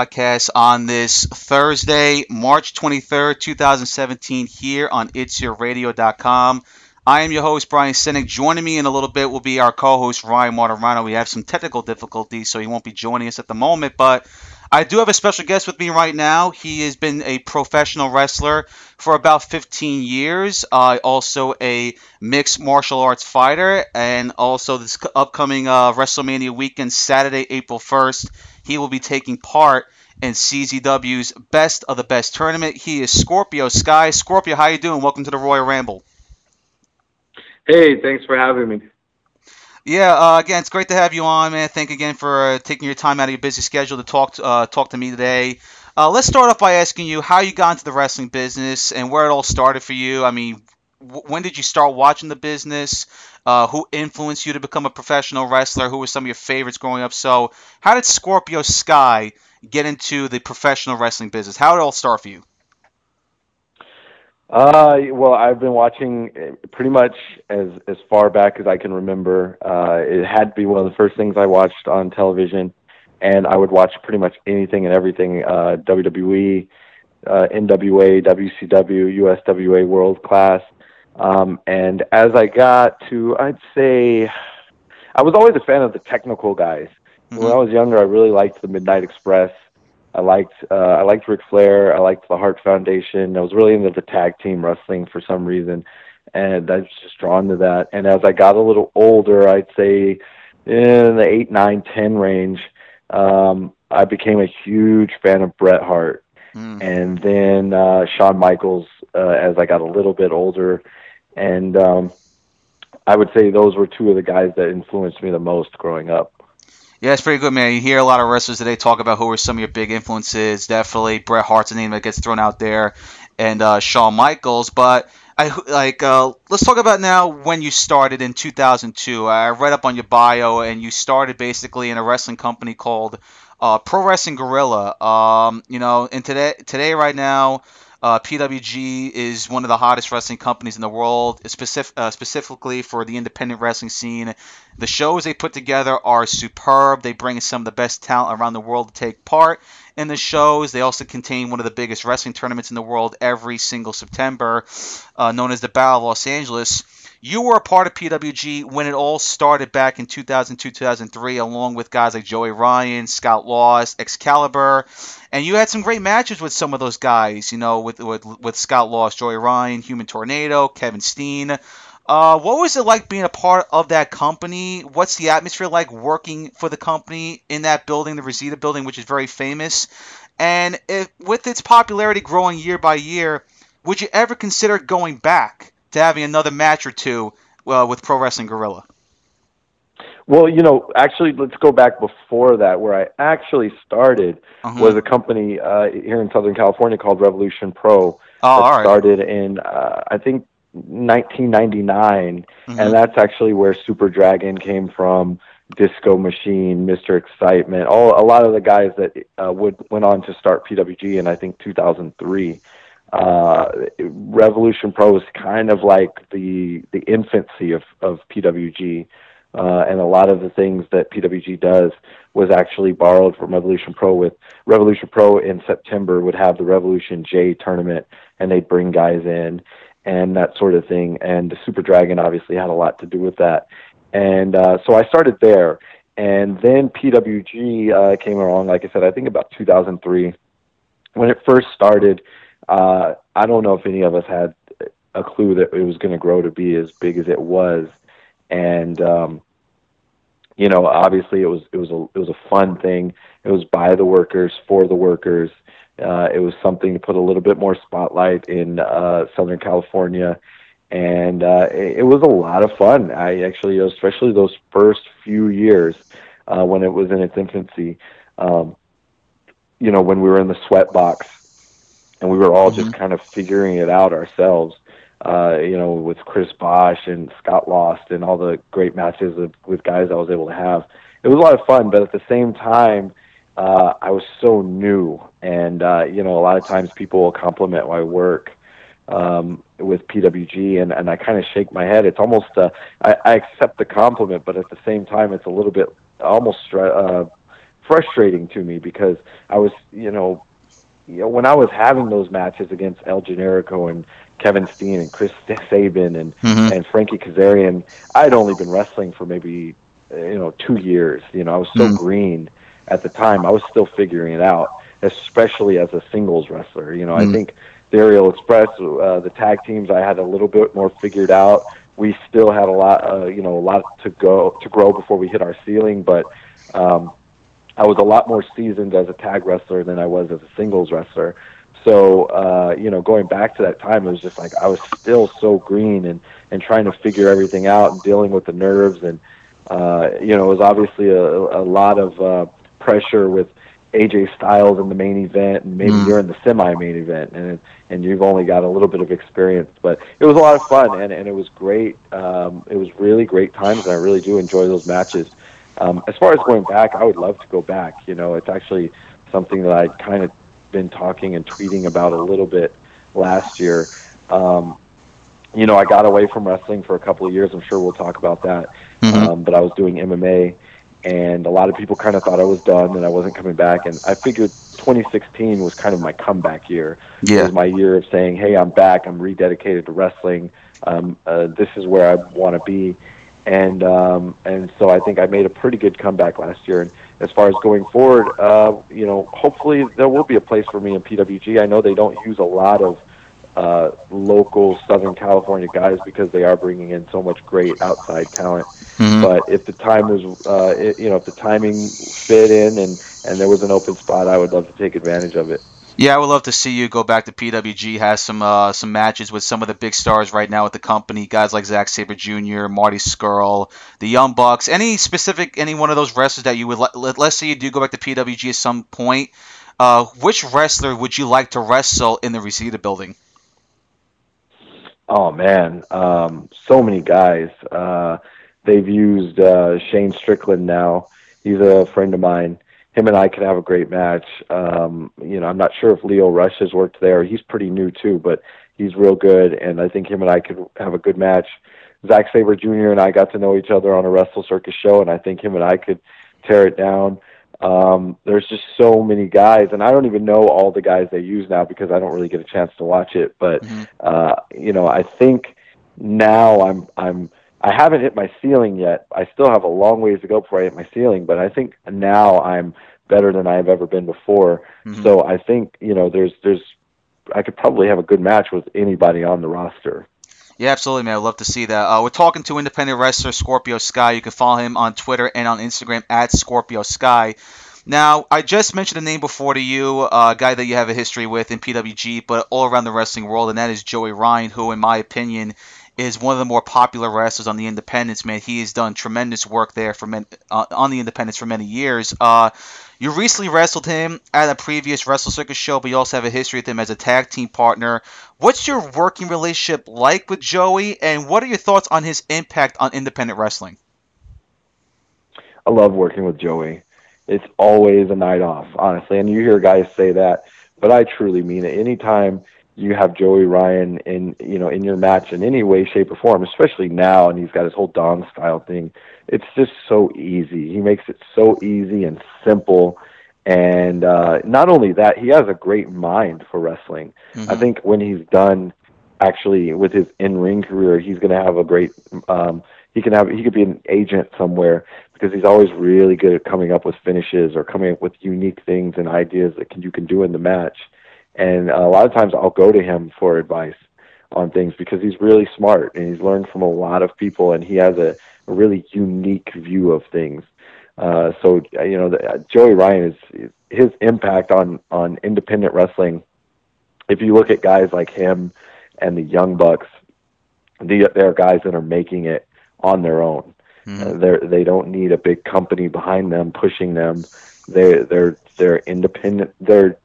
podcast on this Thursday, March 23rd, 2017, here on itsyourradio.com. I am your host, Brian Sinek. Joining me in a little bit will be our co host, Ryan Martirano. We have some technical difficulties, so he won't be joining us at the moment, but I do have a special guest with me right now. He has been a professional wrestler for about 15 years, uh, also a mixed martial arts fighter, and also this upcoming uh, WrestleMania weekend, Saturday, April 1st, he will be taking part in CZW's Best of the Best tournament. He is Scorpio Sky. Scorpio, how you doing? Welcome to the Royal Ramble. Hey, thanks for having me. Yeah, uh, again, it's great to have you on, man. Thank you again for uh, taking your time out of your busy schedule to talk to, uh, talk to me today. Uh, let's start off by asking you how you got into the wrestling business and where it all started for you. I mean, w- when did you start watching the business? Uh, who influenced you to become a professional wrestler? Who were some of your favorites growing up? So, how did Scorpio Sky get into the professional wrestling business? How did it all start for you? Uh, well, I've been watching eh, pretty much as as far back as I can remember. Uh, it had to be one of the first things I watched on television, and I would watch pretty much anything and everything. Uh, WWE, uh, NWA, WCW, USWA, World Class. Um, and as I got to, I'd say, I was always a fan of the technical guys. Mm-hmm. When I was younger, I really liked the Midnight Express. I liked uh, I liked Ric Flair. I liked the Hart Foundation. I was really into the tag team wrestling for some reason, and I was just drawn to that. And as I got a little older, I'd say in the eight, nine, ten range, um, I became a huge fan of Bret Hart, mm. and then uh, Shawn Michaels uh, as I got a little bit older, and um, I would say those were two of the guys that influenced me the most growing up. Yeah, it's pretty good, man. You hear a lot of wrestlers today talk about who were some of your big influences. Definitely, Bret Hart's a name that gets thrown out there, and uh, Shawn Michaels. But I like uh, let's talk about now when you started in 2002. I read up on your bio, and you started basically in a wrestling company called uh, Pro Wrestling Guerrilla. Um, you know, and today, today, right now. Uh, PWG is one of the hottest wrestling companies in the world, specific, uh, specifically for the independent wrestling scene. The shows they put together are superb. They bring some of the best talent around the world to take part in the shows. They also contain one of the biggest wrestling tournaments in the world every single September, uh, known as the Battle of Los Angeles. You were a part of PWG when it all started back in 2002, 2003, along with guys like Joey Ryan, Scott Lost, Excalibur, and you had some great matches with some of those guys. You know, with with, with Scott Lost, Joey Ryan, Human Tornado, Kevin Steen. Uh, what was it like being a part of that company? What's the atmosphere like working for the company in that building, the Reseda building, which is very famous? And if, with its popularity growing year by year, would you ever consider going back? To having another match or two uh, with Pro Wrestling Guerrilla? Well, you know, actually, let's go back before that. Where I actually started uh-huh. was a company uh, here in Southern California called Revolution Pro. Oh, that started in uh, I think 1999, mm-hmm. and that's actually where Super Dragon came from. Disco Machine, Mr. Excitement, all a lot of the guys that uh, would went on to start PWG in I think 2003 uh, Revolution Pro is kind of like the the infancy of of PWG, uh, and a lot of the things that PWG does was actually borrowed from Revolution Pro. With Revolution Pro in September would have the Revolution J tournament, and they'd bring guys in and that sort of thing. And the Super Dragon obviously had a lot to do with that. And uh, so I started there, and then PWG uh, came along. Like I said, I think about 2003 when it first started uh, I don't know if any of us had a clue that it was going to grow to be as big as it was, and um, you know, obviously it was it was a it was a fun thing. It was by the workers for the workers. Uh, it was something to put a little bit more spotlight in uh, Southern California, and uh, it, was a lot of fun. I actually, especially those first few years uh, when it was in its infancy, um, you know, when we were in the sweat box and we were all mm-hmm. just kind of figuring it out ourselves. Uh, you know, with Chris Bosh and Scott Lost and all the great matches of, with guys I was able to have. It was a lot of fun, but at the same time, uh, I was so new, and uh, you know, a lot of times people will compliment my work um, with PWG, and, and I kind of shake my head. It's almost uh, I, I accept the compliment, but at the same time, it's a little bit almost uh, frustrating to me because I was, you know, you know, when I was having those matches against El Generico and Kevin Steen and Chris Sabin and mm-hmm. and Frankie Kazarian, I'd only been wrestling for maybe you know two years. You know, I was so mm-hmm. green at the time. I was still figuring it out, especially as a singles wrestler. You know, mm-hmm. I think the Aerial Express, uh, the tag teams, I had a little bit more figured out. We still had a lot, uh, you know, a lot to go to grow before we hit our ceiling, but. Um, I was a lot more seasoned as a tag wrestler than I was as a singles wrestler. So, uh, you know, going back to that time, it was just like I was still so green and, and trying to figure everything out and dealing with the nerves. And, uh, you know, it was obviously a, a lot of uh, pressure with AJ Styles in the main event, and maybe mm. you're in the semi main event, and and you've only got a little bit of experience. But it was a lot of fun, and, and it was great. Um, it was really great times, and I really do enjoy those matches. Um, as far as going back, I would love to go back. You know, it's actually something that I'd kind of been talking and tweeting about a little bit last year. Um, you know, I got away from wrestling for a couple of years. I'm sure we'll talk about that. Mm-hmm. Um, but I was doing MMA, and a lot of people kind of thought I was done and I wasn't coming back. And I figured 2016 was kind of my comeback year. Yeah. It was my year of saying, "Hey, I'm back. I'm rededicated to wrestling. Um, uh, this is where I want to be." And um, and so I think I made a pretty good comeback last year. And as far as going forward, uh, you know, hopefully there will be a place for me in PWG. I know they don't use a lot of uh, local Southern California guys because they are bringing in so much great outside talent. Mm-hmm. But if the time was, uh, it, you know, if the timing fit in and and there was an open spot, I would love to take advantage of it. Yeah, I would love to see you go back to PWG. Has some uh, some matches with some of the big stars right now at the company, guys like Zack Sabre Jr., Marty Scurll, the Young Bucks. Any specific any one of those wrestlers that you would let, let's say you do go back to PWG at some point. Uh, which wrestler would you like to wrestle in the Reseda building? Oh man, um, so many guys. Uh, they've used uh, Shane Strickland now. He's a friend of mine him and I could have a great match. Um, you know, I'm not sure if Lio Rush has worked there. He's pretty new too, but he's real good, and I think him and I could have a good match. Zack Sabre Jr. and I got to know each other on a Wrestle Circus show, and I think him and I could tear it down. Um, there's just so many guys, and I don't even know all the guys they use now because I don't really get a chance to watch it. But mm-hmm. uh, you know, I think now I'm I'm I haven't hit my ceiling yet. I still have a long ways to go before I hit my ceiling, but I think now I'm better than I've ever been before. Mm-hmm. So I think you know there's there's I could probably have a good match with anybody on the roster. Yeah, absolutely, man. I'd love to see that. Uh, we're talking to independent wrestler Scorpio Sky. You can follow him on Twitter and on Instagram at Scorpio Sky. Now, I just mentioned a name before to you, a guy that you have a history with in PWG, but all around the wrestling world, and that is Joey Ryan, who, in my opinion, is one of the more popular wrestlers on the independents. Man, he has done tremendous work there for men, uh, on the independents for many years. Uh, you recently wrestled him at a previous Wrestle Circus show, but you also have a history with him as a tag team partner. What's your working relationship like with Joey, and what are your thoughts on his impact on independent wrestling? I love working with Joey. It's always a night off, honestly. And you hear guys say that, but I truly mean it. Anytime you have Joey Ryan in you know in your match in any way, shape, or form, especially now, and he's got his whole Don style thing. It's just so easy. He makes it so easy and simple. And uh, not only that, he has a great mind for wrestling. Mm-hmm. I think when he's done, actually with his in-ring career, he's going to have a great. Um, he can have he could be an agent somewhere because he's always really good at coming up with finishes or coming up with unique things and ideas that can, you can do in the match and a lot of times I'll go to him for advice on things because he's really smart and he's learned from a lot of people and he has a, a really unique view of things. Uh, so you know, the, uh, Joey Ryan is his impact on on independent wrestling. If you look at guys like him and the Young Bucks, the, they're guys that are making it on their own. Mm-hmm. Uh, they they don't need a big company behind them pushing them. They they're they're independent. They're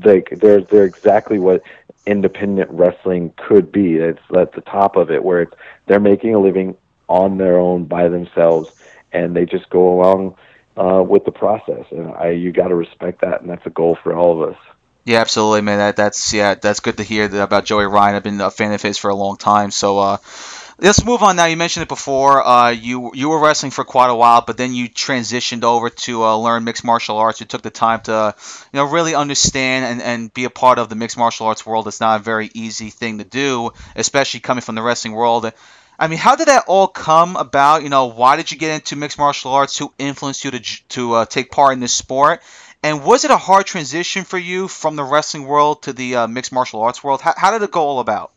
they they're they're exactly what independent wrestling could be. It's at the top of it where it's they're making a living on their own by themselves, and they just go along uh, with the process. And I you got to respect that, and that's a goal for all of us. Yeah, absolutely, man. That that's yeah, that's good to hear about Joey Ryan. I've been a fan of his for a long time. So uh, let's move on now. You mentioned it before. Uh, you you were wrestling for quite a while, but then you transitioned over to uh, learn mixed martial arts. You took the time to, you know, really understand and, and be a part of the mixed martial arts world. It's not a very easy thing to do, especially coming from the wrestling world. I mean, how did that all come about? You know, why did you get into mixed martial arts? Who influenced you to to uh, take part in this sport? And was it a hard transition for you from the wrestling world to the uh, mixed martial arts world? How, how did it go all about?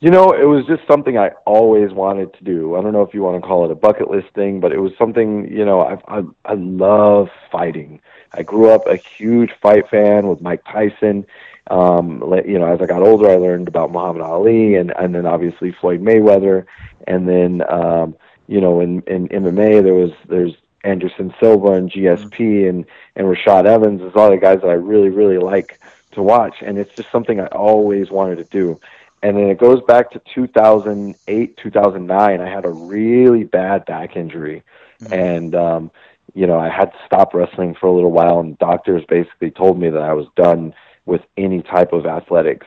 You know, it was just something I always wanted to do. I don't know if you want to call it a bucket list thing, but it was something, you know, I I, I love fighting. I grew up a huge fight fan with Mike Tyson. Um, you know, as I got older, I learned about Muhammad Ali and and then obviously Floyd Mayweather, and then um, you know, in in MMA there was there's Anderson Silva and GSP mm-hmm. and and Rashad Evans. There's all the guys that I really really like to watch, and it's just something I always wanted to do and then it goes back to 2008 2009 i had a really bad back injury. Mm-hmm. and um you know i had to stop wrestling for a little while and doctors basically told me that i was done with any type of athletics.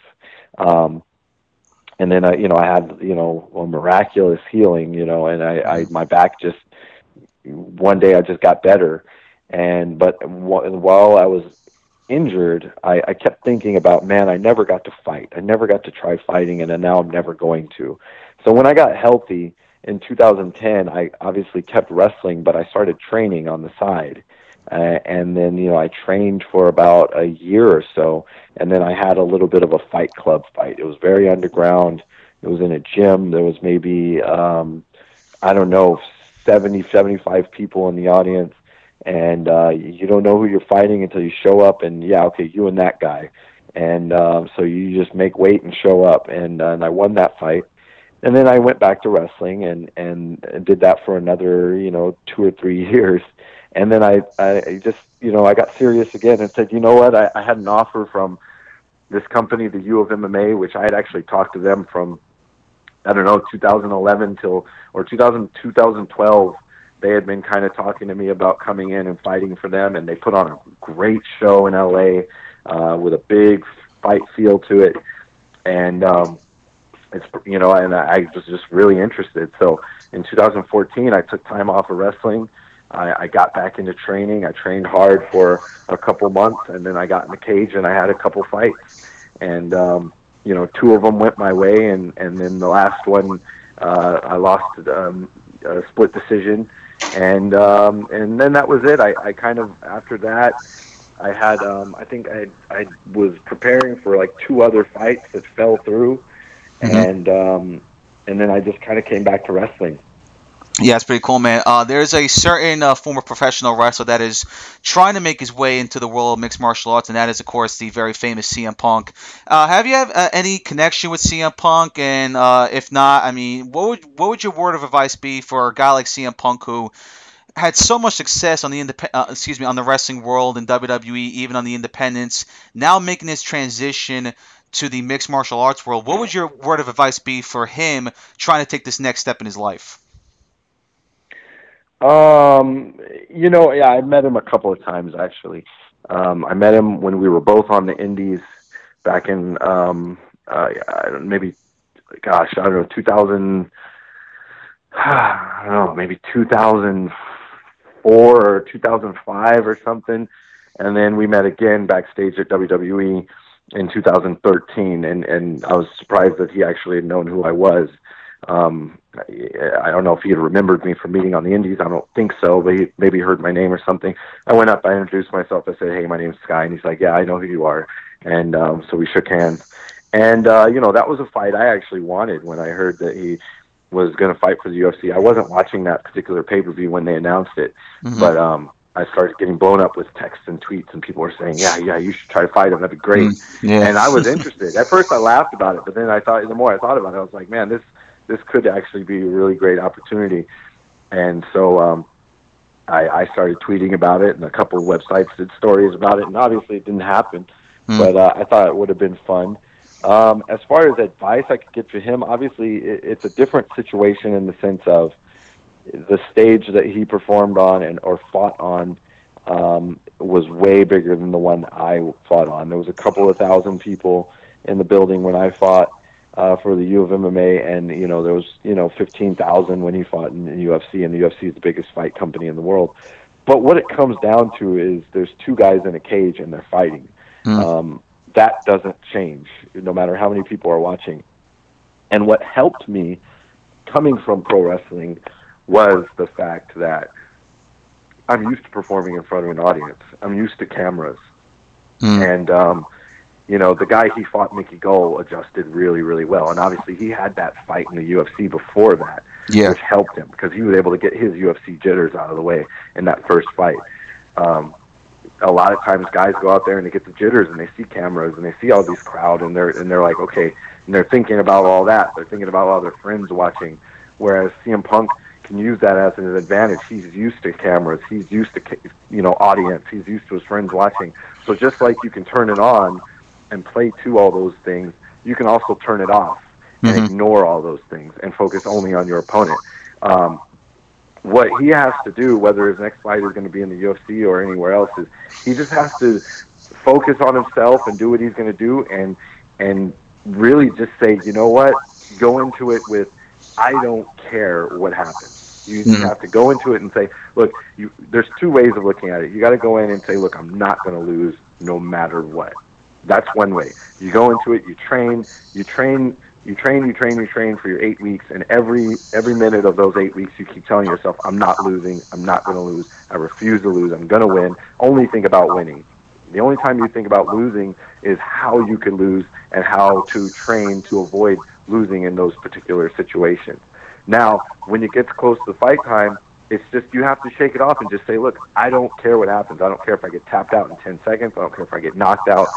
Um and then i you know i had you know a miraculous healing you know and i i my back just one day i just got better. And but while i was injured, I, I kept thinking about, man, I never got to fight. I never got to try fighting, and now I'm never going to. So when I got healthy in 2010, I obviously kept wrestling, but I started training on the side. Uh, and then, you know, I trained for about a year or so, and then I had a little bit of a fight club fight. It was very underground. It was in a gym. There was maybe, um, I don't know, 70, 75 people in the audience and uh, you don't know who you're fighting until you show up, and yeah, okay, you and that guy, and uh, so you just make weight and show up, and, uh, and I won that fight, and then I went back to wrestling and and did that for another you know two or three years, and then I I just you know I got serious again and said you know what? I, I had an offer from this company, the U of MMA, which I had actually talked to them from I don't know 2011 till or 2000 2012 they had been kind of talking to me about coming in and fighting for them, and they put on a great show in LA uh, with a big fight feel to it, and um, it's you know, and I was just really interested. So in 2014, I took time off of wrestling. I, I got back into training. I trained hard for a couple months, and then I got in the cage and I had a couple fights, and um, you know, two of them went my way, and and then the last one uh, I lost um, a split decision and um, and then that was it. I, I kind of after that, I had um, I think I I was preparing for like two other fights that fell through, mm-hmm. and um, and then I just kind of came back to wrestling. Yeah, it's pretty cool, man. Uh, there's a certain uh, former professional wrestler that is trying to make his way into the world of mixed martial arts, and that is, of course, the very famous CM Punk. Uh, have you have uh, any connection with CM Punk? And uh, if not, I mean, what would what would your word of advice be for a guy like CM Punk who had so much success on the indep- uh, excuse me on the wrestling world and WWE, even on the independents, now making his transition to the mixed martial arts world? What would your word of advice be for him trying to take this next step in his life? Um, you know, yeah, I met him a couple of times actually. Um, I met him when we were both on the Indies back in um, uh, maybe, gosh, I don't know, 2000. I don't know, maybe 2004 or 2005 or something. And then we met again backstage at WWE in 2013, and and I was surprised that he actually had known who I was. Um, I don't know if he had remembered me from meeting on the Indies. I don't think so, but he maybe heard my name or something. I went up, I introduced myself. I said, "Hey, my name's Sky," and he's like, "Yeah, I know who you are." And um, so we shook hands. And uh, you know, that was a fight I actually wanted when I heard that he was going to fight for the UFC. I wasn't watching that particular pay per view when they announced it, mm-hmm. but um, I started getting blown up with texts and tweets, and people were saying, "Yeah, yeah, you should try to fight him. That'd be great." Mm, yeah. And I was interested. At first, I laughed about it, but then I thought, the more I thought about it, I was like, "Man, this this could actually be a really great opportunity. And so um, I, I started tweeting about it, and a couple of websites did stories about it. And obviously, it didn't happen, mm. but uh, I thought it would have been fun. Um, as far as advice I could get for him, obviously, it, it's a different situation in the sense of the stage that he performed on and or fought on um, was way bigger than the one I fought on. There was a couple of thousand people in the building when I fought uh, for the U of MMA, and you know there was you know fifteen thousand when he fought in, in UFC, and the UFC is the biggest fight company in the world. But what it comes down to is there's two guys in a cage and they're fighting. Mm. Um, that doesn't change no matter how many people are watching. And what helped me coming from pro wrestling was the fact that I'm used to performing in front of an audience. I'm used to cameras. Mm. And um, you know, the guy he fought, Mickey Gall, adjusted really, really well. And obviously, he had that fight in the UFC before that, yeah. which helped him because he was able to get his UFC jitters out of the way in that first fight. Um, a lot of times, guys go out there and they get the jitters and they see cameras and they see all these crowd and they're and they're like, okay, and they're thinking about all that. They're thinking about all their friends watching. Whereas CM Punk can use that as an advantage. He's used to cameras. He's used to you know audience. He's used to his friends watching. So just like you can turn it on and play to all those things, you can also turn it off and mm-hmm. ignore all those things and focus only on your opponent. Um, what he has to do, whether his next fight is going to be in the UFC or anywhere else, is he just has to focus on himself and do what he's going to do, and and really just say, you know what, go into it with, I don't care what happens. You mm-hmm. have to go into it and say, look, you, there's two ways of looking at it. You got to go in and say, look, I'm not going to lose no matter what. That's one way. You go into it, you train, you train, you train, you train, you train for your eight weeks, and every every minute of those eight weeks, you keep telling yourself, "I'm not losing. I'm not going to lose. I refuse to lose. I'm going to win." Only think about winning. The only time you think about losing is how you can lose and how to train to avoid losing in those particular situations. Now, when it gets close to fight time, it's just you have to shake it off and just say, look, I don't care what happens. I don't care if I get tapped out in 10 seconds. I don't care if I get knocked out.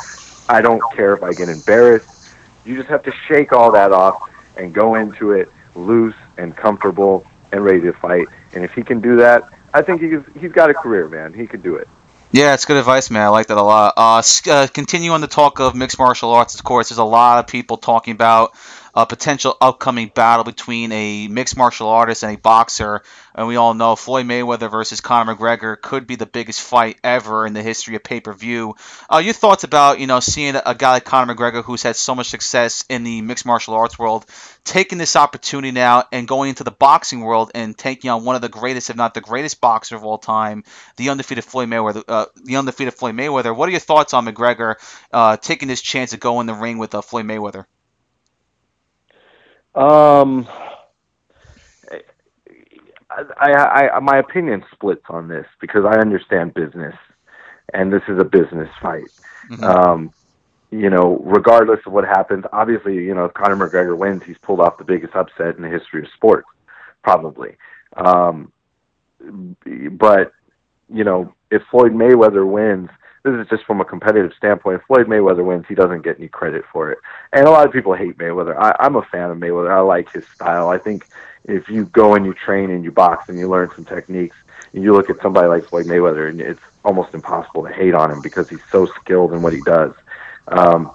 I don't care if I get embarrassed. You just have to shake all that off and go into it loose and comfortable and ready to fight. And if he can do that, I think he's he's got a career, man. He could do it. Yeah, it's good advice, man. I like that a lot. Uh, uh, continue on the talk of mixed martial arts. Of course, there's a lot of people talking about a potential upcoming battle between a mixed martial artist and a boxer. And we all know Floyd Mayweather versus Conor McGregor could be the biggest fight ever in the history of pay per view. Uh, your thoughts about you know seeing a guy like Conor McGregor who's had so much success in the mixed martial arts world taking this opportunity now and going into the boxing world and taking on one of the greatest, if not the greatest boxer of all time, the undefeated Floyd Mayweather. Uh, the undefeated Floyd Mayweather. What are your thoughts on McGregor uh, taking this chance to go in the ring with uh, Floyd Mayweather? Um, I, I, I, my opinion splits on this because I understand business, and this is a business fight. Mm-hmm. Um, you know, regardless of what happens, obviously, you know, if Conor McGregor wins, he's pulled off the biggest upset in the history of sports, probably. Um, but you know, if Floyd Mayweather wins, this is just from a competitive standpoint. If Floyd Mayweather wins, he doesn't get any credit for it. And a lot of people hate Mayweather. I, I'm a fan of Mayweather. I like his style. I think if you go and you train and you box and you learn some techniques, and you look at somebody like Floyd Mayweather, and it's almost impossible to hate on him because he's so skilled in what he does. Um,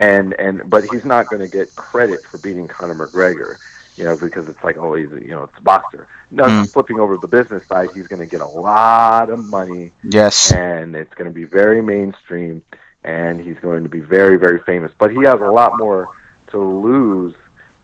and and but he's not going to get credit for beating Conor McGregor you know, because it's like, oh, he's, you know, it's a boxer. No, mm. flipping over the business side, he's going to get a lot of money. Yes. And it's going to be very mainstream, and he's going to be very, very famous. But he has a lot more to lose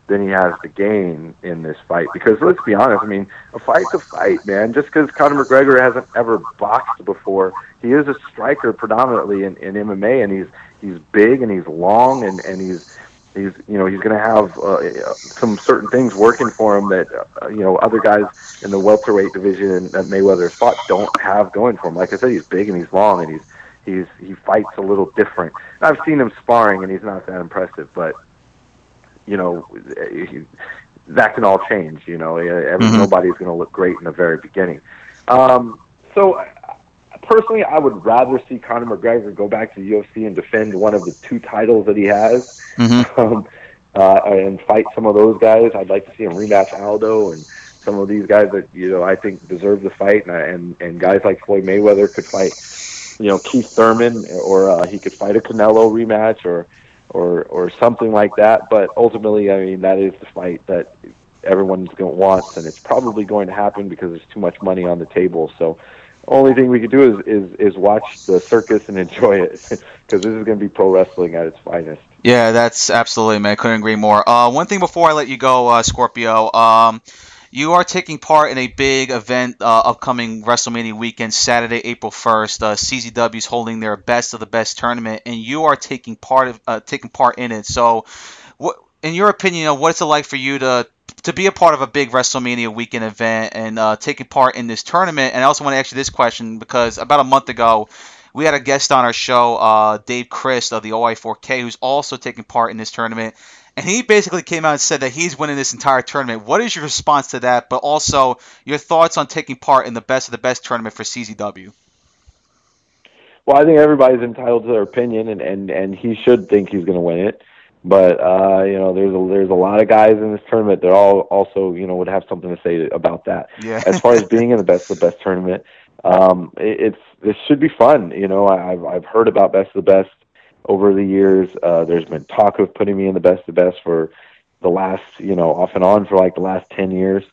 than he has to gain in this fight. Because let's be honest, I mean, a fight's a fight, man. Just because Conor McGregor hasn't ever boxed before, he is a striker predominantly in, in MMA, and he's he's big and he's long and and he's He's you know he's going to have uh, some certain things working for him that uh, you know other guys in the welterweight division that Mayweather's fought don't have going for him. Like I said, he's big and he's long and he's he's he fights a little different. I've seen him sparring and he's not that impressive, but you know he, that can all change. You know, mm-hmm. nobody's going to look great in the very beginning. Um, so personally, I would rather see Conor McGregor go back to the UFC and defend one of the two titles that he has, mm-hmm. um, uh, and fight some of those guys. I'd like to see him rematch Aldo and some of these guys that you know I think deserve the fight, and and, and guys like Floyd Mayweather could fight, you know, Keith Thurman, or uh, he could fight a Canelo rematch, or or or something like that. But ultimately, I mean, that is the fight that everyone's going to want, and it's probably going to happen because there's too much money on the table. So only thing we could do is is, is watch the circus and enjoy it because this is going to be pro wrestling at its finest. Yeah, that's absolutely, man. I couldn't agree more. Uh, one thing before I let you go, uh, Scorpio. Um, you are taking part in a big event uh, upcoming WrestleMania weekend, Saturday, April 1st. Uh, CZW is holding their best of the best tournament, and you are taking part of uh, taking part in it. So, what, in your opinion, you know, what's it like for you to to be a part of a big WrestleMania weekend event and uh, taking part in this tournament? And I also want to ask you this question because about a month ago, we had a guest on our show, uh, Dave Crist of the OI4K, who's also taking part in this tournament and he basically came out and said that he's winning this entire tournament. What is your response to that? But also your thoughts on taking part in the best of the best tournament for CZW. Well, I think everybody's entitled to their opinion, and and and he should think he's going to win it. But uh, you know, there's a there's a lot of guys in this tournament that all also you know would have something to say about that. Yeah. as far as being in the best of the best tournament, um, it, it's this should be fun. You know, I've I've heard about best of the best over the years. Uh, there's been talk of putting me in the best of the best for the last, you know, off and on for like the last 10 years.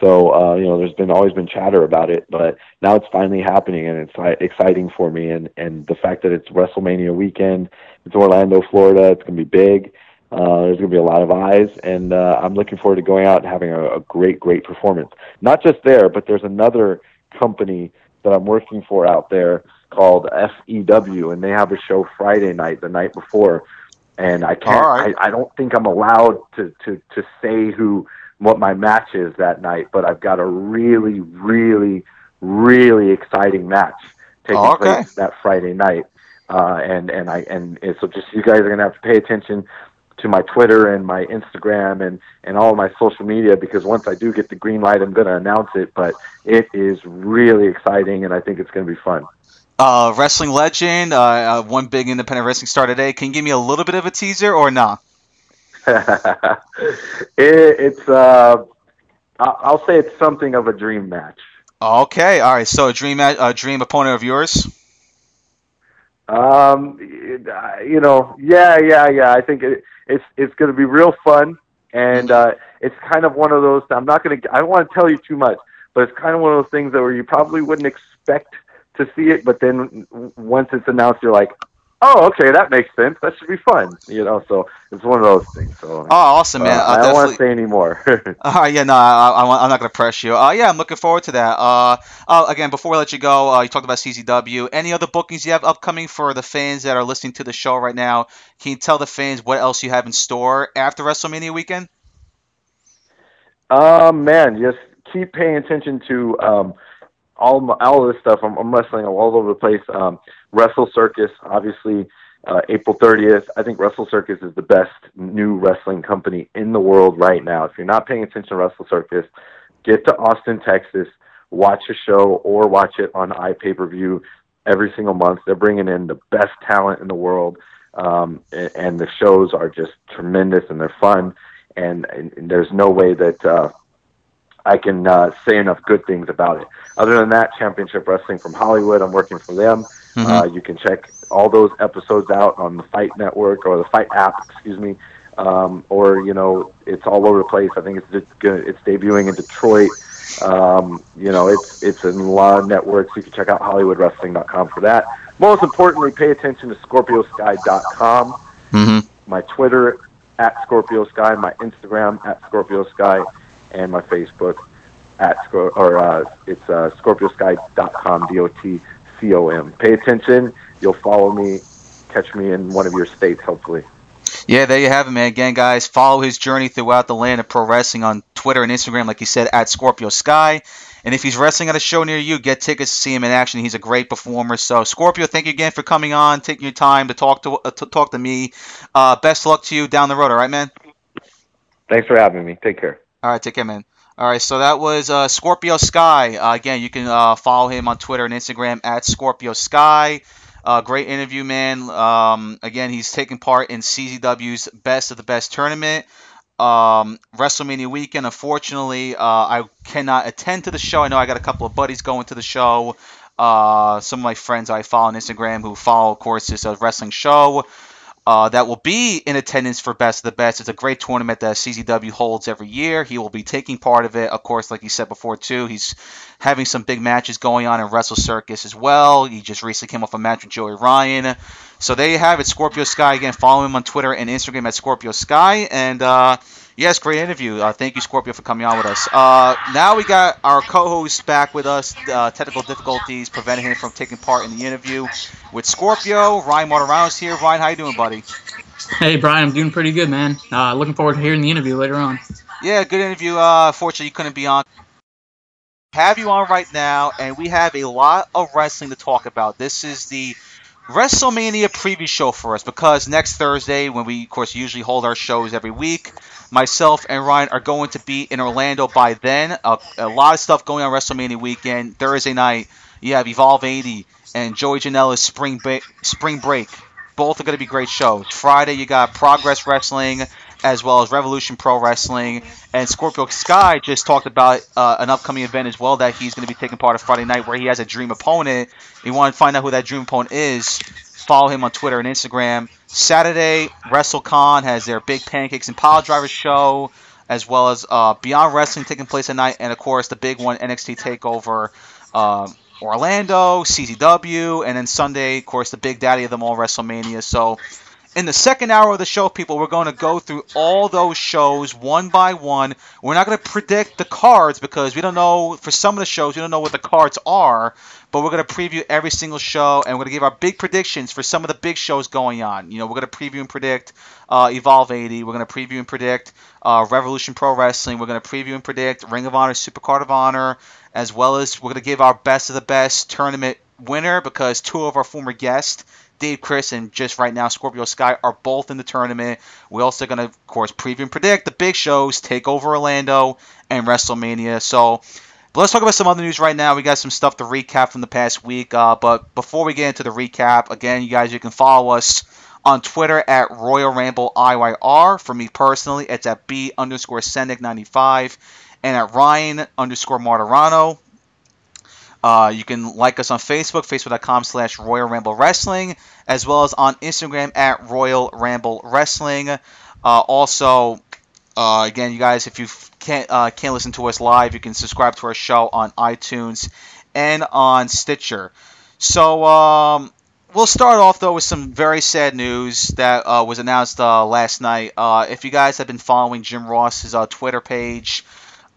So, uh, you know, there's been always been chatter about it, but now it's finally happening and it's exciting for me. And, and the fact that it's WrestleMania weekend, it's Orlando, Florida, it's going to be big. Uh, there's going to be a lot of eyes, and uh, I'm looking forward to going out and having a, a great, great performance. Not just there, but there's another company that I'm working for out there called FEW, and they have a show Friday night, the night before. And I can't. Right. I, I don't think I'm allowed to to to say who what my match is that night, but I've got a really, really, really exciting match taking oh, okay. place that Friday night. Uh, and and I and, and so just you guys are gonna have to pay attention to my Twitter and my Instagram and and all my social media because once I do get the green light, I'm gonna announce it. But it is really exciting, and I think it's gonna be fun uh, wrestling legend, uh, uh, one big independent wrestling star today. Can you give me a little bit of a teaser or not? Nah? it, it's, uh, I'll say it's something of a dream match. Okay, all right. So a dream, a dream opponent of yours. Um, you know, yeah, yeah, yeah. I think it, it's it's going to be real fun, and mm-hmm. uh, it's kind of one of those. I'm not going to. I don't want to tell you too much, but it's kind of one of those things that where you probably wouldn't expect to see it, but then once it's announced, you're like, oh, okay, that makes sense. That should be fun, you know. So it's one of those things. So oh, awesome, man! Uh, I don't want to say anymore. All right, yeah, no, I, am not going to press you. Uh, yeah, I'm looking forward to that. Uh, uh, again, before we let you go, uh, you talked about CZW. Any other bookings you have upcoming for the fans that are listening to the show right now? Can you tell the fans what else you have in store after WrestleMania weekend? Um, man, just keep paying attention to um all my, all of this stuff. I'm, I'm wrestling all over the place. Um, Wrestle Circus, obviously, uh, April 30th. I think Wrestle Circus is the best new wrestling company in the world right now. If you're not paying attention to Wrestle Circus, get to Austin, Texas, watch a show or watch it on iPay per view every single month. They're bringing in the best talent in the world, um, and, and the shows are just tremendous and they're fun. And, and, and there's no way that uh, I can uh, say enough good things about it. Other than that, Championship Wrestling from Hollywood, I'm working for them. Mm-hmm. Uh, you can check all those episodes out on the Fight Network or the Fight app, excuse me. Um, or you know, it's all over the place. I think it's it's debuting in Detroit. Um, you know, it's it's in a lot of networks. You can check out HollywoodWrestling.com for that. Most importantly, pay attention to ScorpioSky.com. Mm-hmm. My Twitter at Scorpio Sky, my Instagram at Scorpio Sky and my Facebook at or uh, it's uh, scorpiosky.com, D-O-T-C-O-M. Pay attention. You'll follow me, catch me in one of your states, hopefully. Yeah, there you have it, man. Again, guys, follow his journey throughout the land of pro wrestling on Twitter and Instagram, like he said, at Scorpio Sky. And if he's wrestling at a show near you, get tickets to see him in action. He's a great performer. So, Scorpio, thank you again for coming on, taking your time to talk to, uh, to talk to me. Uh, best luck to you down the road, all right, man? Thanks for having me. Take care. All right, take care, man. All right, so that was uh, Scorpio Sky. Uh, again, you can uh, follow him on Twitter and Instagram at Scorpio Sky. Uh, great interview, man. Um, again, he's taking part in CZW's Best of the Best tournament. Um, WrestleMania weekend. Unfortunately, uh, I cannot attend to the show. I know I got a couple of buddies going to the show. Uh, some of my friends I follow on Instagram who follow, of course, this wrestling show. Uh, that will be in attendance for Best of the Best. It's a great tournament that CZW holds every year. He will be taking part of it. Of course, like you said before, too, he's having some big matches going on in Wrestle Circus as well. He just recently came off a match with Joey Ryan. So there you have it, Scorpio Sky. Again, follow him on Twitter and Instagram at Scorpio Sky. And uh, yes, great interview. Uh, thank you, Scorpio, for coming on with us. Uh, now we got our co-host back with us. Uh, technical difficulties preventing him from taking part in the interview with Scorpio. Ryan Martirano's here. Ryan, how you doing, buddy? Hey, Brian, I'm doing pretty good, man. Uh, looking forward to hearing the interview later on. Yeah, good interview. Uh, fortunately, you couldn't be on. Have you on right now, and we have a lot of wrestling to talk about. This is the WrestleMania preview show for us because next Thursday, when we, of course, usually hold our shows every week, myself and Ryan are going to be in Orlando by then. A, a lot of stuff going on WrestleMania weekend. Thursday night, you have Evolve 80 and Joey Janela's Spring, ba- Spring Break. Both are going to be great shows. Friday, you got Progress Wrestling as well as Revolution Pro Wrestling. And Scorpio Sky just talked about uh, an upcoming event as well that he's going to be taking part of Friday night where he has a dream opponent. You want to find out who that dream opponent is, follow him on Twitter and Instagram. Saturday, WrestleCon has their Big Pancakes and Pile Drivers show, as well as uh, Beyond Wrestling taking place at night, and of course the big one, NXT Takeover. Uh, Orlando, CZW, and then Sunday, of course, the big daddy of them all, WrestleMania. So in the second hour of the show, people, we're going to go through all those shows one by one. We're not going to predict the cards because we don't know, for some of the shows, we don't know what the cards are, but we're going to preview every single show and we're going to give our big predictions for some of the big shows going on. You know, we're going to preview and predict uh, Evolve 80. We're going to preview and predict uh, Revolution Pro Wrestling. We're going to preview and predict Ring of Honor, Super Card of Honor, as well as we're going to give our best of the best tournament winner because two of our former guests Dave Chris and just right now Scorpio Sky are both in the tournament. We're also going to, of course, preview and predict the big shows, take over Orlando and WrestleMania. So, but let's talk about some other news right now. We got some stuff to recap from the past week. Uh, but before we get into the recap, again, you guys, you can follow us on Twitter at Royal Ramble IYR. For me personally, it's at B underscore Sendic95 and at Ryan underscore Martirano. Uh, you can like us on Facebook, facebook.com slash Royal Ramble Wrestling, as well as on Instagram at Royal Ramble Wrestling. Uh, also, uh, again, you guys, if you can't uh, can't listen to us live, you can subscribe to our show on iTunes and on Stitcher. So um, we'll start off though with some very sad news that uh, was announced uh, last night. if you guys have been following Jim Ross's Twitter page.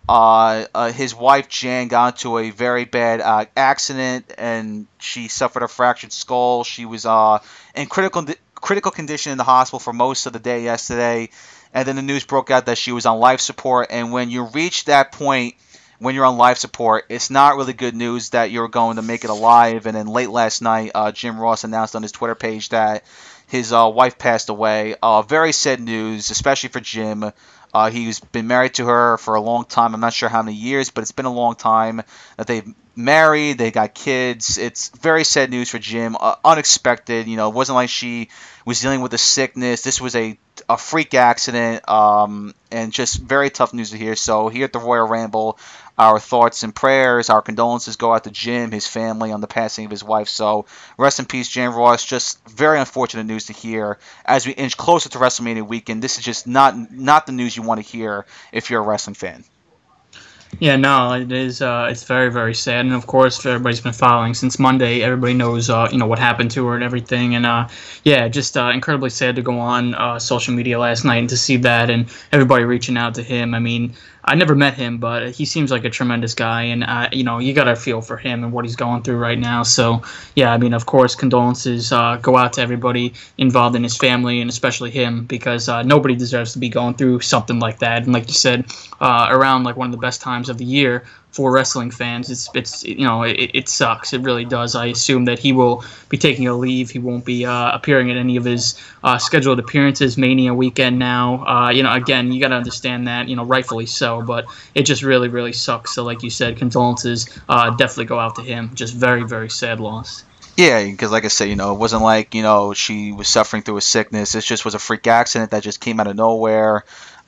Uh, uh, his wife Jan got into a very bad uh, accident and she suffered a fractured skull. She was uh, in critical critical condition in the hospital for most of the day yesterday, and then the news broke out that she was on life support. And when you reach that point, when you're on life support, it's not really good news that you're going to make it alive. And then late last night, uh, Jim Ross announced on his Twitter page that his uh, wife passed away. very sad news, especially for Jim. Uh, he's been married to her for a long time. I'm not sure how many years, but it's been a long time that they've married. They got kids. It's very sad news for Jim. Uh, unexpected. You know, it wasn't like she was dealing with a sickness. This was a a freak accident, um, and just very tough news to hear. So here at the Royal Ramble, our thoughts and prayers, our condolences go out to Jim, his family on the passing of his wife. So rest in peace, Jim Ross. Just very unfortunate news to hear as we inch closer to WrestleMania weekend. This is just not not the news you want to hear if you're a wrestling fan. Yeah, no, it is. Uh, it's very, very sad, and of course, everybody's been following since Monday. Everybody knows, uh, you know, what happened to her and everything, and uh, yeah, just uh, incredibly sad to go on uh, social media last night and to see that, and everybody reaching out to him. I mean, I never met him, but he seems like a tremendous guy, and uh, you know you got to feel for him and what he's going through right now. So yeah, I mean, of course, condolences uh, go out to everybody involved in his family and especially him because uh, nobody deserves to be going through something like that. And like you said, uh, around like one of the best times of the year for wrestling fans. It's it's you know it, it sucks. It really does. I assume that he will be taking a leave. He won't be uh, appearing at any of his uh, scheduled appearances. Mania weekend now. Uh, you know, again, you got to understand that. You know, rightfully so. But it just really really sucks. So like you said, condolences uh, definitely go out to him. Just very very sad loss. Yeah, because like I said, you know, it wasn't like you know she was suffering through a sickness. It just was a freak accident that just came out of nowhere.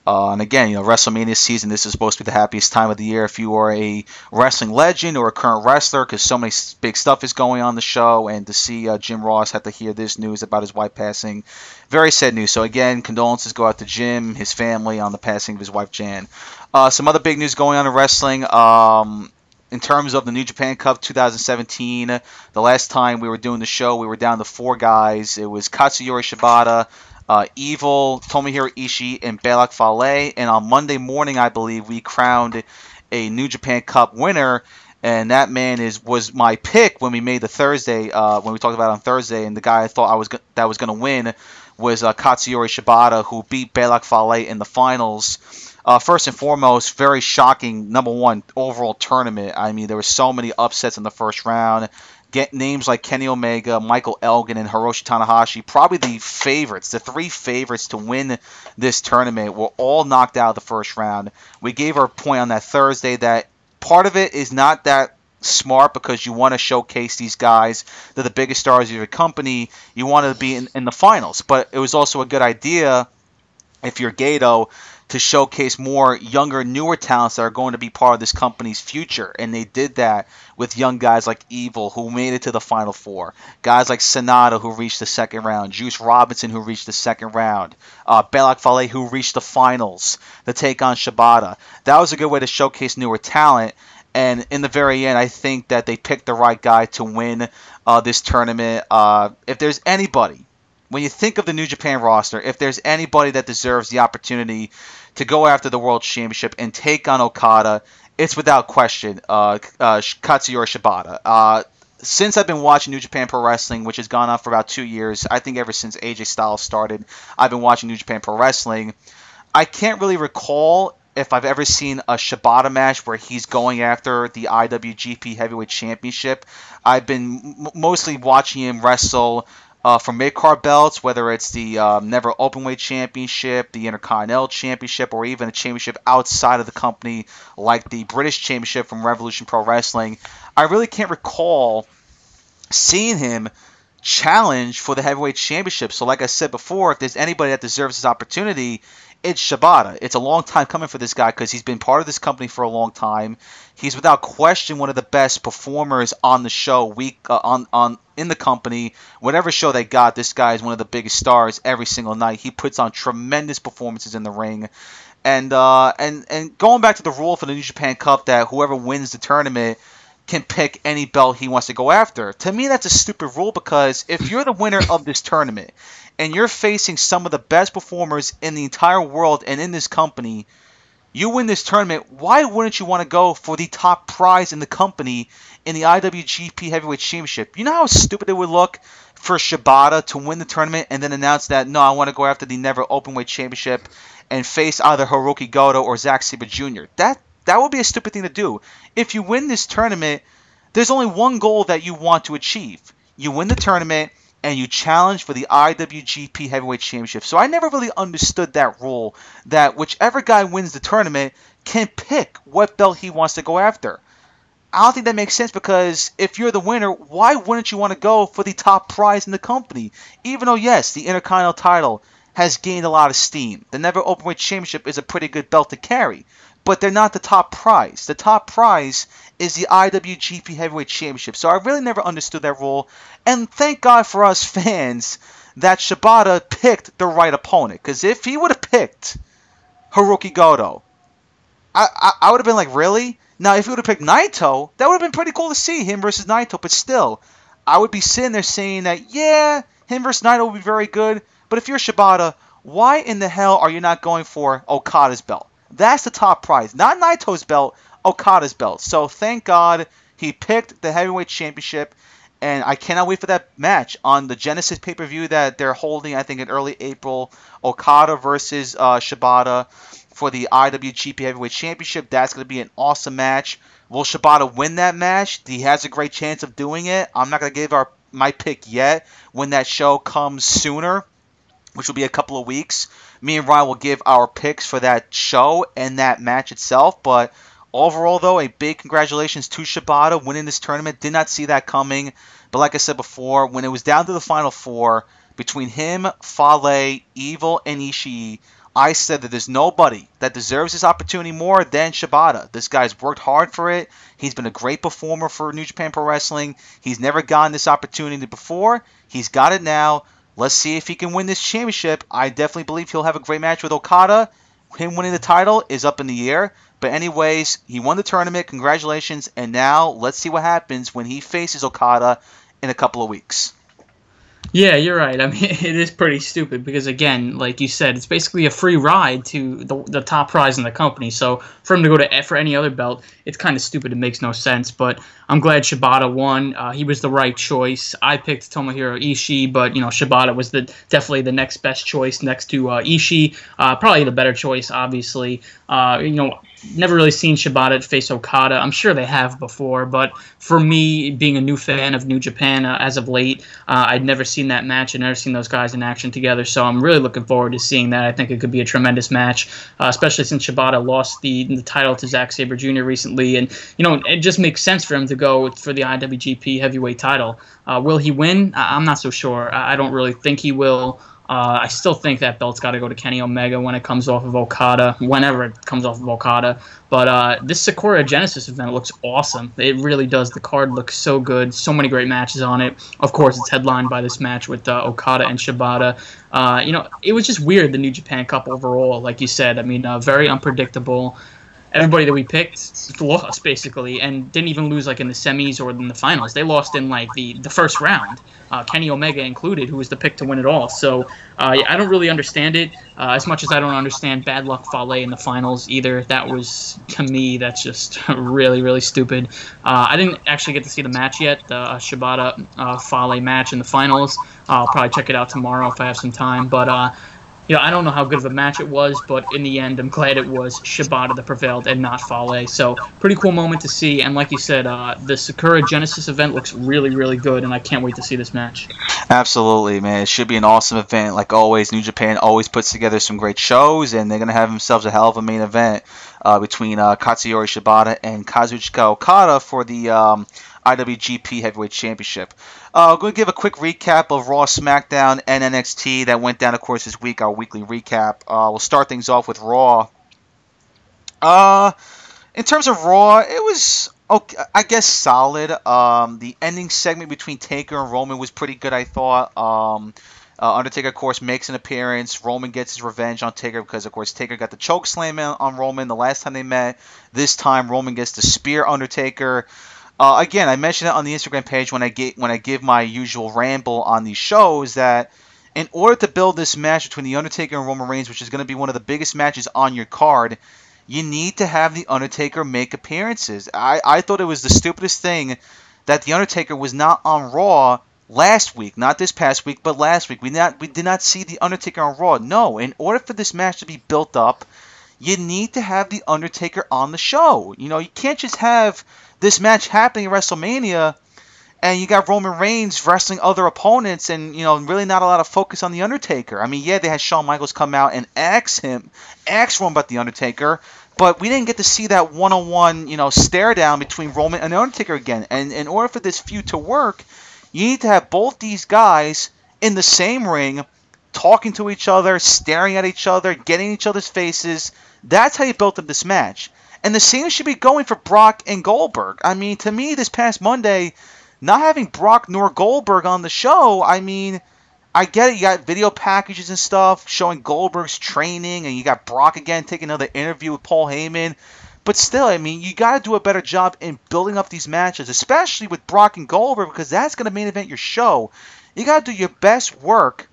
Uh, and again, you know, WrestleMania season, this is supposed to be the happiest time of the year if you are a wrestling legend or a current wrestler because so many big stuff is going on the show. And to see uh, Jim Ross have to hear this news about his wife passing, very sad news. So, again, condolences go out to Jim, his family on the passing of his wife, Jan. Uh, some other big news going on in wrestling. Um, in terms of the New Japan Cup 2017, the last time we were doing the show, we were down to four guys. It was Katsuyori Shibata, uh, Evil, Tomohiro Ishii, and Bad Luck Fale. And on Monday morning, I believe, we crowned a New Japan Cup winner. And that man is was my pick when we made the Thursday uh, when we talked about on Thursday. And the guy I thought I was go- that was going to win was uh, Katsuyori Shibata, who beat Bad Luck Fale in the finals. Uh, first and foremost, very shocking number one overall tournament. I mean, there were so many upsets in the first round. Get names like Kenny Omega, Michael Elgin, and Hiroshi Tanahashi, probably the favorites, the three favorites to win this tournament, were all knocked out of the first round. We gave our point on that Thursday that part of it is not that smart because you want to showcase these guys. They're the biggest stars of your company. You want to be in, in the finals. But it was also a good idea if you're Gedo to showcase more younger, newer talents that are going to be part of this company's future. And they did that with young guys like Evil, who made it to the Final Four. Guys like Sanada, who reached the second round. Juice Robinson, who reached the second round. Uh, Bad Luck Fale, who reached the finals to take on Shibata. That was a good way to showcase newer talent. And in the very end, I think that they picked the right guy to win uh, this tournament. Uh, if there's anybody when you think of the New Japan roster, if there's anybody that deserves the opportunity to go after the World Championship and take on Okada, it's without question uh, uh, Katsuyori Shibata. Uh, since I've been watching New Japan Pro Wrestling, which has gone on for about two years, I think ever since AJ Styles started, I've been watching New Japan Pro Wrestling. I can't really recall if I've ever seen a Shibata match where he's going after the IWGP Heavyweight Championship. I've been m- mostly watching him wrestle uh, for mid card belts, whether it's the um, Never Openweight Championship, the Intercontinental Championship, or even a championship outside of the company like the British Championship from Revolution Pro Wrestling. I really can't recall seeing him challenge for the heavyweight championship. So, like I said before, if there's anybody that deserves this opportunity, it's Shibata. It's a long time coming for this guy because he's been part of this company for a long time. He's without question one of the best performers on the show, week uh, on on in the company. Whatever show they got, this guy is one of the biggest stars every single night. He puts on tremendous performances in the ring. And uh, and and going back to the rule for the New Japan Cup that whoever wins the tournament can pick any belt he wants to go after. To me, that's a stupid rule because if you're the winner of this tournament and you're facing some of the best performers in the entire world and in this company, you win this tournament, why wouldn't you want to go for the top prize in the company in the IWGP Heavyweight Championship? You know how stupid it would look for Shibata to win the tournament and then announce that, no, I want to go after the Never Openweight Championship and face either Hiroki Goto or Zack Sabre Jr. That that would be a stupid thing to do. If you win this tournament, there's only one goal that you want to achieve. You win the tournament and you challenge for the IWGP Heavyweight Championship. So I never really understood that rule that whichever guy wins the tournament can pick what belt he wants to go after. I don't think that makes sense because if you're the winner, why wouldn't you want to go for the top prize in the company? Even though, yes, the Intercontinental title has gained a lot of steam. The Never Openweight Championship is a pretty good belt to carry but they're not the top prize. The top prize is the IWGP Heavyweight Championship. So I really never understood that rule. And thank God for us fans that Shibata picked the right opponent. Because if he would have picked Hiroki Goto, I, I, I would have been like, really? Now, if he would have picked Naito, that would have been pretty cool to see him versus Naito. But still, I would be sitting there saying that, yeah, him versus Naito would be very good. But if you're Shibata, why in the hell are you not going for Okada's belt? That's the top prize. Not Naito's belt, Okada's belt. So thank God he picked the heavyweight championship. And I cannot wait for that match on the Genesis pay per view that they're holding, I think, in early April. Okada versus uh, Shibata for the IWGP Heavyweight Championship. That's going to be an awesome match. Will Shibata win that match? He has a great chance of doing it. I'm not going to give our my pick yet when that show comes sooner, which will be a couple of weeks me and Ryan will give our picks for that show and that match itself. But overall, though, a big congratulations to Shibata winning this tournament. Did not see that coming. But like I said before, when it was down to the final four between him, Fale, Evil, and Ishii, I said that there's nobody that deserves this opportunity more than Shibata. This guy's worked hard for it. He's been a great performer for New Japan Pro Wrestling. He's never gotten this opportunity before. He's got it now. Let's see if he can win this championship. I definitely believe he'll have a great match with Okada. Him winning the title is up in the air. But anyways, he won the tournament. Congratulations. And now let's see what happens when he faces Okada in a couple of weeks. Yeah, you're right. I mean, it is pretty stupid because, again, like you said, it's basically a free ride to the, the top prize in the company. So for him to go to F for any other belt, it's kind of stupid. It makes no sense. But I'm glad Shibata won. Uh, he was the right choice. I picked Tomohiro Ishii, but you know Shibata was the definitely the next best choice next to uh, Ishii. Uh, probably the better choice, obviously. Uh, you know, never really seen Shibata face Okada. I'm sure they have before, but for me, being a new fan of New Japan uh, as of late, uh, I'd never seen that match. I'd never seen those guys in action together, so I'm really looking forward to seeing that. I think it could be a tremendous match, especially since Shibata lost the, the title to Zack Sabre Jr. recently, and you know it just makes sense for him to go for the IWGP Heavyweight title. Uh, will he win? I- I'm not so sure. I, I don't really think he will. Uh, I still think that belt's got to go to Kenny Omega when it comes off of Okada, whenever it comes off of Okada. But uh, this Sakura Genesis event looks awesome. It really does. The card looks so good. So many great matches on it. Of course, it's headlined by this match with uh, Okada and Shibata. Uh, you know, it was just weird, the New Japan Cup overall, like you said. I mean, uh, very unpredictable everybody that we picked lost basically, and didn't even lose like in the semis or in the finals. They lost in like the the first round, uh, Kenny Omega included, who was the pick to win it all. So uh, I don't really understand it uh, as much as I don't understand Bad Luck Fale in the finals either. That was to me that's just really really stupid. Uh, I didn't actually get to see the match yet, the uh, Shibata uh, Fale match in the finals. I'll probably check it out tomorrow if I have some time, but you know, I don't know how good of a match it was, but in the end, I'm glad it was Shibata that prevailed and not Fale. So, pretty cool moment to see. And like you said, uh, the Sakura Genesis event looks really, really good, and I can't wait to see this match. Absolutely, man. It should be an awesome event. Like always, New Japan always puts together some great shows, and they're going to have themselves a hell of a main event uh, between uh, Katsuyori Shibata and Kazuchika Okada for the. Um, IWGP Heavyweight Championship. Uh, I'm going to give a quick recap of Raw, SmackDown, and NXT that went down, of course, this week. Our weekly recap. Uh, we'll start things off with Raw. Uh, in terms of Raw, it was okay, I guess solid. Um, the ending segment between Taker and Roman was pretty good, I thought. Um, uh, Undertaker, of course, makes an appearance. Roman gets his revenge on Taker because, of course, Taker got the choke slam on Roman the last time they met. This time, Roman gets the spear Undertaker. Uh, again, I mentioned it on the Instagram page when I get when I give my usual ramble on these shows that in order to build this match between the Undertaker and Roman Reigns, which is going to be one of the biggest matches on your card, you need to have the Undertaker make appearances. I, I thought it was the stupidest thing that the Undertaker was not on Raw last week, not this past week, but last week. We not we did not see the Undertaker on Raw. No, in order for this match to be built up, you need to have the Undertaker on the show. You know, you can't just have this match happening at WrestleMania, and you got Roman Reigns wrestling other opponents, and you know really not a lot of focus on the Undertaker. I mean, yeah, they had Shawn Michaels come out and ask him, ask Roman about the Undertaker, but we didn't get to see that one-on-one, you know, stare down between Roman and the Undertaker again. And in order for this feud to work, you need to have both these guys in the same ring, talking to each other, staring at each other, getting each other's faces. That's how you built up this match. And the same should be going for Brock and Goldberg. I mean, to me, this past Monday, not having Brock nor Goldberg on the show, I mean, I get it. You got video packages and stuff showing Goldberg's training, and you got Brock again taking another interview with Paul Heyman. But still, I mean, you got to do a better job in building up these matches, especially with Brock and Goldberg, because that's going to main event your show. You got to do your best work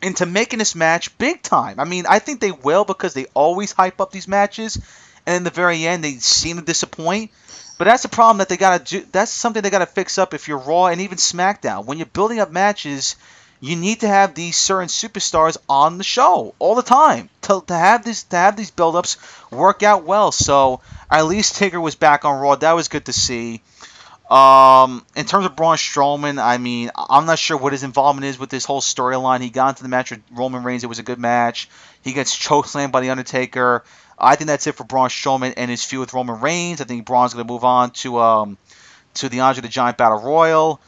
into making this match big time. I mean, I think they will because they always hype up these matches and in the very end they seem to disappoint. But that's a problem that they gotta do. That's something they gotta fix up if you're Raw and even SmackDown. When you're building up matches, you need to have these certain superstars on the show all the time to, to have these to have these build-ups work out well. So at least Taker was back on Raw. That was good to see. Um, in terms of Braun Strowman, I mean, I'm not sure what his involvement is with this whole storyline. He got into the match with Roman Reigns. It was a good match. He gets chokeslammed by the Undertaker. I think that's it for Braun Strowman and his feud with Roman Reigns. I think Braun's going to move on to um, to the Andre the Giant Battle Royal.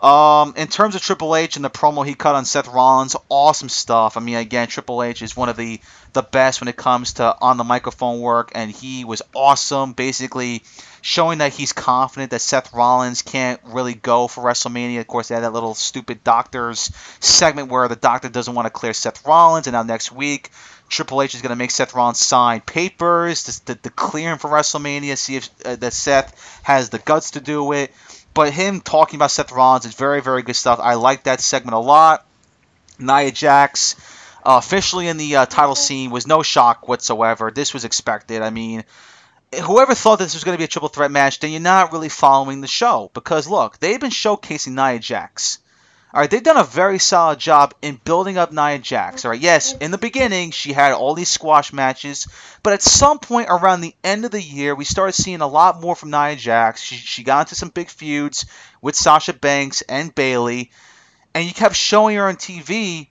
Um, in terms of Triple H and the promo he cut on Seth Rollins, awesome stuff. I mean, again, Triple H is one of the the best when it comes to on the microphone work, and he was awesome. Basically, showing that he's confident that Seth Rollins can't really go for WrestleMania. Of course, they had that little stupid doctors segment where the doctor doesn't want to clear Seth Rollins, and now next week. Triple H is going to make Seth Rollins sign papers to, to, to clear him for WrestleMania, see if uh, that Seth has the guts to do it. But him talking about Seth Rollins is very, very good stuff. I like that segment a lot. Nia Jax, uh, officially in the uh, title scene, was no shock whatsoever. This was expected. I mean, whoever thought this was going to be a triple threat match, then you're not really following the show. Because look, they've been showcasing Nia Jax. All right, they've done a very solid job in building up Nia Jax. All right, yes, in the beginning she had all these squash matches, but at some point around the end of the year, we started seeing a lot more from Nia Jax. She, she got into some big feuds with Sasha Banks and Bayley, and you kept showing her on TV.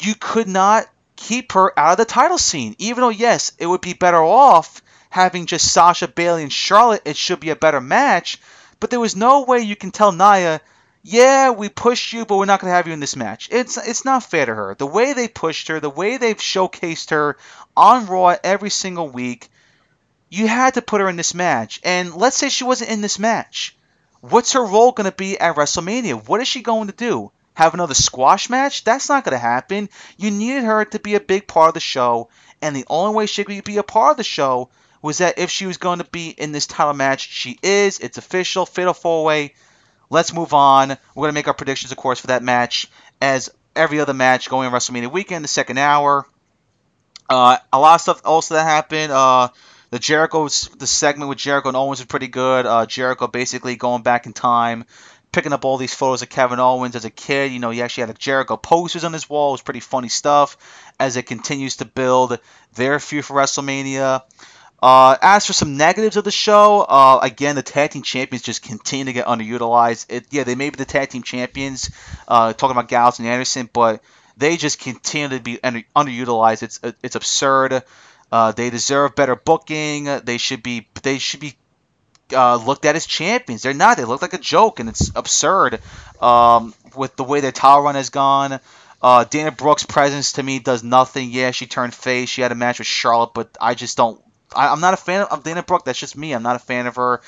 You could not keep her out of the title scene, even though yes, it would be better off having just Sasha Bayley and Charlotte. It should be a better match, but there was no way you can tell Nia yeah, we pushed you, but we're not going to have you in this match. It's it's not fair to her. The way they pushed her, the way they've showcased her on Raw every single week, you had to put her in this match. And let's say she wasn't in this match. What's her role going to be at WrestleMania? What is she going to do? Have another squash match? That's not going to happen. You needed her to be a big part of the show, and the only way she could be a part of the show was that if she was going to be in this title match, she is. It's official. Fatal four way Let's move on. We're going to make our predictions, of course, for that match as every other match going on WrestleMania weekend, the second hour. Uh, a lot of stuff also that happened. Uh, the Jericho, the segment with Jericho and Owens was pretty good. Uh, Jericho basically going back in time, picking up all these photos of Kevin Owens as a kid. You know, he actually had a Jericho posters on his wall. It was pretty funny stuff as it continues to build their feud for WrestleMania. Uh, as for some negatives of the show, uh, again, the tag team champions just continue to get underutilized. It, yeah, they may be the tag team champions, uh, talking about Gallows and Anderson, but they just continue to be under, underutilized. It's it's absurd. Uh, they deserve better booking. They should be they should be uh, looked at as champions. They're not. They look like a joke, and it's absurd um, with the way their title run has gone. Uh, Dana Brooke's presence to me does nothing. Yeah, she turned face. She had a match with Charlotte, but I just don't I, am not a fan of Dana Brooke. That's just me. I'm not a fan of her.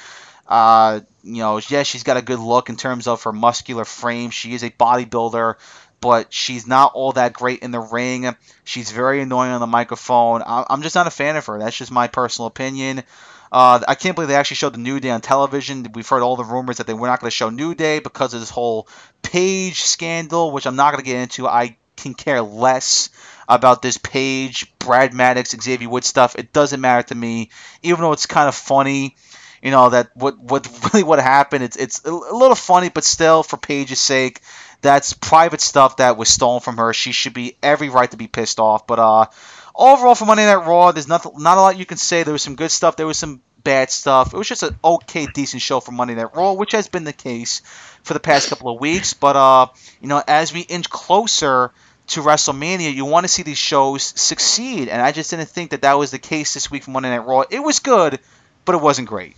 Uh, you know, yeah, she's got a good look in terms of her muscular frame. She is a bodybuilder, but she's not all that great in the ring. She's very annoying on the microphone. I, I'm just not a fan of her. That's just my personal opinion. Uh, I can't believe they actually showed the New Day on television. We've heard all the rumors that they were not going to show New Day because of this whole Paige scandal, which I'm not going to get into. I can care less about this Paige, Brad Maddox, Xavier Wood stuff. It doesn't matter to me, even though it's kind of funny. You know that what what really what happened. It's it's a little funny, but still, for Paige's sake, that's private stuff that was stolen from her. She should be every right to be pissed off. But uh, overall, for Monday Night Raw, there's not not a lot you can say. There was some good stuff. There was some bad stuff. It was just an okay, decent show for Monday Night Raw, which has been the case for the past couple of weeks. But uh, you know, as we inch closer to WrestleMania, you want to see these shows succeed, and I just didn't think that that was the case this week from Monday Night Raw. It was good, but it wasn't great.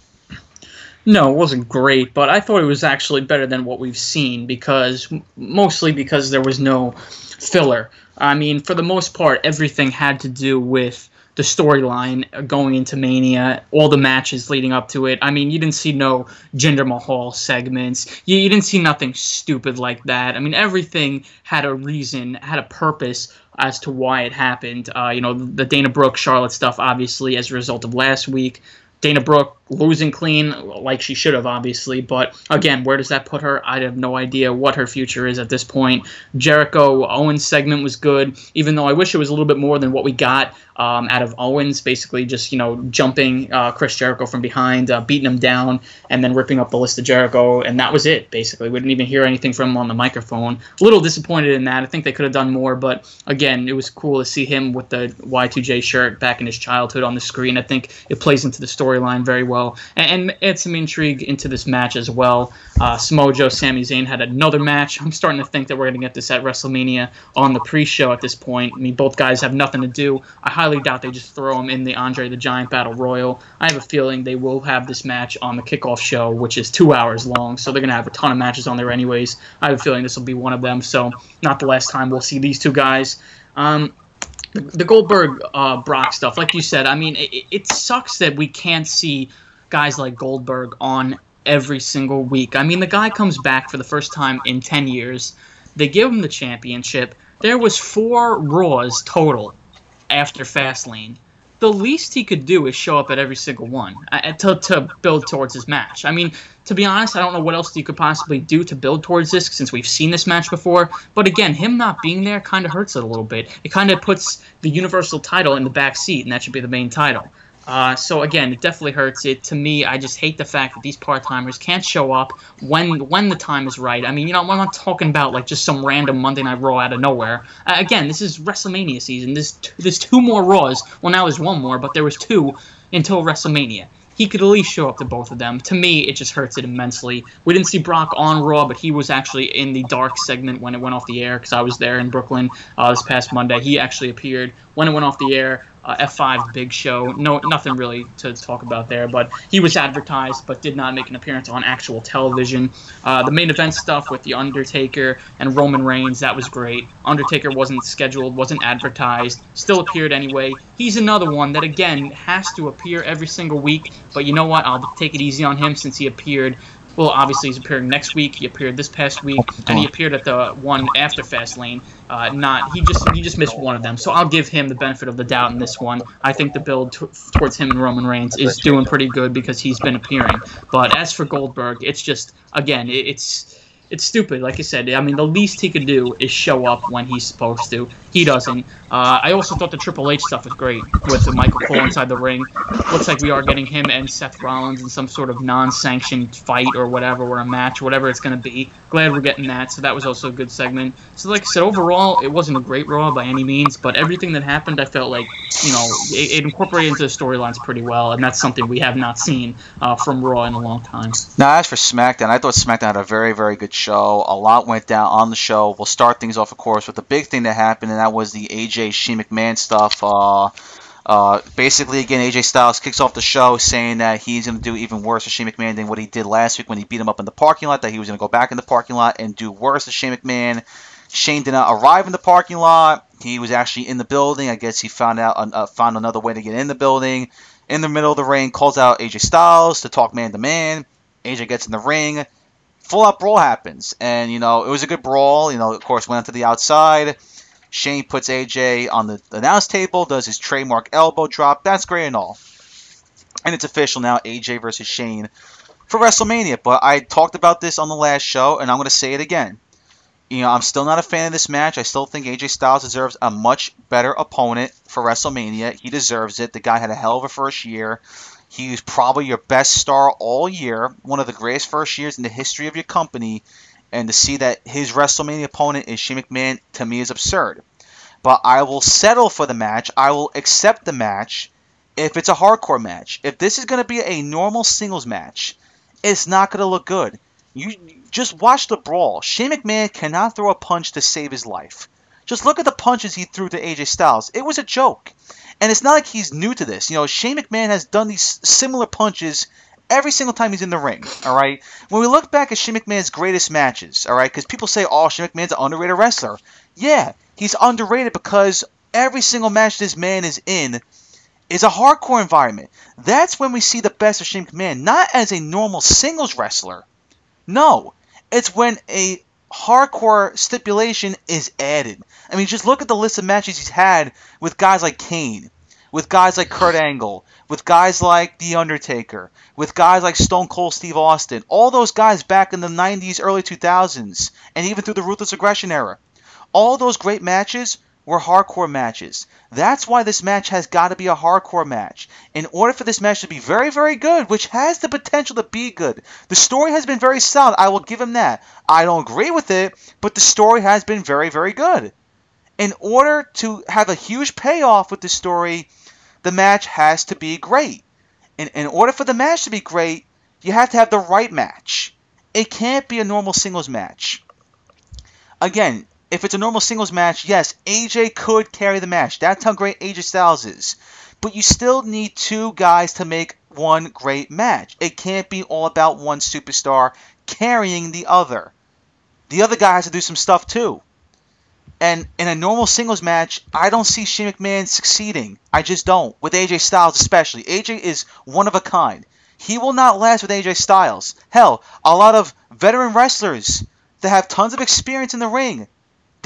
No, it wasn't great, but I thought it was actually better than what we've seen because mostly because there was no filler. I mean, for the most part, everything had to do with the storyline going into Mania, all the matches leading up to it. I mean, you didn't see no Jinder Mahal segments. You, you didn't see nothing stupid like that. I mean, everything had a reason, had a purpose as to why it happened. Uh, you know, the Dana Brooke Charlotte stuff, obviously, as a result of last week. Dana Brooke losing clean like she should have, obviously. But again, where does that put her? I have no idea what her future is at this point. Jericho Owens segment was good, even though I wish it was a little bit more than what we got um, out of Owens, basically just you know jumping uh, Chris Jericho from behind, uh, beating him down, and then ripping up the list of Jericho, and that was it. Basically, we didn't even hear anything from him on the microphone. A little disappointed in that. I think they could have done more, but again, it was cool to see him with the Y2J shirt back in his childhood on the screen. I think it plays into the storyline very well well, and, and add some intrigue into this match as well. Uh, Samoa Sami Zayn had another match. I'm starting to think that we're going to get this at WrestleMania on the pre-show at this point. I mean, both guys have nothing to do. I highly doubt they just throw them in the Andre the Giant Battle Royal. I have a feeling they will have this match on the kickoff show, which is two hours long, so they're going to have a ton of matches on there anyways. I have a feeling this will be one of them, so not the last time we'll see these two guys. Um, the, Goldberg uh, Brock stuff, like you said, I mean, it, it sucks that we can't see guys like Goldberg on every single week. I mean, the guy comes back for the first time in 10 years. They give him the championship. There was four Raws total after Fastlane the least he could do is show up at every single one uh, to, to build towards his match. I mean, to be honest, I don't know what else you could possibly do to build towards this since we've seen this match before. But again, him not being there kind of hurts it a little bit. It kind of puts the Universal title in the back seat, and that should be the main title. Uh, so again, it definitely hurts it. To me, I just hate the fact that these part timers can't show up when when the time is right. I mean, you know, I'm not talking about like just some random Monday Night Raw out of nowhere. Uh, again, this is WrestleMania season. There's t- there's two more Raws. Well, now there's one more, but there was two until WrestleMania he could at least show up to both of them. To me, it just hurts it immensely. We didn't see Brock on Raw, but he was actually in the dark segment when it went off the air because I was there in Brooklyn uh, this past Monday. He actually appeared when it went off the air. Uh, F5 big show. No, nothing really to talk about there, but he was advertised but did not make an appearance on actual television. Uh, the main event stuff with the Undertaker and Roman Reigns that was great. Undertaker wasn't scheduled, wasn't advertised, still appeared anyway. He's another one that again has to appear every single week, but you know what? I'll take it easy on him since he appeared well, obviously he's appearing next week. He appeared this past week, and he appeared at the one after Fastlane. Uh, not he just he just missed one of them, so I'll give him the benefit of the doubt in this one. I think the build t- towards him and Roman Reigns is doing pretty good because he's been appearing. But as for Goldberg, it's just again, it, it's it's stupid. Like I said, I mean, the least he could do is show up when he's supposed to. He doesn't. Uh, I also thought the Triple H stuff was great with the Michael Cole inside the ring. Looks like we are getting him and Seth Rollins in some sort of non-sanctioned fight or whatever, or a match, whatever it's going to be. Glad we're getting that. So that was also a good segment. So like I said, overall, it wasn't a great Raw by any means, but everything that happened, I felt like you know it, it incorporated into the storylines pretty well, and that's something we have not seen uh, from Raw in a long time. Now, as for SmackDown, I thought SmackDown had a very, very good show. A lot went down on the show. We'll start things off, of course, with the big thing that happened, and that was the AJ Shane McMahon stuff. Uh, uh, basically, again, AJ Styles kicks off the show saying that he's going to do even worse for Shane McMahon than what he did last week when he beat him up in the parking lot, that he was going to go back in the parking lot and do worse to Shane McMahon. Shane did not arrive in the parking lot. He was actually in the building. I guess he found out uh, found another way to get in the building. In the middle of the ring, calls out AJ Styles to talk man to man. AJ gets in the ring full out brawl happens, and you know it was a good brawl. You know, of course, went to the outside. Shane puts AJ on the announce table, does his trademark elbow drop. That's great and all, and it's official now. AJ versus Shane for WrestleMania. But I talked about this on the last show, and I'm going to say it again. You know, I'm still not a fan of this match. I still think AJ Styles deserves a much better opponent for WrestleMania. He deserves it. The guy had a hell of a first year. He's probably your best star all year, one of the greatest first years in the history of your company, and to see that his WrestleMania opponent is Shane McMahon to me is absurd. But I will settle for the match. I will accept the match if it's a hardcore match. If this is going to be a normal singles match, it's not going to look good. You just watch the brawl. Shane McMahon cannot throw a punch to save his life. Just look at the punches he threw to AJ Styles. It was a joke. And it's not like he's new to this. You know, Shane McMahon has done these similar punches every single time he's in the ring. All right. When we look back at Shane McMahon's greatest matches, all right, because people say, "Oh, Shane McMahon's an underrated wrestler." Yeah, he's underrated because every single match this man is in is a hardcore environment. That's when we see the best of Shane McMahon, not as a normal singles wrestler. No, it's when a hardcore stipulation is added. I mean, just look at the list of matches he's had with guys like Kane, with guys like Kurt Angle, with guys like The Undertaker, with guys like Stone Cold Steve Austin. All those guys back in the 90s, early 2000s, and even through the Ruthless Aggression era. All those great matches were hardcore matches. That's why this match has got to be a hardcore match. In order for this match to be very, very good, which has the potential to be good, the story has been very solid. I will give him that. I don't agree with it, but the story has been very, very good. In order to have a huge payoff with the story, the match has to be great. in, in order for the match to be great, you have to have the right match. It can't be a normal singles match. Again, if it's a normal singles match, yes, AJ could carry the match. That's how great AJ Styles is. But you still need two guys to make one great match. It can't be all about one superstar carrying the other. The other guy has to do some stuff too. And in a normal singles match, I don't see Shane McMahon succeeding. I just don't. With AJ Styles especially. AJ is one of a kind. He will not last with AJ Styles. Hell, a lot of veteran wrestlers that have tons of experience in the ring,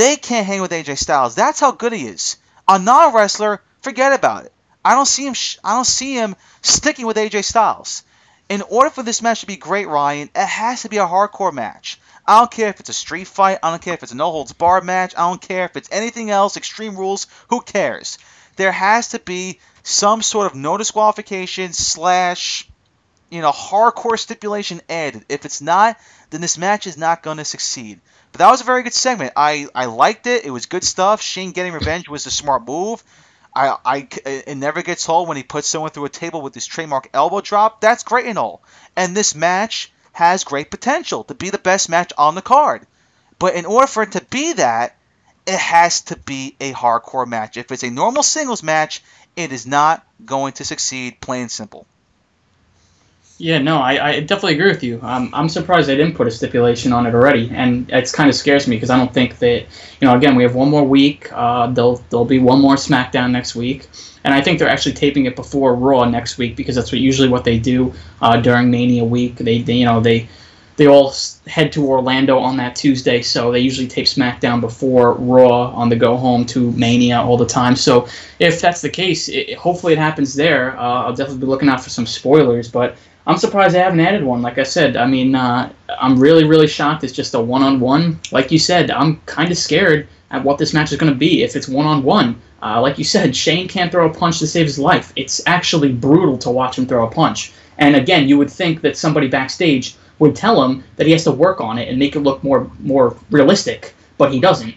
they can't hang with AJ Styles. That's how good he is. A non-wrestler, forget about it. I don't see him. I don't see him sticking with AJ Styles. In order for this match to be great, Ryan, it has to be a hardcore match. I don't care if it's a street fight. I don't care if it's a no holds barred match. I don't care if it's anything else, extreme rules. Who cares? There has to be some sort of no disqualification slash, you know, hardcore stipulation added. If it's not, then this match is not going to succeed. But that was a very good segment. I, I liked it. It was good stuff. Shane getting revenge was a smart move. I, I, it never gets old when he puts someone through a table with his trademark elbow drop. That's great and all. And this match has great potential to be the best match on the card. But in order for it to be that, it has to be a hardcore match. If it's a normal singles match, it is not going to succeed, plain and simple. Yeah, no, I, I definitely agree with you. Um, I'm surprised they didn't put a stipulation on it already, and it kind of scares me because I don't think that you know. Again, we have one more week. Uh, there'll there'll be one more SmackDown next week, and I think they're actually taping it before Raw next week because that's what usually what they do uh, during Mania week. They, they you know they they all head to Orlando on that Tuesday, so they usually tape SmackDown before Raw on the go home to Mania all the time. So if that's the case, it, hopefully it happens there. Uh, I'll definitely be looking out for some spoilers, but I'm surprised they haven't added one. Like I said, I mean, uh, I'm really, really shocked. It's just a one-on-one. Like you said, I'm kind of scared at what this match is going to be if it's one-on-one. Uh, like you said, Shane can't throw a punch to save his life. It's actually brutal to watch him throw a punch. And again, you would think that somebody backstage would tell him that he has to work on it and make it look more more realistic, but he doesn't.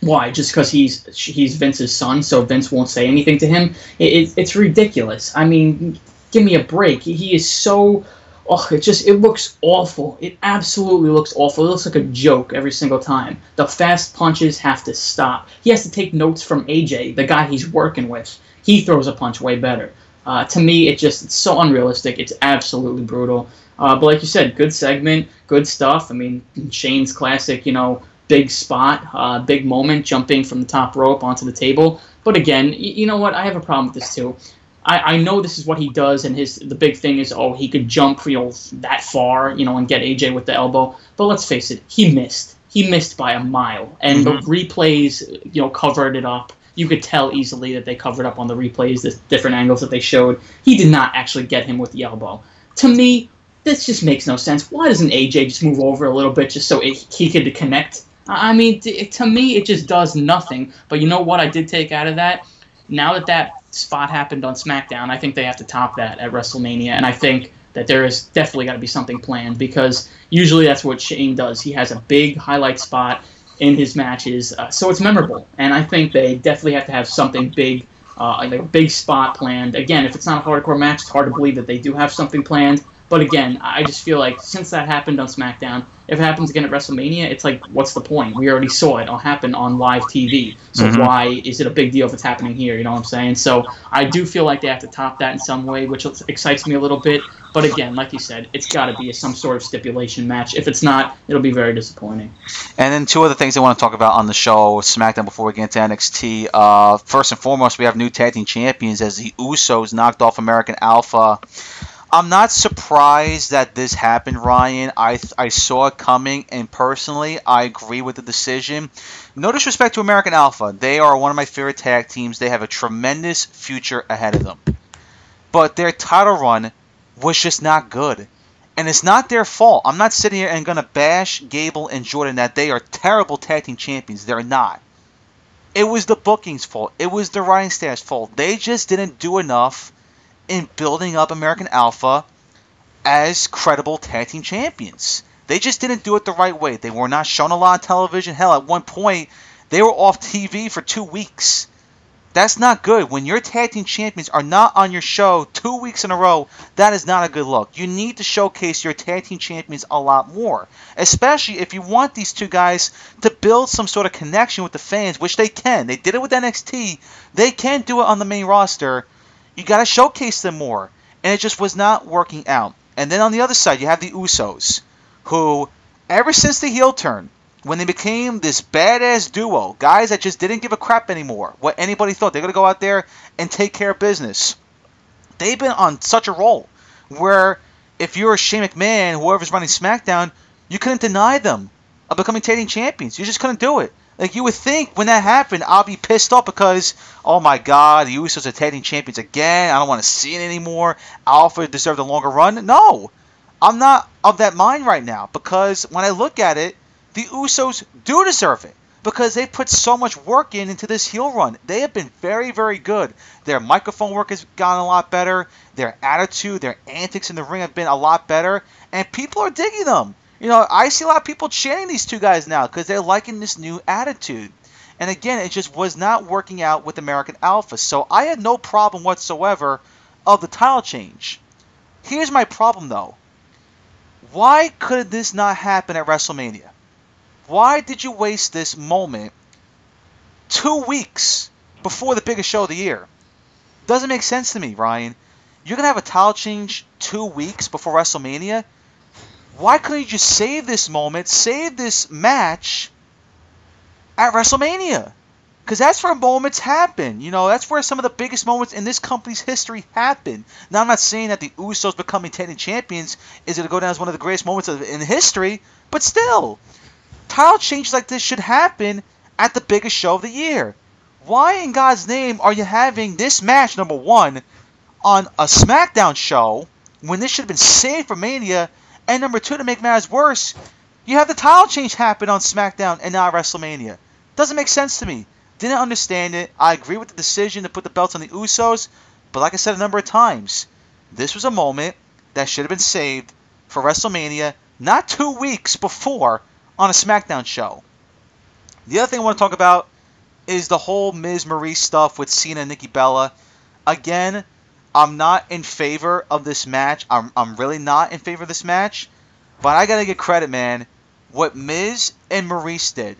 Why? Just because he's he's Vince's son, so Vince won't say anything to him? It, it, it's ridiculous. I mean, give me a break. He is so. Oh, it just it looks awful. It absolutely looks awful. It looks like a joke every single time. The fast punches have to stop. He has to take notes from AJ, the guy he's working with. He throws a punch way better. Uh, to me, it just it's so unrealistic. It's absolutely brutal. Uh, but like you said, good segment, good stuff. I mean, Shane's classic, you know, big spot, uh, big moment, jumping from the top rope onto the table. But again, you know what? I have a problem with this too. I, I know this is what he does, and his the big thing is, oh, he could jump, you know, that far, you know, and get AJ with the elbow. But let's face it, he missed. He missed by a mile, and mm-hmm. the replays, you know, covered it up. You could tell easily that they covered up on the replays, the different angles that they showed. He did not actually get him with the elbow. To me, this just makes no sense. Why doesn't AJ just move over a little bit just so it, he could connect? I mean, to me, it just does nothing. But you know what I did take out of that? Now that that spot happened on SmackDown, I think they have to top that at WrestleMania, and I think that there is definitely got to be something planned because usually that's what Shane does. He has a big highlight spot in his matches, uh, so it's memorable. And I think they definitely have to have something big, uh, like a big spot planned. Again, if it's not a hardcore match, it's hard to believe that they do have something planned. But again, I just feel like since that happened on SmackDown, if it happens again at WrestleMania, it's like, what's the point? We already saw it all happen on live TV. So mm-hmm. why is it a big deal if it's happening here? You know what I'm saying? So I do feel like they have to top that in some way, which excites me a little bit. But again, like you said, it's got to be some sort of stipulation match. If it's not, it'll be very disappointing. And then two other things I want to talk about on the show, SmackDown, before we get into NXT. Uh, first and foremost, we have new tag team champions as the Usos knocked off American Alpha. I'm not surprised that this happened, Ryan. I I saw it coming, and personally, I agree with the decision. No disrespect to American Alpha, they are one of my favorite tag teams. They have a tremendous future ahead of them, but their title run was just not good, and it's not their fault. I'm not sitting here and gonna bash Gable and Jordan that they are terrible tag team champions. They're not. It was the booking's fault. It was the writing staff's fault. They just didn't do enough in building up American Alpha as credible tag team champions. They just didn't do it the right way. They were not shown a lot on television. Hell, at one point, they were off TV for two weeks. That's not good. When your tag team champions are not on your show two weeks in a row, that is not a good look. You need to showcase your tag team champions a lot more, especially if you want these two guys to build some sort of connection with the fans, which they can. They did it with NXT. They can do it on the main roster. You got to showcase them more, and it just was not working out. And then on the other side, you have the Usos, who ever since the heel turn, when they became this badass duo, guys that just didn't give a crap anymore what anybody thought. They're going to go out there and take care of business. They've been on such a roll where if you're a Shane McMahon, whoever's running SmackDown, you couldn't deny them of becoming tag champions. You just couldn't do it. Like you would think when that happened, I'll be pissed off because, oh my God, the Usos are tag team champions again. I don't want to see it anymore. Alpha deserved a longer run. No, I'm not of that mind right now because when I look at it, the Usos do deserve it because they put so much work in into this heel run. They have been very, very good. Their microphone work has gotten a lot better. Their attitude, their antics in the ring have been a lot better, and people are digging them. You know, I see a lot of people chanting these two guys now because they're liking this new attitude. And again, it just was not working out with American Alpha. So I had no problem whatsoever of the title change. Here's my problem though. Why could this not happen at WrestleMania? Why did you waste this moment two weeks before the biggest show of the year? Doesn't make sense to me, Ryan. You're gonna have a title change two weeks before WrestleMania. Why couldn't you just save this moment, save this match at WrestleMania? Because that's where moments happen. You know, that's where some of the biggest moments in this company's history happen. Now, I'm not saying that the Usos becoming tag champions is going to go down as one of the greatest moments of, in history, but still, title changes like this should happen at the biggest show of the year. Why in God's name are you having this match, number one, on a SmackDown show when this should have been saved for Mania? And number two, to make matters worse, you have the title change happen on SmackDown and not WrestleMania. Doesn't make sense to me. Didn't understand it. I agree with the decision to put the belts on the Usos, but like I said a number of times, this was a moment that should have been saved for WrestleMania, not two weeks before on a SmackDown show. The other thing I want to talk about is the whole Miz Maryse stuff with Cena and Nikki Bella. Again, I'm not in favor of this match. I'm, I'm really not in favor of this match. But I gotta give credit, man. What Miz and Maryse did,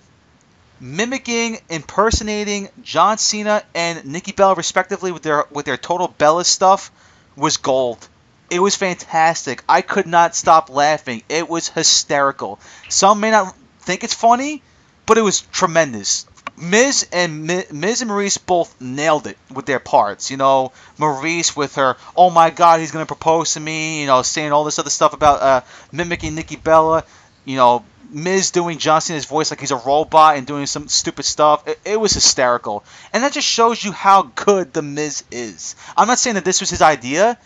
mimicking, impersonating John Cena and Nikki Bella respectively with their with their total Bella stuff, was gold. It was fantastic. I could not stop laughing. It was hysterical. Some may not think it's funny, but it was tremendous. Miz and Miz and Maryse both nailed it with their parts. You know, Maryse with her, "Oh my God, he's gonna propose to me," you know, saying all this other stuff about uh, mimicking Nikki Bella. You know, Miz doing John Cena's voice like he's a robot and doing some stupid stuff. It, it, was hysterical, and that just shows you how good the Miz is. I'm not saying that this was his idea,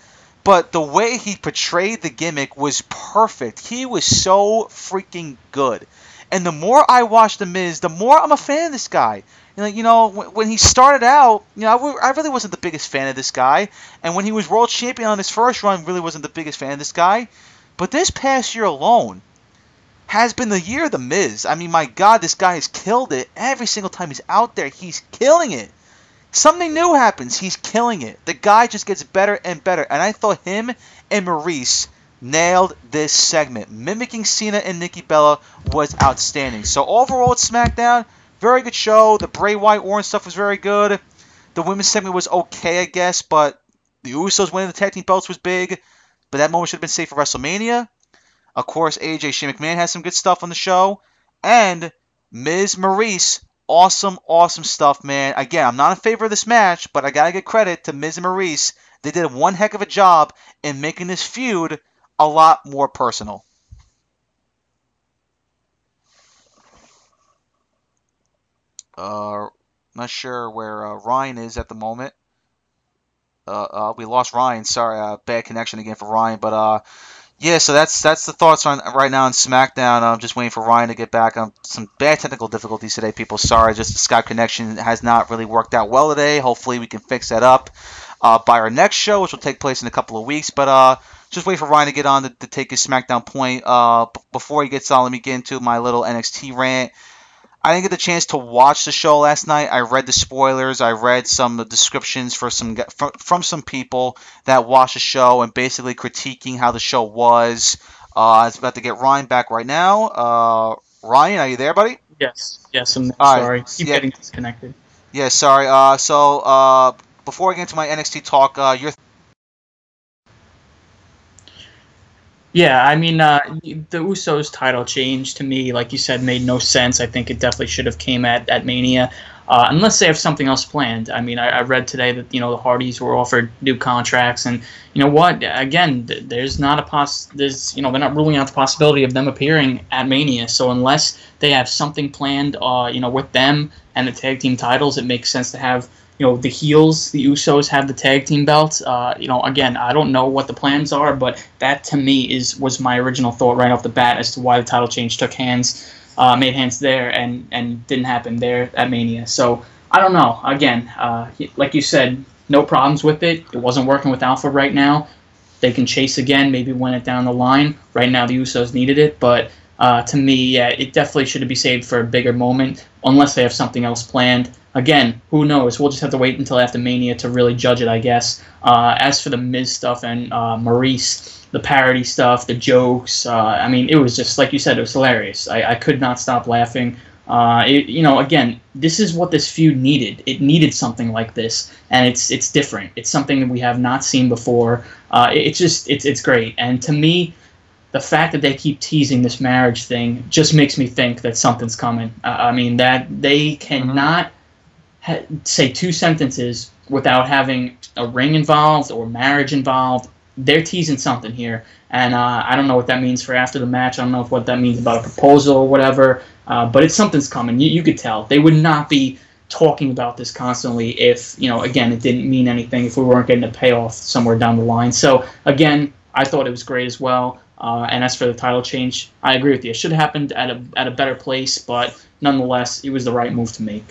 but the way he portrayed the gimmick was perfect. He was so freaking good. And the more I watch The Miz, the more I'm a fan of this guy. You know, when he started out, you know, I, really wasn't the biggest fan of this guy. And when he was world champion on his first run, really wasn't the biggest fan of this guy. But this past year alone has been the year of The Miz. I mean, my God, this guy has killed it. Every single time he's out there, he's killing it. Something new happens. He's killing it. The guy just gets better and better. And I thought him and Maryse nailed this segment. Mimicking Cena and Nikki Bella was outstanding. So overall at SmackDown, very good show. The Bray Wyatt Orton stuff was very good. The women's segment was okay, I guess, but the Usos winning the tag team belts was big. But that moment should have been saved for WrestleMania. Of course, AJ Shane McMahon has some good stuff on the show. And Miz Maryse awesome, awesome stuff, man. Again, I'm not in favor of this match, but I gotta give credit to Miz and Maryse. They did one heck of a job in making this feud a lot more personal. Uh, not sure where uh, Ryan is at the moment. Uh, uh, we lost Ryan. Sorry, uh, bad connection again for Ryan. But uh, yeah, so that's that's the thoughts on right now on SmackDown. I'm just waiting for Ryan to get back. Um, some bad technical difficulties today, people. Sorry, just the Skype connection has not really worked out well today. Hopefully, we can fix that up by our next show, which will take place in a couple of weeks. But just wait for Ryan to get on to, to take his SmackDown point. Uh, b- before he gets on, let me get into my little NXT rant. I didn't get the chance to watch the show last night. I read the spoilers. I read some descriptions for some from, from some people that watched the show and basically critiquing how the show was. Uh, I was about to get Ryan back right now. Uh, Ryan, are you there, buddy? Yes. Yes, I'm sorry. Right. Keep yeah. getting disconnected. Yeah, sorry. Uh, so uh, before I get into my NXT talk, uh, your Yeah, I mean, uh, the Usos title change to me, like you said, made no sense. I think it definitely should have came at, at Mania, uh, unless they have something else planned. I mean, I, I, read today that you know the Hardys were offered new contracts, and you know what? Again, there's not a poss. There's you know they're not ruling out the possibility of them appearing at Mania. So unless they have something planned, uh, you know, with them and the tag team titles, it makes sense to have you know the heels, the Usos have the tag team belts. Uh, you know, again, I don't know what the plans are, but that to me is was my original thought right off the bat as to why the title change took hands, uh, made hands there, and and didn't happen there at Mania. So I don't know. Again, uh, like you said, no problems with it. It wasn't working with Alpha right now. They can chase again, maybe win it down the line. Right now, the Usos needed it, but uh, to me, yeah, it definitely should be saved for a bigger moment, unless they have something else planned again, who knows? We'll just have to wait until after Mania to really judge it, I guess. Uh, as for the Miz stuff and uh, Maryse, the parody stuff, the jokes, uh, I mean, it was just, like you said, it was hilarious. I, I could not stop laughing. Uh, it, you know, again, this is what this feud needed. It needed something like this, and it's it's different. It's something that we have not seen before. Uh, it, it's just it's it's great, and to me, the fact that they keep teasing this marriage thing just makes me think that something's coming. Uh, I mean, that they cannot ha- say two sentences without having a ring involved or marriage involved. They're teasing something here, and uh, I don't know what that means for after the match. I don't know if what that means about a proposal or whatever, uh, but it's something's coming. You, you could tell they would not be talking about this constantly if you know again it didn't mean anything if we weren't getting a payoff somewhere down the line. So again, I thought it was great as well. Uh, and as for the title change, I agree with you. It should have happened at a at a better place, but nonetheless, it was the right move to make.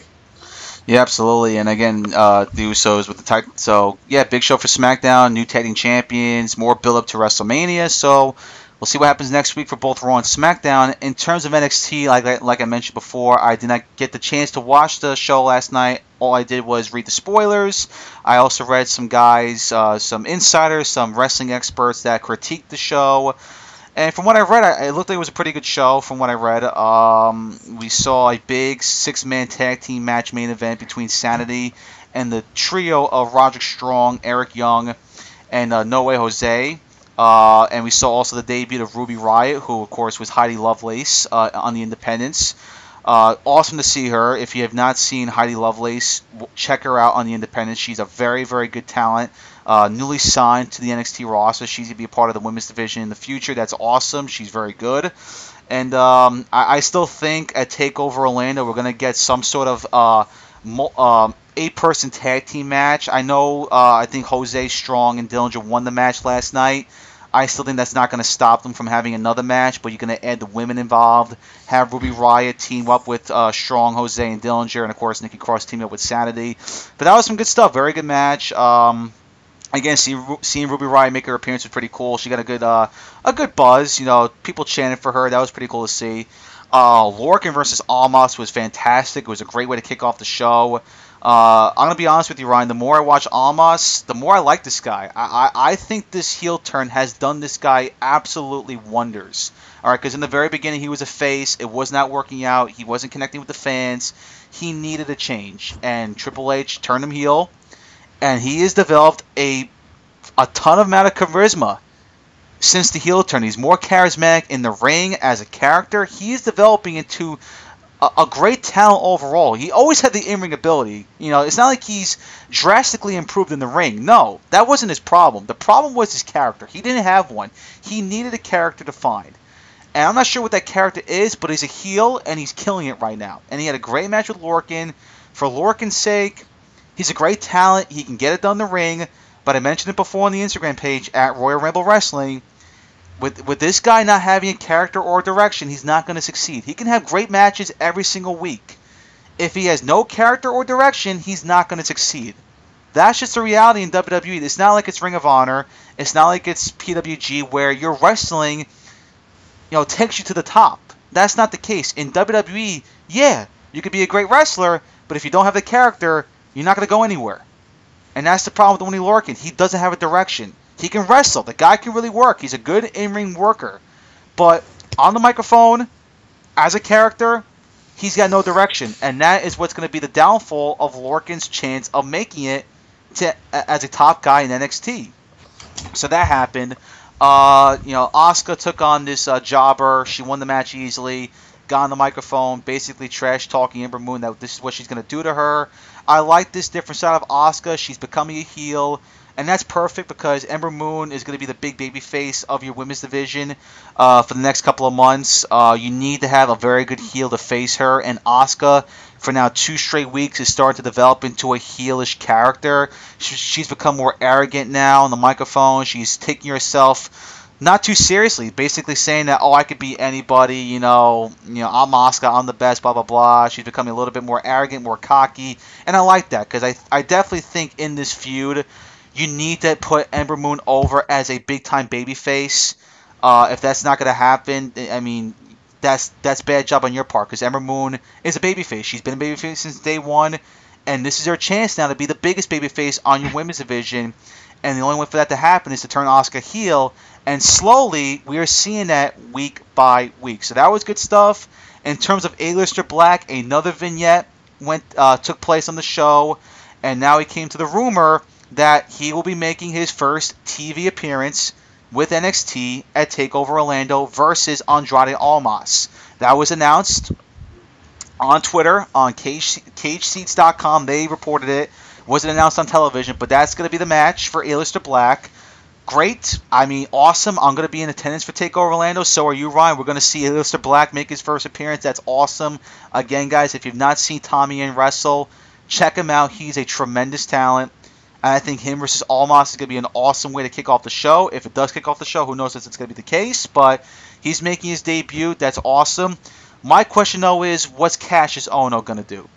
Yeah, absolutely. And again, uh, the Usos with the title. So yeah, big show for SmackDown, new tag team champions, more build up to WrestleMania. So we'll see what happens next week for both Raw and SmackDown. In terms of NXT, like like I mentioned before, I did not get the chance to watch the show last night. All I did was read the spoilers. I also read some guys, uh, some insiders, some wrestling experts that critiqued the show. And from what I read, it looked like it was a pretty good show. From what I read, um, we saw a big six-man tag team match main event between Sanity and the trio of Roderick Strong, Eric Young, and uh, No Way Jose. Uh, and we saw also the debut of Ruby Riott, who of course was Heidi Lovelace uh, on the Independence. Uh, awesome to see her. If you have not seen Heidi Lovelace, check her out on the Independence. She's a very, very good talent uh, newly signed to the NXT roster. She's going to be a part of the women's division in the future. That's awesome. She's very good. And um, I, I, still think at TakeOver Orlando, we're going to get some sort of uh, mo- um, eight-person tag team match. I know uh, I think Jose Strong and Dillinger won the match last night. I still think that's not going to stop them from having another match, but you're going to add the women involved, have Ruby Riott team up with uh, Strong, Jose, and Dillinger, and of course Nikki Cross team up with Sanity. But that was some good stuff. Very good match. Um, again, seeing, seeing Ruby Riott make her appearance was pretty cool. She got a good uh, a good buzz. You know, people chanted for her. That was pretty cool to see. Uh, Lorcan versus Almas was fantastic. It was a great way to kick off the show. Uh, I'm gonna be honest with you, Ryan. The more I watch Almas, the more I like this guy. I, I, I think this heel turn has done this guy absolutely wonders. All right, because in the very beginning he was a face. It was not working out. He wasn't connecting with the fans. He needed a change, and Triple H turned him heel and he has developed a a ton of amount of charisma since the heel turn. He's more charismatic in the ring as a character. He is developing into a, a great talent overall. He always had the in-ring ability. You know, it's not like he's drastically improved in the ring. No, that wasn't his problem. The problem was his character. He didn't have one. He needed a character to find. And I'm not sure what that character is, but he's a heel and he's killing it right now. And he had a great match with Lorcan. For Lorcan's sake, He's a great talent. He can get it done the ring. But I mentioned it before on the Instagram page at Royal Ramble Wrestling. With with this guy not having a character or direction, he's not going to succeed. He can have great matches every single week. If he has no character or direction, he's not going to succeed. That's just the reality in WWE. It's not like it's Ring of Honor. It's not like it's PWG where your wrestling, you know, takes you to the top. That's not the case in WWE. Yeah, You could be a great wrestler, but if you don't have the character, you're not going to go anywhere. And that's the problem with Oney Lorcan. He doesn't have a direction. He can wrestle. The guy can really work. He's a good in-ring worker. But on the microphone, as a character, he's got no direction. And that is what's going to be the downfall of Lorcan's chance of making it to as a top guy in NXT. So that happened. Uh, you know, Asuka took on this uh, jobber. She won the match easily. Got on the microphone, basically trash talking Ember Moon that this is what she's going to do to her. I like this different side of Asuka. She's becoming a heel. And that's perfect because Ember Moon is going to be the big baby face of your women's division uh, for the next couple of months. Uh, you need to have a very good heel to face her. And Asuka, for now two straight weeks, is starting to develop into a heelish character. She's become more arrogant now on the microphone. She's taking herself not too seriously, basically saying that oh I could be anybody, you know, you know I'm Asuka, I'm the best, blah blah blah. She's becoming a little bit more arrogant, more cocky, and I like that because I I definitely think in this feud you need to put Ember Moon over as a big time babyface. Uh, if that's not going to happen, I mean, that's that's bad job on your part because Ember Moon is a babyface. She's been a babyface since day one, and this is her chance now to be the biggest babyface on your women's division. And the only way for that to happen is to turn Asuka heel, and slowly we are seeing that week by week. So that was good stuff. In terms of Aleister Black, another vignette went uh, took place on the show, and now he came to the rumor that he will be making his first TV appearance with NXT at Takeover Orlando versus Andrade Almas. That was announced on Twitter on cage, CageSeats.com. They reported it. Wasn't announced on television, but that's going to be the match for Aleister Black. Great. I mean, awesome. I'm going to be in attendance for Takeover Orlando. So are you, Ryan. We're going to see Aleister Black make his first appearance. That's awesome. Again, guys, if you've not seen Tommy End wrestle, check him out. He's a tremendous talent. And I think him versus Almas is going to be an awesome way to kick off the show. If it does kick off the show, who knows if it's going to be the case, but he's making his debut. That's awesome. My question, though, is what's Kassius Ohno going to do?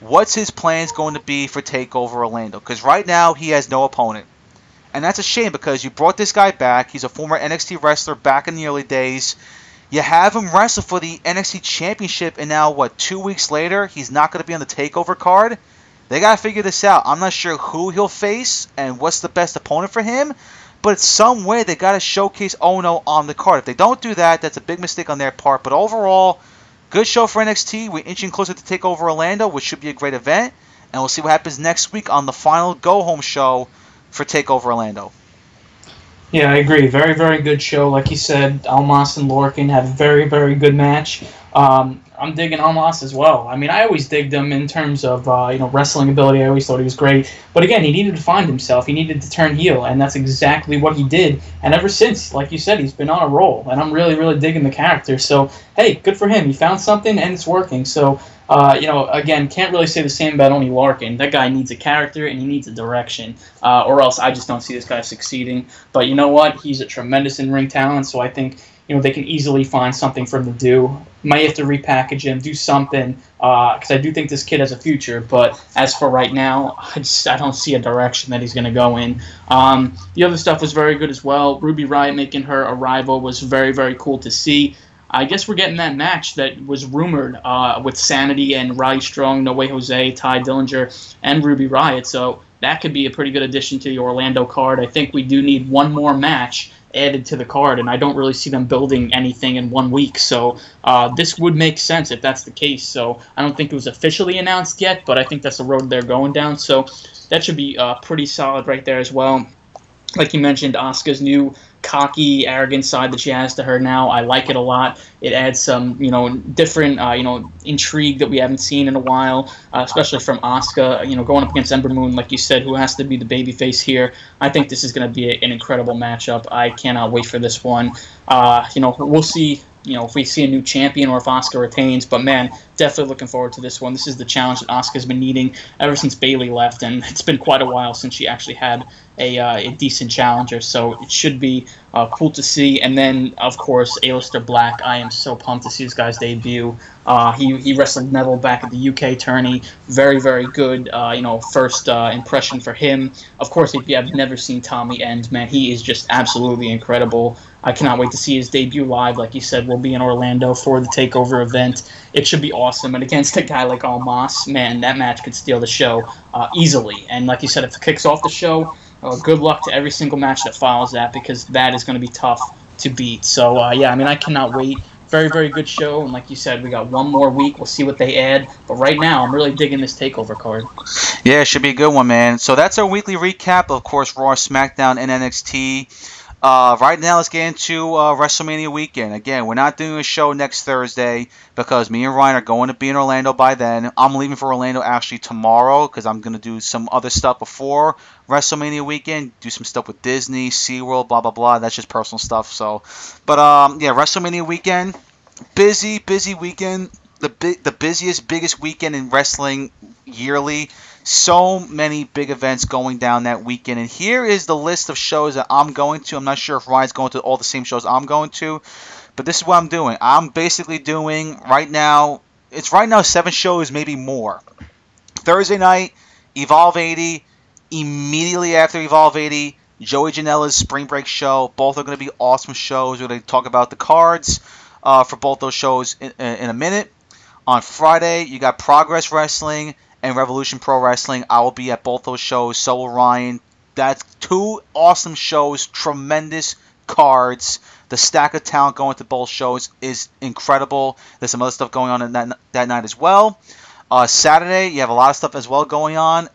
What's his plans going to be for TakeOver Orlando? Because right now he has no opponent. And that's a shame because you brought this guy back. He's a former NXT wrestler back in the early days. You have him wrestle for the NXT Championship, and now, what, two weeks later, he's not going to be on the TakeOver card? They got to figure this out. I'm not sure who he'll face and what's the best opponent for him, but some way they got to showcase Ohno on the card. If they don't do that, that's a big mistake on their part. But overall, good show for NXT. We're inching closer to take over Orlando, which should be a great event. And we'll see what happens next week on the final go home show for Takeover Orlando. Yeah, I agree. Very, very good show. Like you said, Almas and Lorcan had a very, very good match. Um, I'm digging Almas as well. I mean, I always digged him in terms of uh, you know wrestling ability. I always thought he was great. But again, he needed to find himself. He needed to turn heel, and that's exactly what he did. And ever since, like you said, he's been on a roll. And I'm really, really digging the character. So hey, good for him. He found something, and it's working. So uh, you know, again, can't really say the same about Oney Lorcan. That guy needs a character and he needs a direction, uh, or else I just don't see this guy succeeding. But you know what? He's a tremendous in-ring talent, so I think you know they can easily find something for him to do. Might have to repackage him, do something, because uh, I do think this kid has a future. But as for right now, I just I don't see a direction that he's going to go in. Um, the other stuff was very good as well. Ruby Riott making her arrival was very very cool to see. I guess we're getting that match that was rumored uh, with Sanity and Roddy Strong, No Way Jose, Tye Dillinger, and Ruby Riott. So that could be a pretty good addition to the Orlando card. I think we do need one more match added to the card, and I don't really see them building anything in one week. So uh, this would make sense if that's the case. So I don't think it was officially announced yet, but I think that's the road they're going down. So that should be uh, pretty solid right there as well. Like you mentioned, Asuka's new cocky, arrogant side that she has to her now. I like it a lot. It adds some, you know, different, uh, you know, intrigue that we haven't seen in a while, uh, especially from Asuka. You know, going up against Ember Moon, like you said, who has to be the babyface here. I think this is going to be a, an incredible matchup. I cannot wait for this one. Uh, you know, we'll see you know, if we see a new champion or if Asuka retains. But man, definitely looking forward to this one. This is the challenge that Asuka's been needing ever since Bayley left, and it's been quite a while since she actually had a, uh, a decent challenger. So it should be uh, cool to see. And then, of course, Aleister Black. I am so pumped to see this guy's debut. Uh, he, he wrestled Neville back at the UK tourney. Very, very good, uh, you know, first uh, impression for him. Of course, if you have never seen Tommy End, man, he is just absolutely incredible. I cannot wait to see his debut live. Like you said, we'll be in Orlando for the Takeover event. It should be awesome awesome. And against a guy like Almas, man, that match could steal the show uh, easily. And like you said, if it kicks off the show, uh, good luck to every single match that follows that because that is going to be tough to beat. So uh, yeah, I mean, I cannot wait. Very, very good show, and like you said, we got one more week. We'll see what they add. But right now, I'm really digging this takeover card. Yeah, it should be a good one, man. So that's our weekly recap. Of course, Raw, SmackDown, and NXT. Uh, right now, let's get into uh, WrestleMania weekend. Again, we're not doing a show next Thursday because me and Ryan are going to be in Orlando by then. I'm leaving for Orlando actually tomorrow because I'm going to do some other stuff before WrestleMania weekend. Do some stuff with Disney, SeaWorld, blah, blah, blah. That's just personal stuff. So, But um, yeah, WrestleMania weekend. Busy, busy weekend. The, bi- the busiest, biggest weekend in wrestling yearly so many big events going down that weekend. And here is the list of shows that I'm going to. I'm not sure if Ryan's going to all the same shows I'm going to, but this is what I'm doing. I'm basically doing right now, it's right now seven shows, maybe more. Thursday night, Evolve 80. Immediately after Evolve 80, Joey Janela's Spring Break show. Both are going to be awesome shows. We're going to talk about the cards uh, for both those shows in, in a minute. On Friday, you got Progress Wrestling and Revolution Pro Wrestling. I will be at both those shows. So will Ryan. That's two awesome shows, tremendous cards. The stack of talent going to both shows is incredible. There's some other stuff going on that, that night as well. Uh, Saturday, you have a lot of stuff as well going on.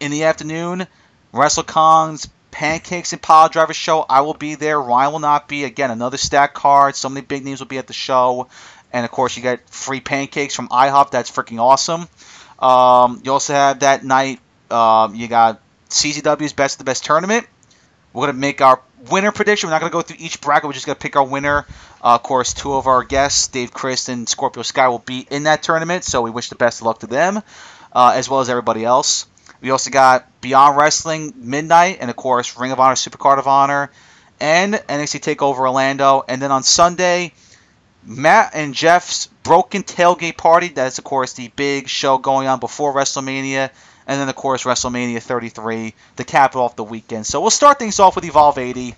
In the afternoon, WrestleCon's Pancakes and Pile Driver show. I will be there. Ryan will not be. Again, another stack card. So many big names will be at the show. And of course, you get free pancakes from IHOP. That's freaking awesome. Um, you also have that night. Um, you got CZW's Best of the Best tournament. We're gonna make our winner prediction. We're not gonna go through each bracket. We're just gonna pick our winner. Uh, of course, two of our guests, Dave Crist and Scorpio Sky, will be in that tournament. So we wish the best of luck to them, uh, as well as everybody else. We also got Beyond Wrestling Midnight, and of course Ring of Honor Supercard of Honor, and NXT Takeover Orlando. And then on Sunday, Matt and Jeff's Broken Tailgate Party. That's, of course, the big show going on before WrestleMania. And then, of course, WrestleMania 33, the capital of the weekend. So we'll start things off with Evolve 80.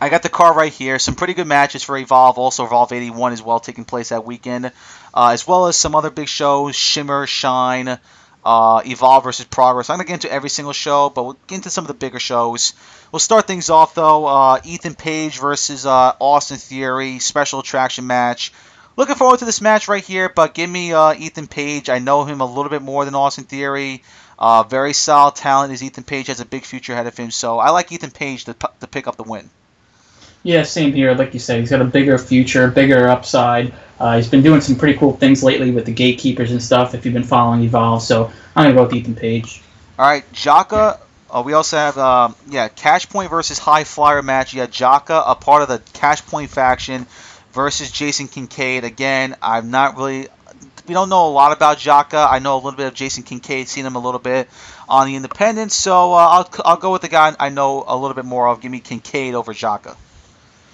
I got the card right here. Some pretty good matches for Evolve. Also, Evolve 81 as well taking place that weekend. Uh, as well as some other big shows Shimmer, Shine, uh, Evolve versus Progress. I'm going to get into every single show, but we'll get into some of the bigger shows. We'll start things off, though. Uh, Ethan Page versus uh, Austin Theory, special attraction match. Looking forward to this match right here, but give me uh, Ethan Page. I know him a little bit more than Austin Theory. Uh, very solid talent is Ethan Page, has a big future ahead of him, so I like Ethan Page to, to pick up the win. Yeah, same here. Like you said, he's got a bigger future, bigger upside. Uh, he's been doing some pretty cool things lately with the gatekeepers and stuff. If you've been following Evolve, so I'm gonna go with Ethan Page. All right, Jaka. Uh, we also have um, yeah, Catch Point versus High Flyer match. Got Jaka, a part of the Catch Point faction, versus Jason Kincaid. Again, I'm not really. We don't know a lot about Jaka. I know a little bit of Jason Kincaid, seen him a little bit on the Independents. So uh, I'll I'll go with the guy I know a little bit more of. Give me Kincaid over Jaka.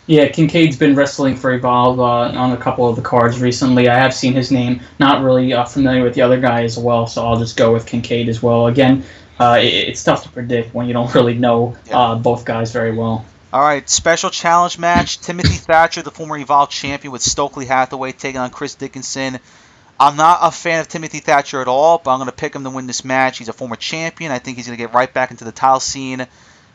Yeah, Kincaid's been wrestling for Evolve uh, on a couple of the cards recently. I have seen his name. Not really uh, familiar with the other guy as well, so I'll just go with Kincaid as well. Again, uh, it, it's tough to predict when you don't really know uh, both guys very well. All right, special challenge match: Timothy Thatcher, the former Evolve champion, with Stokely Hathaway taking on Chris Dickinson. I'm not a fan of Timothy Thatcher at all, but I'm going to pick him to win this match. He's a former champion. I think he's going to get right back into the title scene.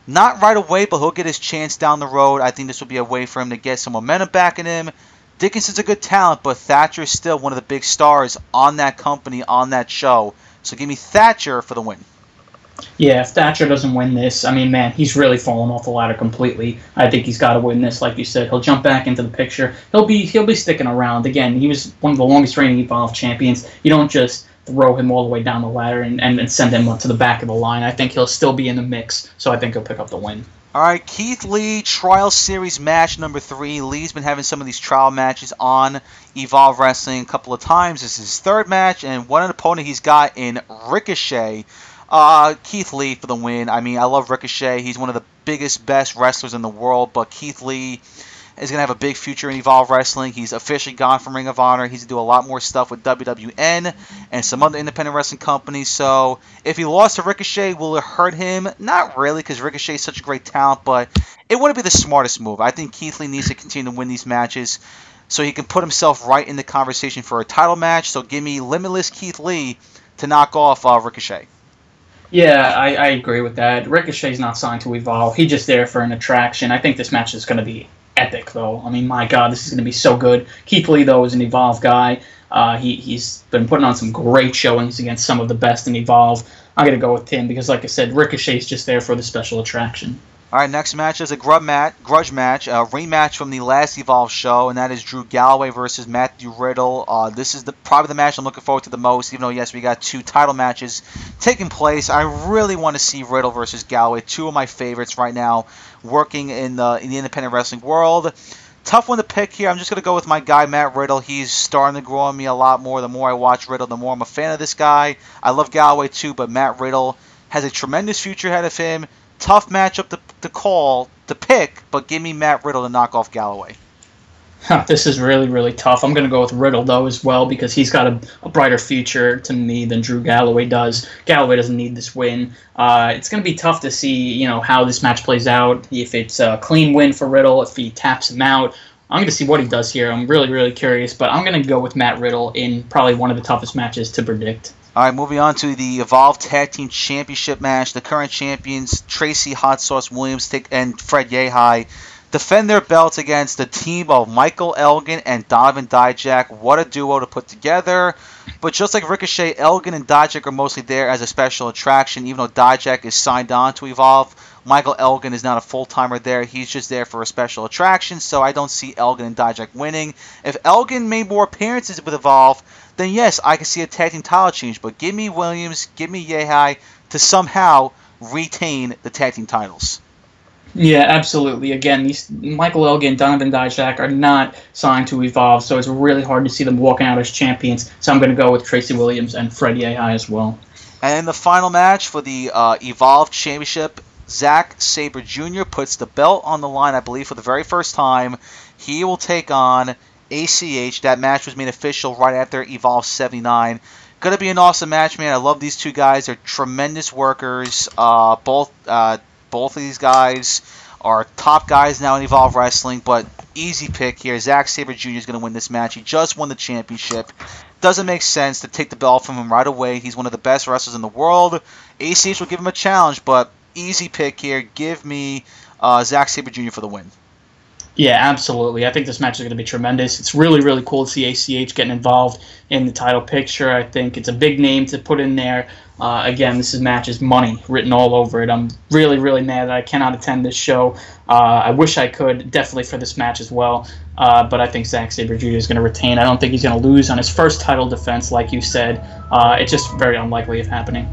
Not right away, but he'll get his chance down the road. I think this will be a way for him to get some momentum back in him. Dickinson's a good talent, but Thatcher is still one of the big stars on that company, on that show. So give me Thatcher for the win. Yeah, if Thatcher doesn't win this, I mean, man, he's really fallen off the ladder completely. I think he's got to win this, like you said. He'll jump back into the picture. He'll be he'll be sticking around again. He was one of the longest reigning Evolve champions. You don't just throw him all the way down the ladder and, and, and send him to the back of the line. I think he'll still be in the mix, so I think he'll pick up the win. All right, Keith Lee Trial Series match number three. Lee's been having some of these trial matches on Evolve Wrestling a couple of times. This is his third match, and what an opponent he's got in Ricochet. Uh, Keith Lee for the win. I mean, I love Ricochet. He's one of the biggest, best wrestlers in the world, but Keith Lee is going to have a big future in Evolve Wrestling. He's officially gone from Ring of Honor. He's going to do a lot more stuff with WWN and some other independent wrestling companies. So if he lost to Ricochet, will it hurt him? Not really, because Ricochet is such a great talent, but it wouldn't be the smartest move. I think Keith Lee needs to continue to win these matches. so he can put himself right in the conversation for a title match. So give me Limitless Keith Lee to knock off uh, Ricochet. Yeah, I, I agree with that. Ricochet's not signed to Evolve. He's just there for an attraction. I think this match is going to be epic, though. I mean, my God, this is going to be so good. Keith Lee, though, is an Evolve guy. Uh, he, he's been putting on some great showings against some of the best in Evolve. I'm going to go with him because, like I said, Ricochet's just there for the special attraction. All right, next match is a grub mat, grudge match, a rematch from the last Evolve show, and that is Drew Galloway versus Matthew Riddle. Uh, this is the probably the match I'm looking forward to the most, even though yes, we got two title matches taking place. I really want to see Riddle versus Galloway, two of my favorites right now, working in the in the independent wrestling world. Tough one to pick here. I'm just gonna go with my guy Matt Riddle. He's starting to grow on me a lot more. The more I watch Riddle, the more I'm a fan of this guy. I love Galloway too, but Matt Riddle has a tremendous future ahead of him tough matchup to, to call, to pick, but give me Matt Riddle to knock off Galloway. Huh, this is really, really tough. I'm going to go with Riddle, though, as well, because he's got a, a, brighter future to me than Drew Galloway does. Galloway doesn't need this win. Uh, it's going to be tough to see, you know, how this match plays out. If it's a clean win for Riddle, if he taps him out. I'm going to see what he does here. I'm really, really curious, but I'm going to go with Matt Riddle in probably one of the toughest matches to predict. All right, moving on to the Evolve Tag Team Championship match. The current champions Tracy Hot Sauce Williams and Fred Yehi defend their belts against the team of Michael Elgin and Donovan Dijak. What a duo to put together. But just like Ricochet, Elgin and Dijak are mostly there as a special attraction, even though Dijak is signed on to Evolve. Michael Elgin is not a full timer there. He's just there for a special attraction, so I don't see Elgin and Dijak winning. If Elgin made more appearances with Evolve, then yes, I can see a tag team title change. But give me Williams, give me Yehi to somehow retain the tag team titles. Yeah, absolutely. Again, these Michael Elgin, Donovan Dijak are not signed to Evolve, so it's really hard to see them walking out as champions. So I'm going to go with Tracy Williams and Fred Yehi as well. And in the final match for the uh, Evolve Championship, Zack Sabre Jr. puts the belt on the line, I believe, for the very first time. He will take on ACH. That match was made official right after Evolve 79. Gonna be an awesome match, man. I love these two guys. They're tremendous workers. Uh, both uh, both of these guys are top guys now in Evolve Wrestling, but easy pick here. Zack Sabre Jr. is going to win this match. He just won the championship. Doesn't make sense to take the belt from him right away. He's one of the best wrestlers in the world. ACH will give him a challenge, but easy pick here. Give me uh, Zack Sabre Jr. for the win. Yeah, absolutely. I think this match is going to be tremendous. It's really, really cool to see ACH getting involved in the title picture. I think it's a big name to put in there. Uh, again, this is match is money written all over it. I'm really, really mad that I cannot attend this show. Uh, I wish I could, definitely for this match as well. Uh, but I think Zack Sabre Jr. is going to retain. I don't think he's going to lose on his first title defense, like you said. Uh, it's just very unlikely of happening.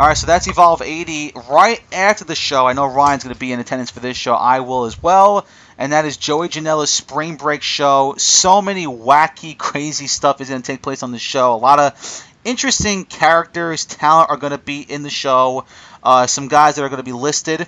All right, so that's Evolve 80. Right after the show, I know Ryan's going to be in attendance for this show. I will as well and that is Joey Janela's Spring Break show. So many wacky, crazy stuff is going to take place on the show. A lot of interesting characters, talent are going to be in the show. Uh, some guys that are going to be listed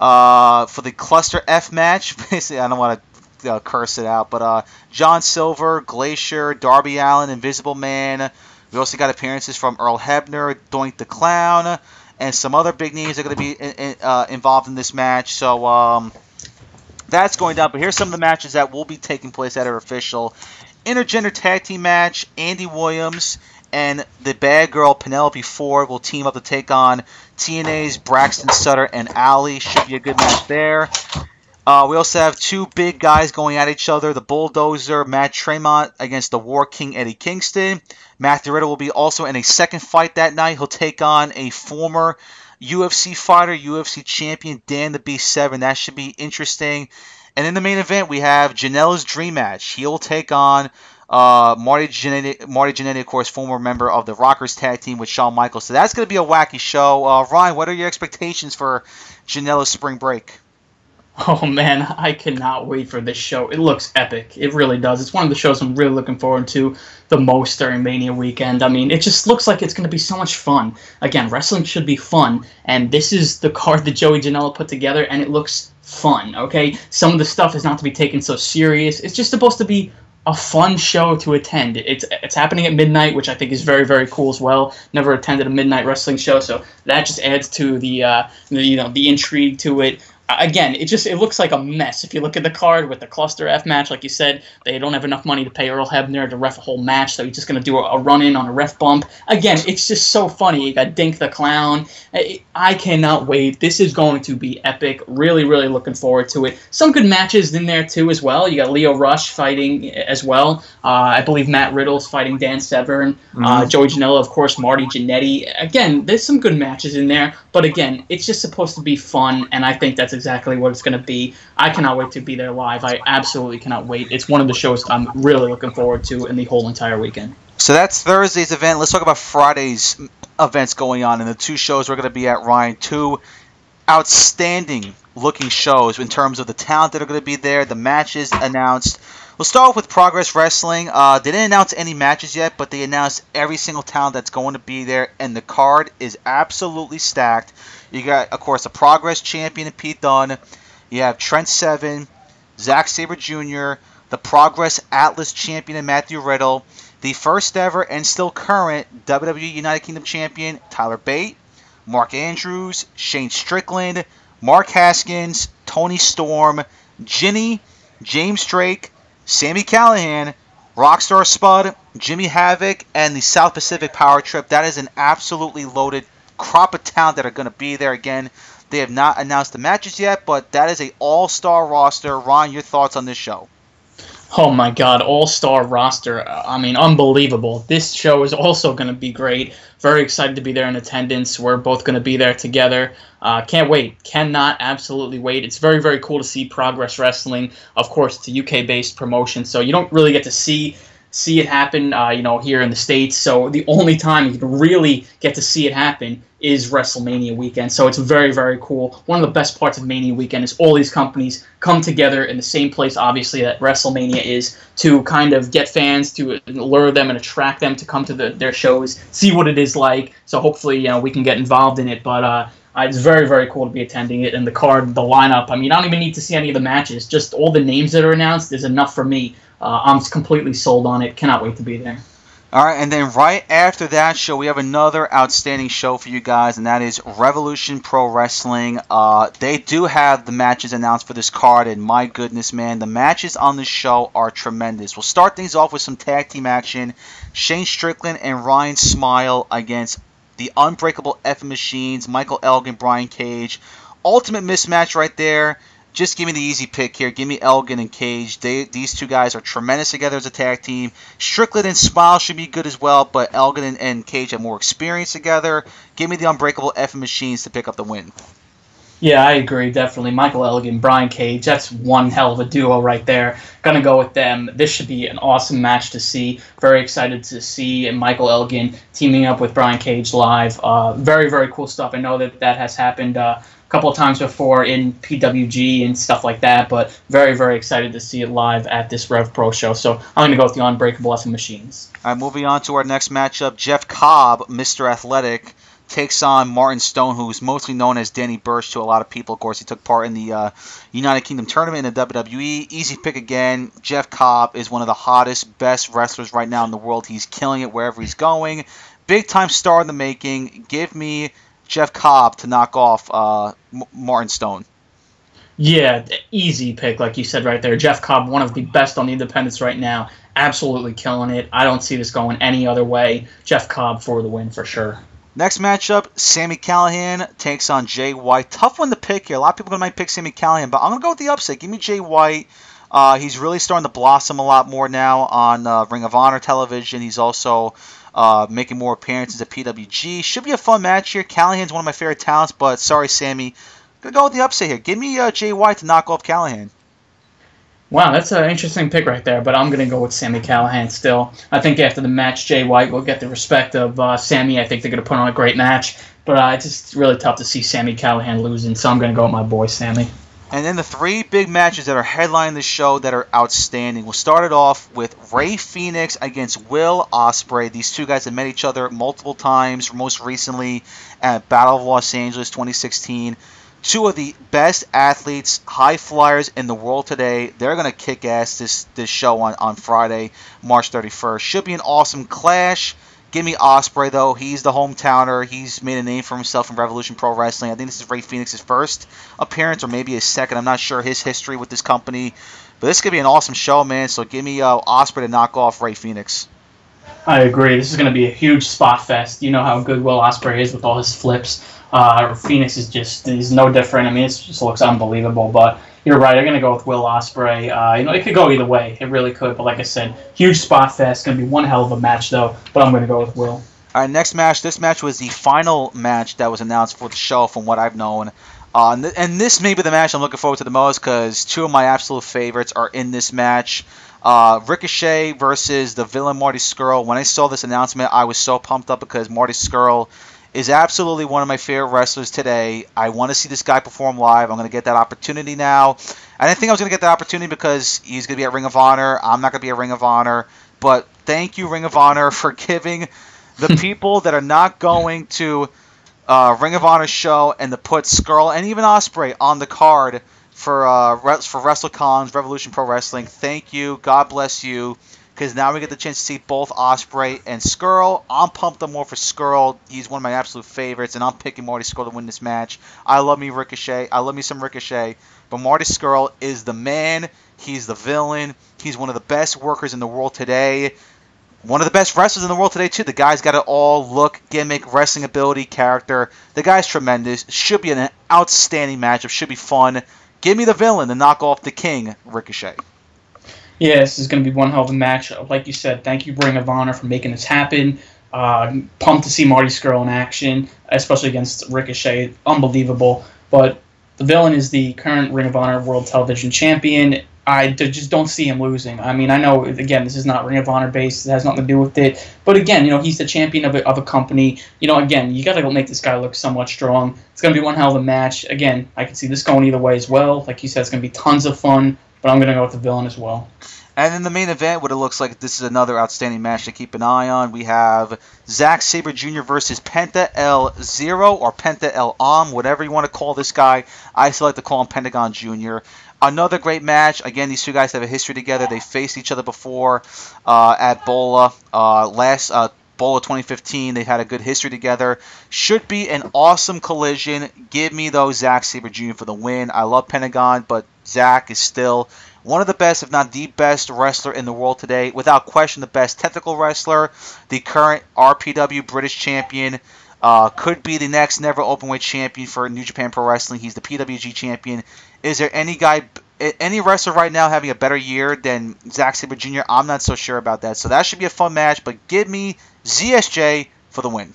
uh, for the Cluster F match. Basically, I don't want to uh, curse it out, but uh, John Silver, Glacier, Darby Allin, Invisible Man. We also got appearances from Earl Hebner, Doink the Clown, and some other big names are going to be in, in, uh, involved in this match. So. Um, that's going down. But here's some of the matches that will be taking place that are official. Intergender tag team match: Andy Williams and the bad girl Penelope Ford will team up to take on TNA's Braxton Sutter and Allie. Should be a good match there. Uh, we also have two big guys going at each other. The Bulldozer, Matt Tremont, against the War King, Eddie Kingston. Matthew Riddle will be also in a second fight that night. He'll take on a former UFC fighter, UFC champion Dan the B7. That should be interesting. And in the main event, we have Janela's Dream Match. He'll take on uh, Marty Jannetty, Marty Jannetty, of course, former member of the Rockers tag team with Shawn Michaels. So that's going to be a wacky show. Uh, Ryan, what are your expectations for Janela's Spring Break? Oh man, I cannot wait for this show. It looks epic. It really does. It's one of the shows I'm really looking forward to the most during Mania weekend. I mean, it just looks like it's going to be so much fun. Again, wrestling should be fun, and this is the card that Joey Janela put together, and it looks fun, okay? Some of the stuff is not to be taken so serious. It's just supposed to be a fun show to attend. It's it's happening at midnight, which I think is very very cool as well. Never attended a midnight wrestling show, so that just adds to the, uh, you know the intrigue to it. Again, it just it looks like a mess. If you look at the card with the cluster F match, like you said, they don't have enough money to pay Earl Hebner to ref a whole match, so he's just going to do a, a run in on a ref bump. Again, it's just so funny. You got Doink the Clown. I, I cannot wait. This is going to be epic. Really, really looking forward to it. Some good matches in there too as well. You got Lio Rush fighting as well. Uh, I believe Matt Riddle's fighting Dan Severn. Uh, mm-hmm. Uh, Joey Janela, of course, Marty Jannetty. Again, there's some good matches in there, but again, it's just supposed to be fun, and I think that's exactly what it's going to be. I cannot wait to be there live. I absolutely cannot wait. It's one of the shows I'm really looking forward to in the whole entire weekend. So that's Thursday's event. Let's talk about Friday's events going on. And the two shows we're going to be at, Ryan, two outstanding looking shows in terms of the talent that are going to be there, the matches announced. We'll start off with Progress Wrestling. Uh, they didn't announce any matches yet, but they announced every single talent that's going to be there, and the card is absolutely stacked. You got, of course, a Progress champion Pete Dunne. You have Trent Seven, Zack Sabre Jr., the Progress Atlas champion Matthew Riddle, the first ever and still current WWE United Kingdom champion Tyler Bate, Mark Andrews, Shane Strickland, Mark Haskins, Toni Storm, Jinny, James Drake, Sami Callihan, Rockstar Spud, Jimmy Havoc, and the South Pacific Power Trip. That is an absolutely loaded crop of talent that are going to be there again. They have not announced the matches yet, but that is a all-star roster. Ron, your thoughts on this show? Oh my God, all star roster. I mean, unbelievable. This show is also going to be great. Very excited to be there in attendance. We're both going to be there together. Uh, can't wait. Cannot absolutely wait. It's very, very cool to see Progress Wrestling. Of course, it's a UK based promotion, so you don't really get to see see it happen, uh, you know, here in the states. So the only time you can really get to see it happen is WrestleMania weekend. So it's very, very cool. One of the best parts of Mania weekend is all these companies come together in the same place, obviously, that WrestleMania is, to kind of get fans, to lure them and attract them to come to the, their shows, see what it is like. So hopefully, you know, we can get involved in it. But uh, it's very, very cool to be attending it. And the card, the lineup, I mean, I don't even need to see any of the matches. Just all the names that are announced is enough for me uh, I'm completely sold on it. Cannot wait to be there. All right, and then right after that show, we have another outstanding show for you guys, and that is Revolution Pro Wrestling. Uh, they do have the matches announced for this card, and my goodness, man, the matches on this show are tremendous. We'll start things off with some tag team action. Shane Strickland and Ryan Smile against the Unbreakable F Machines, Michael Elgin, Brian Cage. Ultimate mismatch right there just give me the easy pick here. Give me Elgin and Cage. They, these two guys are tremendous together as a tag team. Strickland and Smile should be good as well, but Elgin and, and Cage have more experience together. Give me the Unbreakable F Machines to pick up the win. Yeah, I agree, definitely. Michael Elgin, Brian Cage, that's one hell of a duo right there. Gonna go with them. This should be an awesome match to see. Very excited to see Michael Elgin teaming up with Brian Cage live. Uh, very, very cool stuff. I know that that has happened uh, couple of times before in PWG and stuff like that, but very, very excited to see it live at this Rev Pro show. So I'm going to go with the Unbreakable F Machines. All right, moving on to our next matchup. Jeff Cobb, Mr. Athletic, takes on Martin Stone, who's mostly known as Danny Burch to a lot of people. Of course, he took part in the uh, United Kingdom tournament in the WWE. Easy pick again. Jeff Cobb is one of the hottest, best wrestlers right now in the world. He's killing it wherever he's going. Big time star in the making. Give me Jeff Cobb to knock off uh, Martin Stone. Yeah, easy pick, like you said right there. Jeff Cobb, one of the best on the independents right now, absolutely killing it. I don't see this going any other way. Jeff Cobb for the win for sure. Next matchup, Sammy Callihan takes on Jay White. Tough one to pick here. A lot of people might pick Sammy Callihan, but I'm gonna go with the upset. Give me Jay White. Uh, he's really starting to blossom a lot more now on uh, Ring of Honor television. He's also uh, making more appearances at PWG. Should be a fun match here. Callihan's one of my favorite talents, but sorry, Sammy. Gonna go with the upset here. Give me uh, Jay White to knock off Callihan. Wow, that's an interesting pick right there, but I'm going to go with Sammy Callihan still. I think after the match, Jay White will get the respect of uh, Sami. I think they're going to put on a great match, but uh, it's just really tough to see Sammy Callihan losing, so I'm going to go with my boy Sami. And then the three big matches that are headlining the show that are outstanding. We'll start it off with Rey Fenix against Will Ospreay. These two guys have met each other multiple times, most recently at Battle of Los Angeles 2016. Two of the best athletes, high flyers in the world today. They're going to kick ass this, this show on, on Friday, March 31st. Should be an awesome clash. Give me Ospreay though. He's the hometowner. He's made a name for himself in Revolution Pro Wrestling. I think this is Rey Fenix's first appearance, or maybe his second. I'm not sure his history with this company, but this could be an awesome show, man. So give me uh, Ospreay to knock off Rey Fenix. I agree. This is going to be a huge spot fest. You know how good Will Ospreay is with all his flips. Uh, Fenix is just he's no different. I mean, it just looks unbelievable. But you're right. I'm going to go with Will Ospreay. Uh, you know, it could go either way. It really could. But like I said, huge spot fest. Going to be one hell of a match, though. But I'm going to go with Will. All right, next match. This match was the final match that was announced for the show, from what I've known. Uh, and, th- and this may be the match I'm looking forward to the most because two of my absolute favorites are in this match. Uh, Ricochet versus the villain Marty Scurll. When I saw this announcement, I was so pumped up because Marty Scurll is absolutely one of my favorite wrestlers today. I want to see this guy perform live. I'm going to get that opportunity now. And I didn't think I was going to get that opportunity because he's going to be at Ring of Honor. I'm not going to be at Ring of Honor. But thank you, Ring of Honor, for giving the people that are not going to uh, Ring of Honor show and to put Scurll and even Ospreay on the card for uh, for WrestleCons, Revolution Pro Wrestling. Thank you. God bless you because now we get the chance to see both Ospreay and Scurll. I'm pumped up more for Scurll. He's one of my absolute favorites, and I'm picking Marty Scurll to win this match. I love me Ricochet. I love me some Ricochet, but Marty Scurll is the man. He's the villain. He's one of the best workers in the world today. One of the best wrestlers in the world today, too. The guy's got it all look, gimmick, wrestling ability, character. The guy's tremendous. Should be an outstanding matchup. Should be fun. Give me the villain to knock off the king, Ricochet. Yeah, this is going to be one hell of a match. Like you said, thank you, Ring of Honor, for making this happen. Uh, pumped to see Marty Scurll in action, especially against Ricochet. Unbelievable. But the villain is the current Ring of Honor World Television Champion. I just don't see him losing. I mean, I know again this is not Ring of Honor based; it has nothing to do with it. But again, you know, he's the champion of a, of a company. You know, again, you got to go make this guy look somewhat strong. It's going to be one hell of a match. Again, I can see this going either way as well. Like you said, it's going to be tons of fun but I'm going to go with the villain as well. And in the main event, what it looks like, this is another outstanding match to keep an eye on. We have Zack Sabre Jr. versus Penta El Zero or Penta El Am, whatever you want to call this guy. I still like to call him Pentagon Jr. Another great match. Again, these two guys have a history together. They faced each other before uh, at Bola uh, last uh, Bola 2015. They had a good history together. Should be an awesome collision. Give me though Zack Sabre Jr. for the win. I love Pentagon, but Zack is still one of the best, if not the best wrestler in the world today. Without question, the best technical wrestler. The current RPW British champion. Uh, could be the next never openweight champion for New Japan Pro Wrestling. He's the PWG champion. Is there any guy, any wrestler right now having a better year than Zack Sabre Jr.? I'm not so sure about that. So that should be a fun match. But give me ZSJ for the win.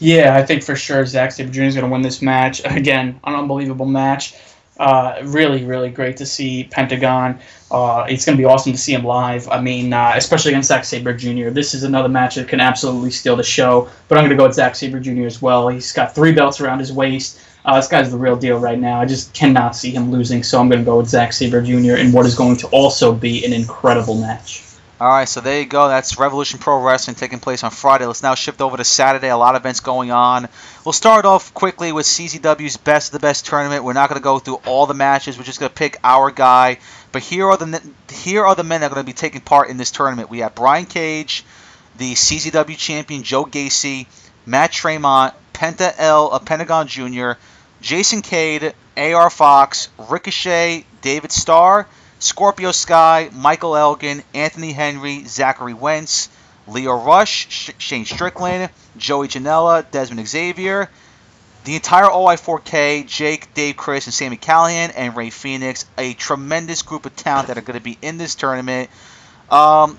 Yeah, I think for sure Zack Sabre Jr. is going to win this match. Again, an unbelievable match. Uh, really, really great to see Pentagon. Uh, it's going to be awesome to see him live. I mean, uh, especially against Zack Sabre Jr. This is another match that can absolutely steal the show. But I'm going to go with Zack Sabre Jr. as well. He's got three belts around his waist. Uh, this guy's the real deal right now. I just cannot see him losing. So I'm going to go with Zack Sabre Jr. in what is going to also be an incredible match. All right, so there you go. That's Revolution Pro Wrestling taking place on Friday. Let's now shift over to Saturday. A lot of events going on. We'll start off quickly with CZW's Best of the Best tournament. We're not going to go through all the matches. We're just going to pick our guy. But here are the here are the men that are going to be taking part in this tournament. We have Brian Cage, the CZW champion Joe Gacy, Matt Tremont, Penta L, a Pentagon Jr., Jason Cade, AR Fox, Ricochet, David Starr. Scorpio Sky, Michael Elgin, Anthony Henry, Zachary Wentz, Lio Rush, Sh- Shane Strickland, Joey Janela, Desmond Xavier, the entire OI4K, Jake, Dave, Crist, and Sammy Callihan, and Rey Fenix, A tremendous group of talent that are going to be in this tournament. Um,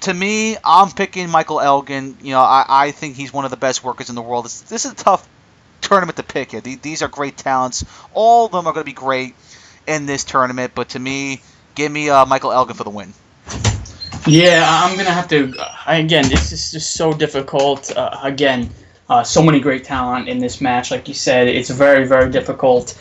to me, I'm picking Michael Elgin. You know, I, I think he's one of the best workers in the world. This, this is a tough tournament to pick here. These are great talents. All of them are going to be great in this tournament, but to me, Give me uh, Michael Elgin for the win. Yeah, I'm gonna have to. Uh, again, this is just so difficult. Uh, again, uh, so many great talent in this match. Like you said, it's very, very difficult.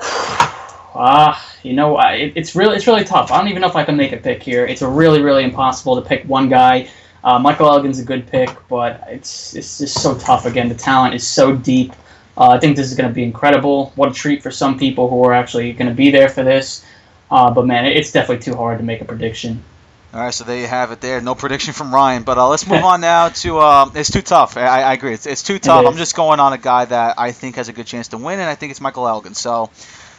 Ah, uh, you know, it, it's really, it's really tough. I don't even know if I can make a pick here. It's really, really impossible to pick one guy. Uh, Michael Elgin's a good pick, but it's it's just so tough. Again, the talent is so deep. Uh, I think this is going to be incredible. What a treat for some people who are actually going to be there for this. Uh, but man, it's definitely too hard to make a prediction. All right, so there you have it. There, no prediction from Ryan. But uh, let's move on now to. Um, it's too tough. I, I agree. It's, it's too tough. I'm just going on a guy that I think has a good chance to win, and I think it's Michael Elgin. So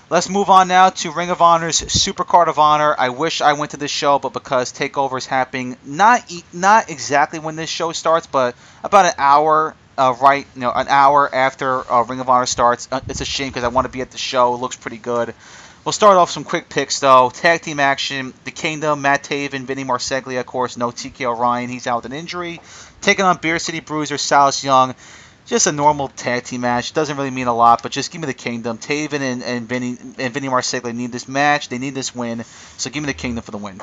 let's move on now to Ring of Honor's Super Card of Honor. I wish I went to this show, but because Takeover is happening not not exactly when this show starts, but about an hour uh, right, you know, an hour after uh, Ring of Honor starts. Uh, it's a shame because I want to be at the show. It looks pretty good. We'll start off some quick picks though. Tag team action: The Kingdom, Matt Taven, Vinny Marseglia, of course. No TK O'Ryan, he's out with an injury. Taking on Beer City Bruiser, Silas Young. Just a normal tag team match. Doesn't really mean a lot, but just give me the Kingdom. Taven and, and Vinny and Vinny Marseglia need this match. They need this win. So give me the Kingdom for the win.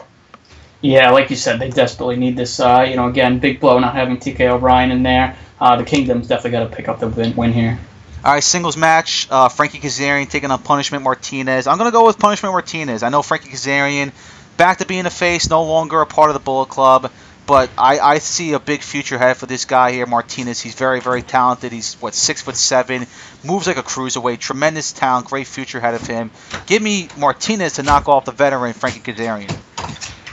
Yeah, like you said, they desperately need this. Uh, you know, again, big blow not having TK O'Ryan in there. Uh, the Kingdom's definitely got to pick up the win, win here. All right, singles match. Uh, Frankie Kazarian taking on Punishment Martinez. I'm gonna go with Punishment Martinez. I know Frankie Kazarian back to being a face, no longer a part of the Bullet Club, but I, I see a big future ahead for this guy here, Martinez. He's very very talented. He's what six foot seven, moves like a cruiserweight, tremendous talent, great future ahead of him. Give me Martinez to knock off the veteran Frankie Kazarian.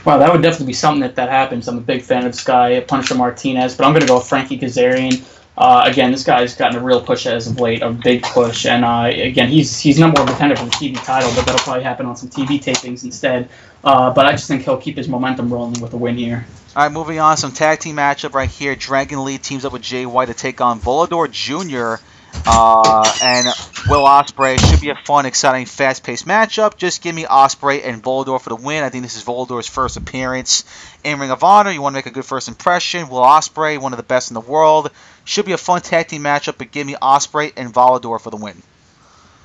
Wow, that would definitely be something that that happens. I'm a big fan of this guy, Punisher Martinez, but I'm gonna go with Frankie Kazarian. Uh, again, this guy's gotten a real push as of late, a big push, and uh, again, he's he's number one contender for the TV title, but that'll probably happen on some TV tapings instead. Uh, but I just think he'll keep his momentum rolling with a win here. All right, moving on, some tag team matchup right here. Dragon Lee teams up with Jay White to take on Volador Jr. Uh, and Will Ospreay should be a fun, exciting, fast-paced matchup. Just give me Ospreay and Volador for the win. I think this is Volador's first appearance in Ring of Honor. You want to make a good first impression. Will Ospreay, one of the best in the world. Should be a fun tag team matchup, but give me Ospreay and Volador for the win.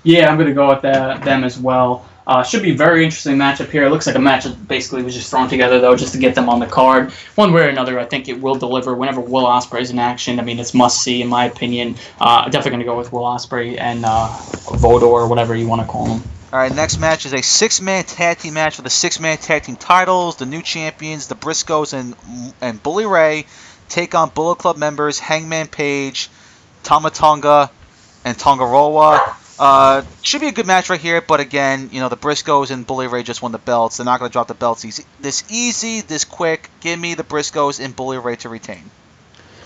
Yeah, I'm going to go with that, them as well. Uh, should be a very interesting matchup here. It looks like a match that basically was just thrown together though, just to get them on the card. One way or another, I think it will deliver. Whenever Will Ospreay's in action, I mean, it's must see in my opinion. Uh, definitely going to go with Will Ospreay and uh, Vodor or whatever you want to call him. All right, next match is a six-man tag team match for the six-man tag team titles. The new champions, the Briscoes and and Bully Ray, take on Bullet Club members Hangman Page, Tama Tonga, and Tanga Loa. Uh, should be a good match right here, but again, you know the Briscoes and Bully Ray just won the belts. They're not going to drop the belts easy. This easy, this quick. Give me the Briscoes and Bully Ray to retain.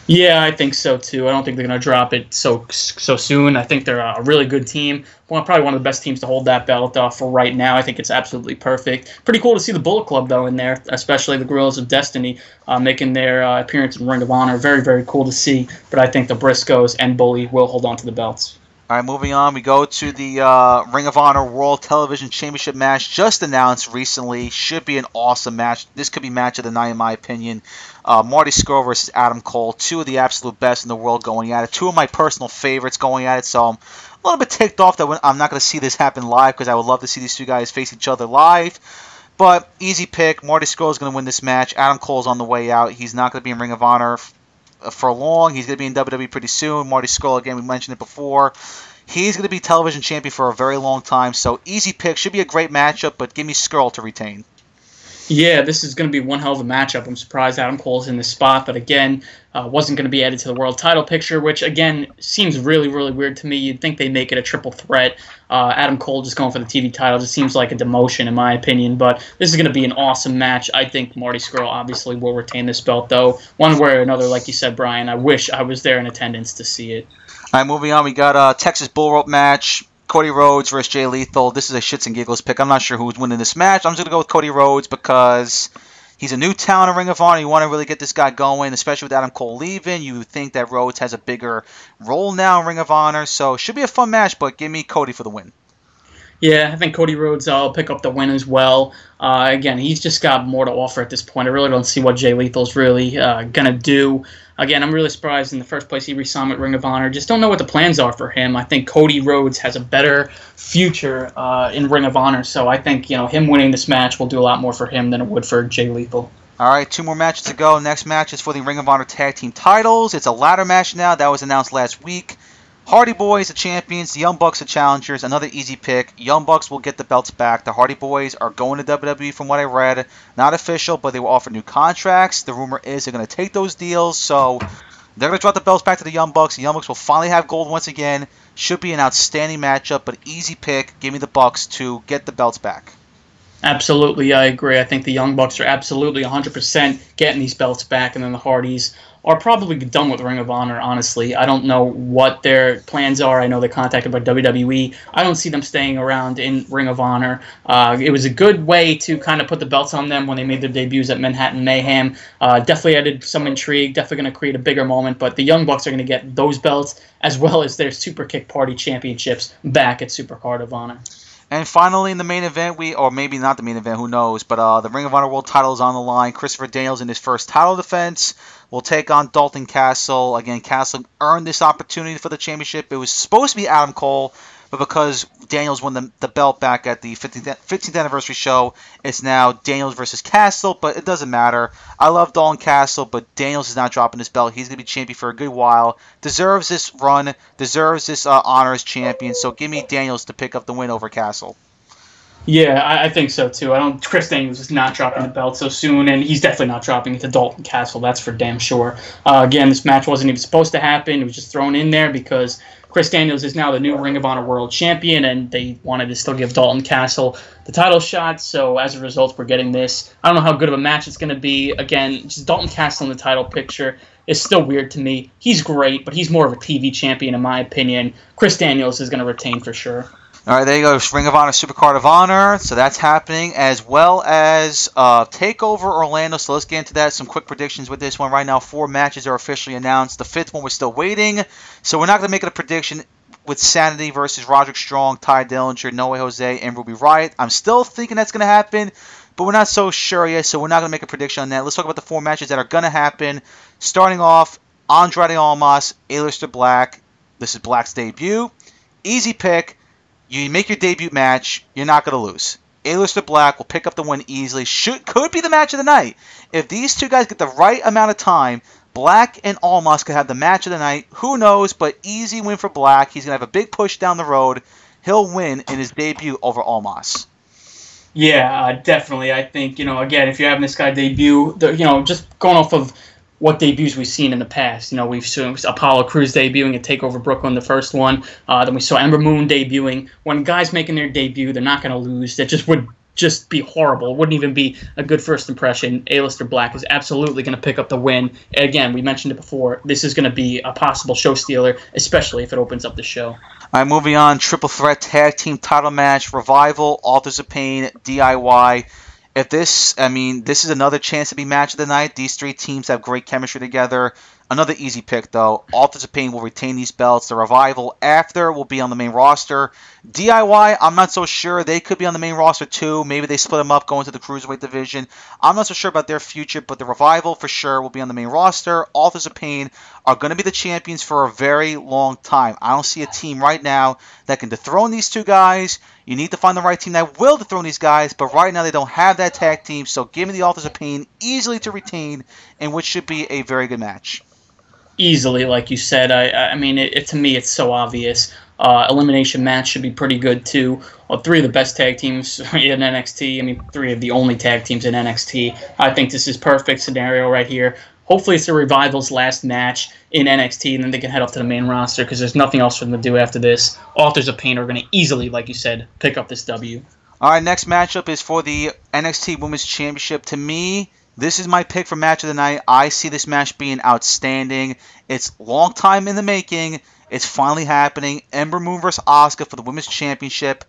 Yeah, I think so too. I don't think they're going to drop it so so soon. I think they're a really good team. Probably one of the best teams to hold that belt uh, for right now. I think it's absolutely perfect. Pretty cool to see the Bullet Club though in there, especially the Guerrillas of Destiny uh, making their uh, appearance in Ring of Honor. Very very cool to see. But I think the Briscoes and Bully will hold on to the belts. All right, moving on, we go to the uh, Ring of Honor World Television Championship match just announced recently. Should be an awesome match. This could be match of the night, in my opinion. Uh, Marty Scurll versus Adam Cole, two of the absolute best in the world going at it. Two of my personal favorites going at it. So I'm a little bit ticked off that I'm not going to see this happen live because I would love to see these two guys face each other live. But easy pick. Marty Scurll is going to win this match. Adam Cole's on the way out. He's not going to be in Ring of Honor Uh, for long. He's going to be in WWE pretty soon. Marty Scurll, again, we mentioned it before. He's going to be television champion for a very long time. So easy pick. Should be a great matchup, but give me Scurll to retain. Yeah, this is going to be one hell of a matchup. I'm surprised Adam Cole's in this spot, but again, uh, wasn't going to be added to the world title picture, which again seems really, really weird to me. You'd think they make it a triple threat. Uh, Adam Cole just going for the TV title just seems like a demotion, in my opinion. But this is going to be an awesome match. I think Marty Scurll obviously will retain this belt, though. One way or another, like you said, Brian, I wish I was there in attendance to see it. All right, moving on, we got a Texas Bull Rope match. Cody Rhodes versus Jay Lethal. This is a shits and giggles pick. I'm not sure who's winning this match. I'm just gonna go with Cody Rhodes because he's a new talent in Ring of Honor. You want to really get this guy going, especially with Adam Cole leaving. You think that Rhodes has a bigger role now in Ring of Honor, so should be a fun match. But give me Cody for the win. Yeah, I think Cody Rhodes will pick up the win as well. Uh, again, he's just got more to offer at this point. I really don't see what Jay Lethal's really uh, gonna do again, I'm really surprised in the first place he re-signed with Ring of Honor. Just don't know what the plans are for him. I think Cody Rhodes has a better future uh, in Ring of Honor, so I think you know him winning this match will do a lot more for him than it would for Jay Lethal. All right, two more matches to go. Next match is for the Ring of Honor Tag Team titles. It's a ladder match now. That was announced last week. Hardy Boys, the champions. The Young Bucks, the challengers. Another easy pick. Young Bucks will get the belts back. The Hardy Boys are going to WWE from what I read. Not official, but they will offer new contracts. The rumor is they're going to take those deals. So they're going to drop the belts back to the Young Bucks. The Young Bucks will finally have gold once again. Should be an outstanding matchup, but easy pick. Give me the Bucks to get the belts back. Absolutely, I agree. I think the Young Bucks are absolutely 100% getting these belts back, and then the Hardys are probably done with Ring of Honor, honestly. I don't know what their plans are. I know they're contacted by WWE. I don't see them staying around in Ring of Honor. Uh, it was a good way to kind of put the belts on them when they made their debuts at Manhattan Mayhem. Uh, definitely added some intrigue, definitely going to create a bigger moment, but the Young Bucks are going to get those belts as well as their Super Kick Party championships back at Supercard of Honor. And finally, in the main event, we or maybe not the main event, who knows? But uh, the Ring of Honor World Title is on the line. Christopher Daniels in his first title defense will take on Dalton Castle. Again, Castle earned this opportunity for the championship. It was supposed to be Adam Cole, but because Daniels won the, the belt back at the 15th, 15th anniversary show, it's now Daniels versus Castle, but it doesn't matter. I love Dalton Castle, but Daniels is not dropping his belt. He's going to be champion for a good while. Deserves this run, deserves this uh, honor as champion, so give me Daniels to pick up the win over Castle. Yeah, I, I, think so too. I don't. Chris Daniels is not dropping the belt so soon, and he's definitely not dropping it to Dalton Castle. That's for damn sure. Uh, again, this match wasn't even supposed to happen. It was just thrown in there because Chris Daniels is now the new Ring of Honor World Champion, and they wanted to still give Dalton Castle the title shot. So as a result, we're getting this. I don't know how good of a match it's going to be. Again, just Dalton Castle in the title picture is still weird to me. He's great, but he's more of a TV champion in my opinion. Chris Daniels is going to retain for sure. All right, there you go. Ring of Honor, Supercard of Honor. So that's happening, as well as uh, Takeover Orlando. So let's get into that. Some quick predictions with this one right now. Four matches are officially announced. The fifth one we're still waiting. So we're not going to make it a prediction with Sanity versus Roderick Strong, Tye Dillinger, No Way Jose, and Ruby Riott. I'm still thinking that's going to happen, but we're not so sure yet. So we're not going to make a prediction on that. Let's talk about the four matches that are going to happen. Starting off, Andrade Almas, Aleister Black. This is Black's debut. Easy pick. You make your debut match, you're not going to lose. Aleister Black will pick up the win easily. Should could be the match of the night. If these two guys get the right amount of time, Black and Almas could have the match of the night. Who knows? But easy win for Black. He's gonna have a big push down the road. He'll win in his debut over Almas. Yeah, uh, definitely. I think you know again if you're having this guy debut, the, you know just going off of what debuts we've seen in the past. You know, we've seen Apollo Crews debuting at Takeover Brooklyn, the first one. Uh, then we saw Ember Moon debuting. When guys making their debut, they're not going to lose. That just would just be horrible. It wouldn't even be a good first impression. Aleister Black is absolutely going to pick up the win. And again, we mentioned it before. This is going to be a possible show stealer, especially if it opens up the show. All right, moving on. Triple threat tag team title match: Revival, Authors of Pain, DIY if this, I mean, this is another chance to be match of the night. These three teams have great chemistry together. Another easy pick, though. Authors of Pain will retain these belts. The Revival after will be on the main roster. DIY, I'm not so sure. They could be on the main roster too. Maybe they split them up going to the Cruiserweight division. I'm not so sure about their future, but the Revival for sure will be on the main roster. Authors of Pain are going to be the champions for a very long time. I don't see a team right now that can dethrone these two guys. You need to find the right team that will dethrone these guys, but right now they don't have that tag team. So give me the Authors of Pain easily to retain, and which should be a very good match easily, like you said. I, I mean, it, it to me, it's so obvious. Uh, elimination match should be pretty good too. Well, three of the best tag teams in NXT. I mean, three of the only tag teams in NXT. I think this is perfect scenario right here. Hopefully, it's the Revival's last match in NXT, and then they can head off to the main roster because there's nothing else for them to do after this. Authors of Pain are going to easily, like you said, pick up this W. All right, next matchup is for the NXT Women's Championship. To me, this is my pick for match of the night. I see this match being outstanding. It's long time in the making. It's finally happening. Ember Moon versus Asuka for the women's championship.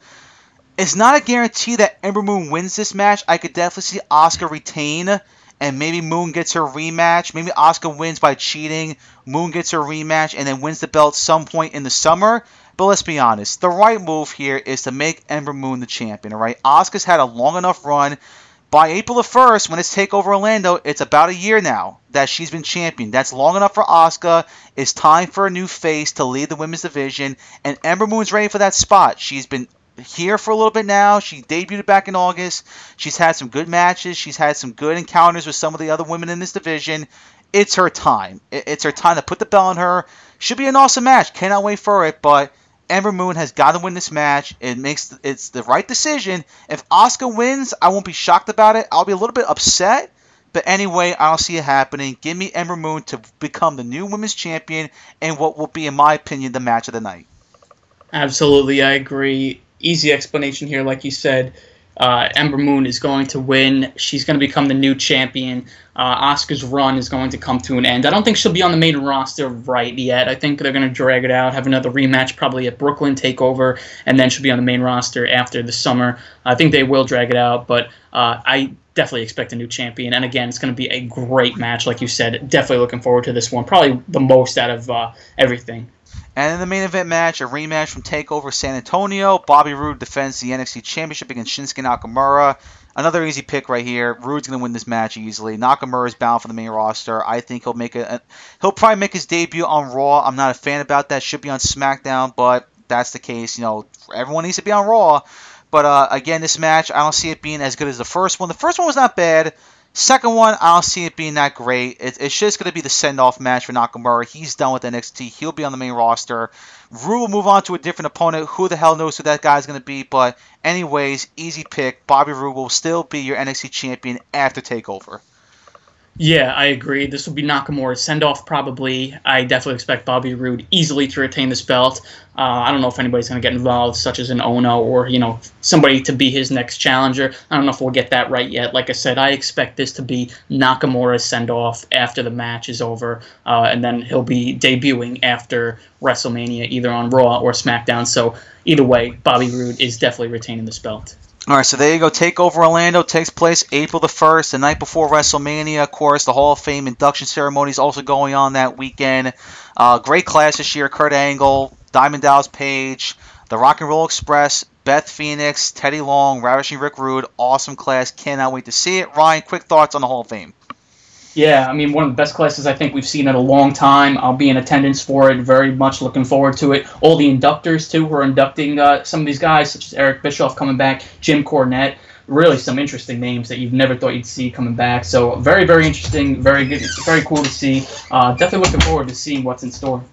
It's not a guarantee that Ember Moon wins this match. I could definitely see Asuka retain, and maybe Moon gets her rematch. Maybe Asuka wins by cheating. Moon gets her rematch and then wins the belt some point in the summer. But let's be honest, the right move here is to make Ember Moon the champion. All right, Asuka's had a long enough run by April the 1st, when it's Takeover Orlando, it's about a year now that she's been champion. That's long enough for Asuka. It's time for a new face to lead the women's division, and Ember Moon's ready for that spot. She's been here for a little bit now. She debuted back in August. She's had some good matches. She's had some good encounters with some of the other women in this division. It's her time. It's her time to put the bell on her. Should be an awesome match. Cannot wait for it, but Ember Moon has got to win this match. It makes it's the right decision. If Asuka wins, I won't be shocked about it. I'll be a little bit upset, but anyway, I don't see it happening. Give me Ember Moon to become the new women's champion and what will be, in my opinion, the match of the night. Absolutely, I agree. Easy explanation here, like you said. uh, Ember Moon is going to win. She's going to become the new champion. Uh, Asuka's run is going to come to an end. I don't think she'll be on the main roster right yet. I think they're going to drag it out, have another rematch probably at Brooklyn Takeover, and then she'll be on the main roster after the summer. I think they will drag it out, but uh, I definitely expect a new champion. And again, it's going to be a great match, like you said. Definitely looking forward to this one. Probably the most out of uh, everything. And in the main event match, a rematch from TakeOver San Antonio. Bobby Roode defends the NXT Championship against Shinsuke Nakamura. Another easy pick right here. Roode's going to win this match easily. Nakamura is bound for the main roster. I think he'll make a, he'll probably make his debut on Raw. I'm not a fan about that. Should be on SmackDown, but that's the case. You know, everyone needs to be on Raw. But uh, again, this match, I don't see it being as good as the first one. The first one was not bad. Second one, I don't see it being that great. It, it's just going to be the send off match for Nakamura. He's done with NXT. He'll be on the main roster. Roode will move on to a different opponent. Who the hell knows who that guy's going to be? But, anyways, easy pick. Bobby Roode will still be your NXT champion after TakeOver. Yeah, I agree. This will be Nakamura's send off, probably. I definitely expect Bobby Roode easily to retain this belt. Uh, I don't know if anybody's going to get involved, such as an Ohno or, you know, somebody to be his next challenger. I don't know if we'll get that right yet. Like I said, I expect this to be Nakamura's send off after the match is over, uh, and then he'll be debuting after WrestleMania, either on Raw or SmackDown. So, either way, Bobby Roode is definitely retaining this belt. All right, so there you go. Takeover Orlando takes place April the 1st, the night before WrestleMania. Of course, the Hall of Fame induction ceremony is also going on that weekend. Uh, great class this year. Kurt Angle, Diamond Dallas Page, the Rock and Roll Express, Beth Phoenix, Teddy Long, Ravishing Rick Rude. Awesome class. Cannot wait to see it. Ryan, quick thoughts on the Hall of Fame. Yeah, I mean, one of the best classes I think we've seen in a long time. I'll be in attendance for it. Very much looking forward to it. All the inductors, too, who are inducting uh, some of these guys, such as Eric Bischoff coming back, Jim Cornette. Really, some interesting names that you've never thought you'd see coming back. So, very, very interesting. Very good. Very cool to see. Uh, definitely looking forward to seeing what's in store.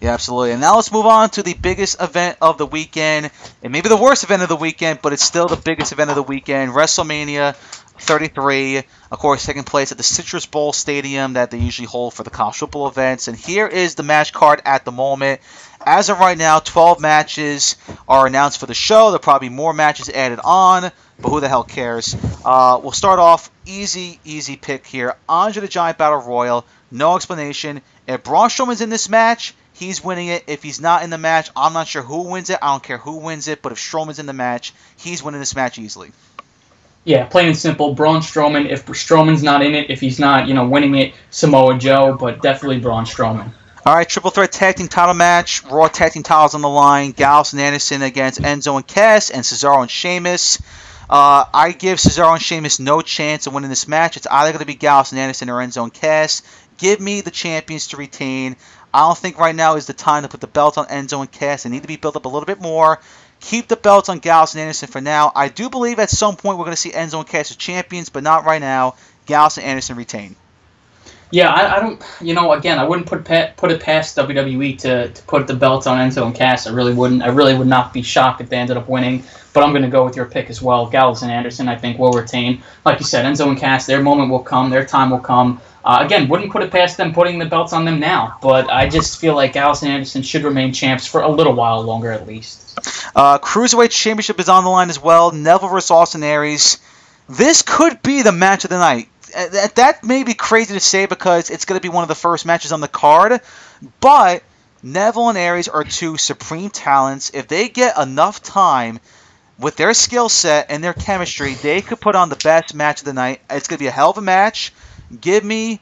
Yeah, absolutely. And now let's move on to the biggest event of the weekend. It may be the worst event of the weekend, but it's still the biggest event of the weekend. WrestleMania 33, of course, taking place at the Citrus Bowl Stadium that they usually hold for the college football events. And here is the match card at the moment. As of right now, 12 matches are announced for the show. There'll probably be more matches added on, but who the hell cares? Uh, we'll start off easy, easy pick here. Andre the Giant Battle Royal. No explanation. If Braun Strowman's in this match, he's winning it. If he's not in the match, I'm not sure who wins it. I don't care who wins it, but if Strowman's in the match, he's winning this match easily. Yeah, plain and simple. Braun Strowman. If Strowman's not in it, if he's not, you know, winning it, Samoa Joe, but definitely Braun Strowman. All right, triple threat tag team title match. Raw tag team titles on the line. Gallows and Anderson against Enzo and Cass, and Cesaro and Sheamus. Uh, I give Cesaro and Sheamus no chance of winning this match. It's either going to be Gallows and Anderson or Enzo and Cass. Give me the champions to retain. I don't think right now is the time to put the belt on Enzo and Cass. They need to be built up a little bit more. Keep the belts on Gallows and Anderson for now. I do believe at some point we're going to see Enzo and Cass as champions, but not right now. Gallows and Anderson retain. Yeah, I, I don't. You know, again, I wouldn't put put it past WWE to, to put the belts on Enzo and Cass. I really wouldn't. I really would not be shocked if they ended up winning. But I'm going to go with your pick as well. Gallows and Anderson, I think, will retain. Like you said, Enzo and Cass, their moment will come. Their time will come. Uh, again, wouldn't put it past them putting the belts on them now. But I just feel like Gallows and Anderson should remain champs for a little while longer, at least. Uh, Cruiserweight Championship is on the line as well. Neville versus Austin Aries. This could be the match of the night. Uh, that may be crazy to say because it's going to be one of the first matches on the card, but Neville and Aries are two supreme talents. If they get enough time with their skill set and their chemistry, they could put on the best match of the night. It's going to be a hell of a match. Give me.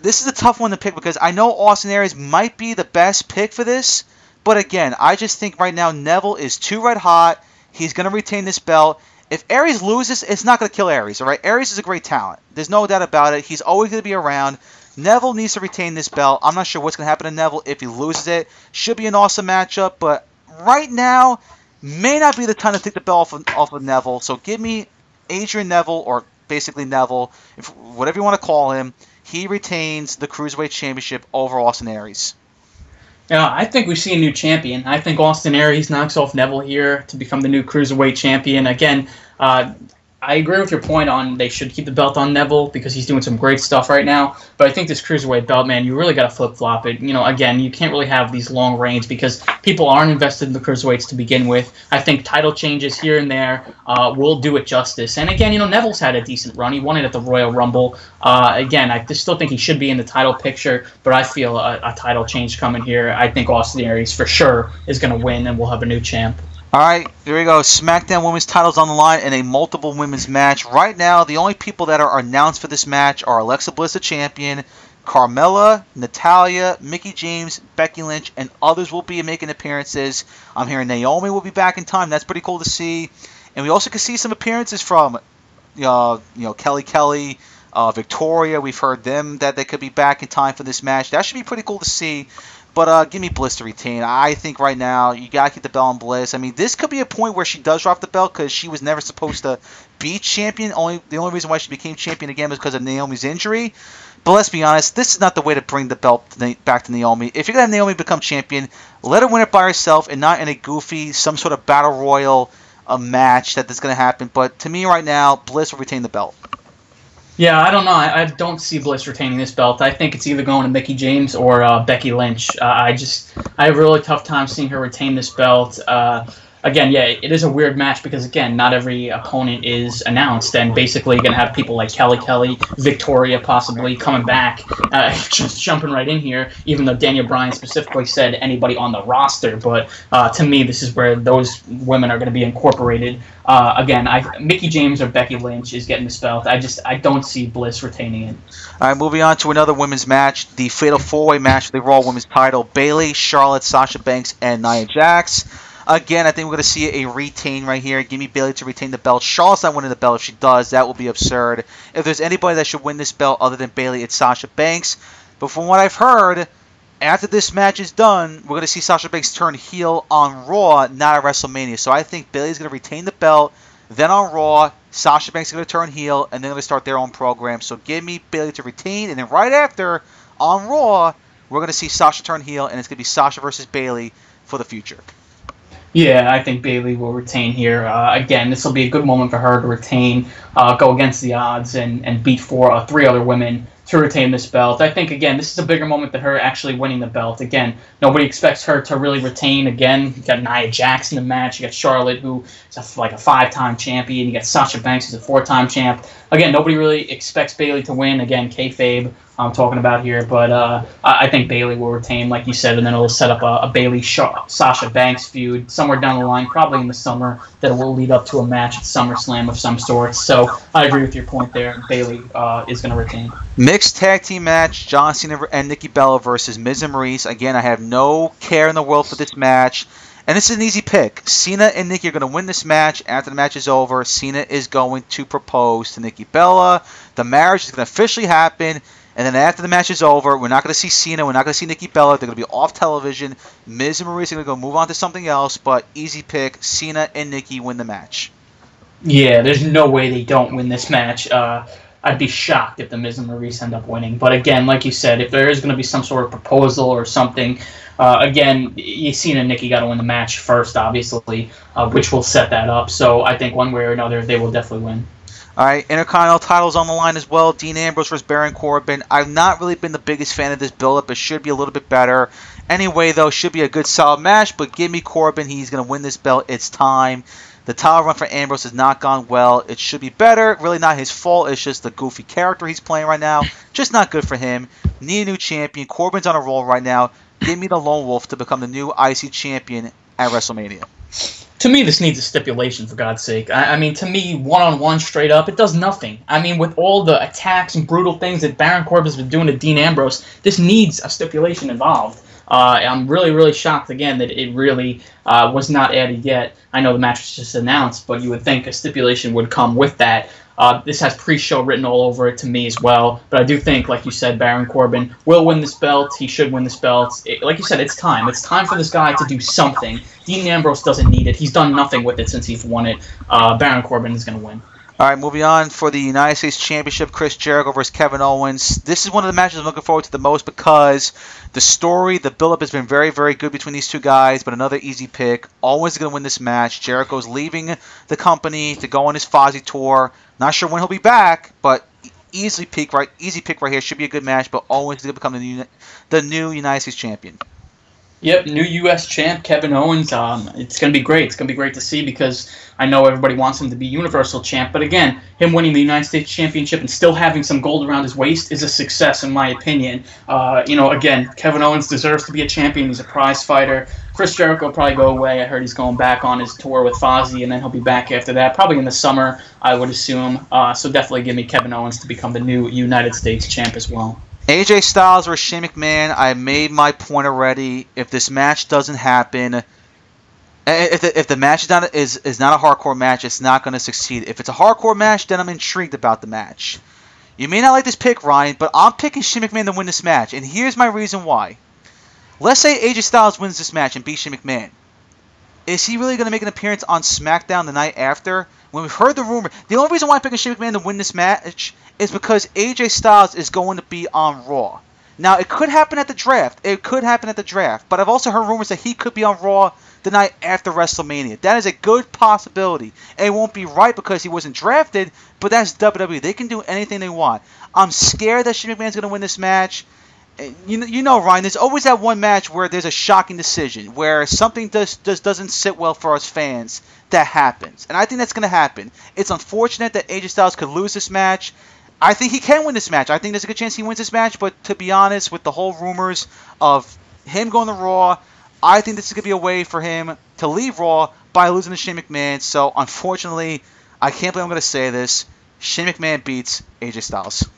This is a tough one to pick because I know Austin Aries might be the best pick for this, but again, I just think right now Neville is too red hot. He's going to retain this belt. If Aries loses, it's not going to kill Aries, all right? Aries is a great talent. There's no doubt about it. He's always going to be around. Neville needs to retain this belt. I'm not sure what's going to happen to Neville if he loses it. Should be an awesome matchup, but right now may not be the time to take the belt off of, off of Neville. So give me Adrian Neville, or basically Neville, if, whatever you want to call him. He retains the Cruiserweight Championship over Austin Aries. Yeah, I think we see a new champion. I think Austin Aries knocks off Neville here to become the new cruiserweight champion. Again, uh, I agree with your point on they should keep the belt on Neville because he's doing some great stuff right now. But I think this cruiserweight belt, man, you really got to flip flop it. You know, again, you can't really have these long reigns because people aren't invested in the cruiserweights to begin with. I think title changes here and there uh, will do it justice. And again, you know, Neville's had a decent run. He won it at the Royal Rumble. Uh, again, I still think he should be in the title picture, but I feel a, a title change coming here. I think Austin Aries for sure is going to win, and we'll have a new champ. All right, there we go. SmackDown Women's titles on the line in a multiple women's match. Right now, the only people that are announced for this match are Alexa Bliss, the champion, Carmella, Natalya, Mickie James, Becky Lynch, and others will be making appearances. I'm hearing Naomi will be back in time. That's pretty cool to see. And we also can see some appearances from, uh, you know, Kelly Kelly, uh, Victoria. We've heard them that they could be back in time for this match. That should be pretty cool to see. But uh, give me Bliss to retain. I think right now you gotta keep the belt on Bliss. I mean, this could be a point where she does drop the belt because she was never supposed to be champion. Only the only reason why she became champion again was because of Naomi's injury. But let's be honest, this is not the way to bring the belt back to Naomi. If you're gonna have Naomi become champion, let her win it by herself and not in a goofy, some sort of battle royal a match that is gonna happen. But to me right now, Bliss will retain the belt. Yeah, I don't know. I, I, don't see Bliss retaining this belt. I think it's either going to Mickie James or uh, Becky Lynch. Uh, I just I have a really tough time seeing her retain this belt. Uh, again, yeah, it is a weird match because again, not every opponent is announced, and basically you're gonna have people like Kelly Kelly, Victoria possibly coming back, uh, just jumping right in here. Even though Daniel Bryan specifically said anybody on the roster, but uh, to me, this is where those women are gonna be incorporated. Uh, again, I Mickie James or Becky Lynch is getting belt. I just I don't see Bliss retaining it. All right, moving on to another women's match, the Fatal Four Way match for the Raw Women's Title: Bayley, Charlotte, Sasha Banks, and Nia Jax. Again, I think we're going to see a retain right here. Give me Bayley to retain the belt. Charlotte's not winning the belt. If she does, that will be absurd. If there's anybody that should win this belt other than Bayley, it's Sasha Banks. But from what I've heard, after this match is done, we're going to see Sasha Banks turn heel on Raw, not at WrestleMania. So I think Bayley's going to retain the belt. Then on Raw, Sasha Banks is going to turn heel, and they're going to start their own program. So give me Bayley to retain, and then right after, on Raw, we're going to see Sasha turn heel, and it's going to be Sasha versus Bayley for the future. Yeah, I think Bayley will retain here. Uh, again, this will be a good moment for her to retain, uh, go against the odds, and, and beat four, uh, three other women to retain this belt. I think again, this is a bigger moment than her actually winning the belt. Again, nobody expects her to really retain. Again, you got Nia Jax in the match. You got Charlotte, who is a, like a five-time champion. You got Sasha Banks, who's a four-time champ. Again, nobody really expects Bayley to win. Again, kayfabe. I'm talking about here, but uh, I think Bayley will retain, like you said, and then it'll set up a, a Bayley Sasha Banks feud somewhere down the line, probably in the summer, that will lead up to a match at SummerSlam of some sort. So I agree with your point there. Bayley uh, is going to retain. Mixed tag team match: John Cena and Nikki Bella versus Miz and Maryse. Again, I have no care in the world for this match. And this is an easy pick. Cena and Nikki are going to win this match. After the match is over, Cena is going to propose to Nikki Bella. The marriage is going to officially happen. And then after the match is over, we're not going to see Cena. We're not going to see Nikki Bella. They're going to be off television. Miz and Maryse are going to go move on to something else. But easy pick. Cena and Nikki win the match. Yeah, there's no way they don't win this match. Uh, I'd be shocked if the Miz and Maryse end up winning. But again, like you said, if there is going to be some sort of proposal or something, uh, again, Cena and Nikki got to win the match first, obviously, uh, which will set that up. So I think one way or another, they will definitely win. All right, Intercontinental titles on the line as well. Dean Ambrose versus Baron Corbin. I've not really been the biggest fan of this build-up. It should be a little bit better. Anyway, though, should be a good solid match. But give me Corbin. He's going to win this belt. It's time. The title run for Ambrose has not gone well. It should be better. Really not his fault. It's just the goofy character he's playing right now. Just not good for him. Need a new champion. Corbin's on a roll right now. Give me the Lone Wolf to become the new IC champion at WrestleMania to me, this needs a stipulation for God's sake. I, I mean, to me, one on one, straight up, it does nothing. I mean, with all the attacks and brutal things that Baron Corbin's been doing to Dean Ambrose, this needs a stipulation involved. Uh, I'm really, really shocked again that it really uh, was not added yet. I know the match was just announced, but you would think a stipulation would come with that. Uh, this has pre-show written all over it to me as well. But I do think, like you said, Baron Corbin will win this belt. He should win this belt. It, like you said, it's time. It's time for this guy to do something. Dean Ambrose doesn't need it. He's done nothing with it since he's won it. Uh, Baron Corbin is going to win. All right, moving on for the United States Championship, Chris Jericho versus Kevin Owens. This is one of the matches I'm looking forward to the most because the story, the build-up has been very, very good between these two guys, but another easy pick. Owens going to win this match. Jericho's leaving the company to go on his Fozzy tour. Not sure when he'll be back, but easily pick right, easy pick right here. Should be a good match, but Owens is going to become the new, the new United States champion. Yep, new U.S. champ Kevin Owens. Um, it's going to be great. It's going to be great to see because I know everybody wants him to be Universal champ. But again, him winning the United States Championship and still having some gold around his waist is a success, in my opinion. Uh, you know, again, Kevin Owens deserves to be a champion. He's a prize fighter. Chris Jericho will probably go away. I heard he's going back on his tour with Fozzy, and then he'll be back after that, probably in the summer, I would assume. Uh, so definitely give me Kevin Owens to become the new United States champ as well. AJ Styles versus Shane McMahon. I made my point already. If this match doesn't happen, if the, if the match is not is, is not a hardcore match, it's not going to succeed. If it's a hardcore match, then I'm intrigued about the match. You may not like this pick, Ryan, but I'm picking Shane McMahon to win this match, and here's my reason why. Let's say AJ Styles wins this match and beats Shane McMahon. Is he really going to make an appearance on SmackDown the night after? When we've heard the rumor, the only reason why I'm picking Shane McMahon to win this match is because AJ Styles is going to be on Raw. Now, it could happen at the draft. It could happen at the draft. But I've also heard rumors that he could be on Raw the night after WrestleMania. That is a good possibility. And it won't be right because he wasn't drafted, but that's WWE. They can do anything they want. I'm scared that Shane McMahon's going to win this match you know, you know, Ryan. There's always that one match where there's a shocking decision, where something just does, doesn't sit well for us fans. That happens, and I think that's going to happen. It's unfortunate that AJ Styles could lose this match. I think he can win this match. I think there's a good chance he wins this match. But to be honest, with the whole rumors of him going to Raw, I think this is going to be a way for him to leave Raw by losing to Shane McMahon. So unfortunately, I can't believe I'm going to say this. Shane McMahon beats AJ Styles.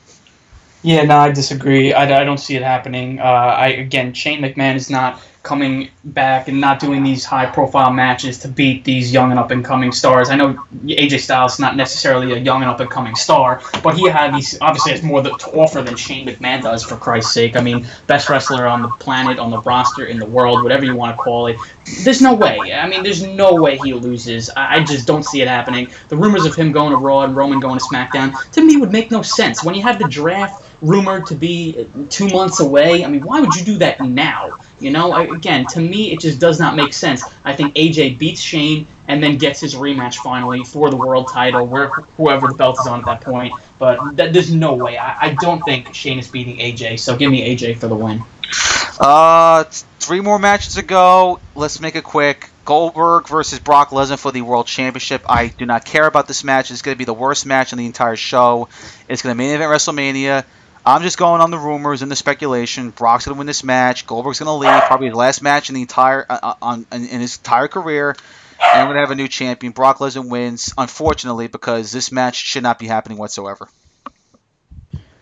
Yeah, no, I disagree. I, I don't see it happening. Uh, I again, Shane McMahon is not coming back and not doing these high profile matches to beat these young and up and coming stars. I know AJ Styles is not necessarily a young and up and coming star, but he he's obviously has more to offer than Shane McMahon does for Christ's sake. I mean, best wrestler on the planet, on the roster, in the world, whatever you want to call it. There's no way. I mean, there's no way he loses. I just don't see it happening. The rumors of him going to Raw and Roman going to SmackDown to me would make no sense. When you have the draft rumored to be two months away. I mean, why would you do that now? You know, I, again, to me, it just does not make sense. I think AJ beats Shane and then gets his rematch finally for the world title, where whoever the belt is on at that point. But th- there's no way. I, I don't think Shane is beating AJ. So give me AJ for the win. Uh, three more matches to go. Let's make it quick. Goldberg versus Brock Lesnar for the World Championship. I do not care about this match. It's going to be the worst match in the entire show. It's going to main event WrestleMania. I'm just going on the rumors and the speculation. Brock's gonna win this match. Goldberg's gonna leave, probably his last match in the entire uh, uh on in, in his entire career. And we're gonna have a new champion. Brock Lesnar wins, unfortunately, because this match should not be happening whatsoever.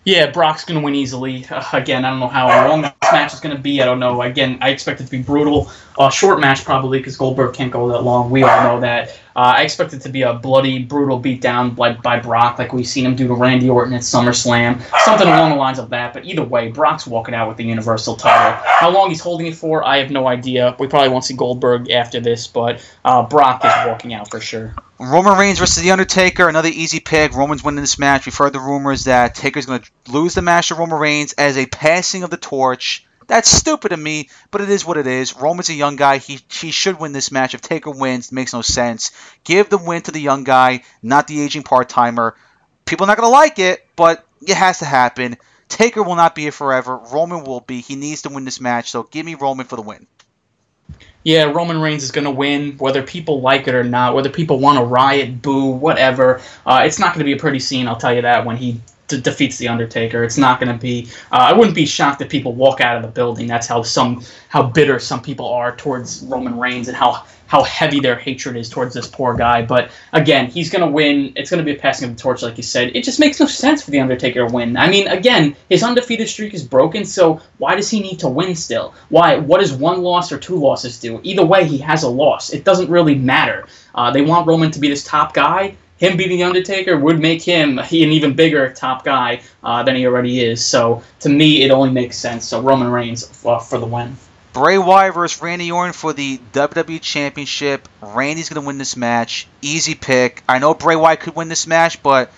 Yeah, Brock's going to win easily. Uh, again, I don't know how long this match is going to be. I don't know. Again, I expect it to be brutal. Uh, short match probably because Goldberg can't go that long. We all know that. Uh, I expect it to be a bloody, brutal beatdown by, by Brock, like we've seen him do to Randy Orton at SummerSlam, something along the lines of that. But either way, Brock's walking out with the Universal title. How long he's holding it for, I have no idea. We probably won't see Goldberg after this, but uh, Brock is walking out for sure. Roman Reigns versus The Undertaker, another easy pick. Roman's winning this match. We've heard the rumors that Taker's going to lose the match to Roman Reigns as a passing of the torch. That's stupid of me, but it is what it is. Roman's a young guy. He he should win this match. If Taker wins, it makes no sense. Give the win to the young guy, not the aging part timer. People are not gonna like it, but it has to happen. Taker will not be here forever. Roman will be. He needs to win this match, so give me Roman for the win. Yeah, Roman Reigns is going to win, whether people like it or not, whether people want to riot, boo, whatever. Uh, it's not going to be a pretty scene, I'll tell you that, when he d- defeats the Undertaker. It's not going to be. Uh, I wouldn't be shocked if people walk out of the building. That's how some how bitter some people are towards Roman Reigns and how how heavy their hatred is towards this poor guy. But again, he's going to win. It's going to be a passing of the torch, like you said. It just makes no sense for the Undertaker to win. I mean, again, his undefeated streak is broken. So why does he need to win still? Why? What does one loss or two losses do? Either way, he has a loss. It doesn't really matter. Uh, they want Roman to be this top guy him beating the Undertaker would make him an even bigger top guy uh, than he already is. So to me, it only makes sense. So Roman Reigns uh, for the win. Bray Wyatt versus Randy Orton for the WWE Championship. Randy's going to win this match. Easy pick. I know Bray Wyatt could win this match, but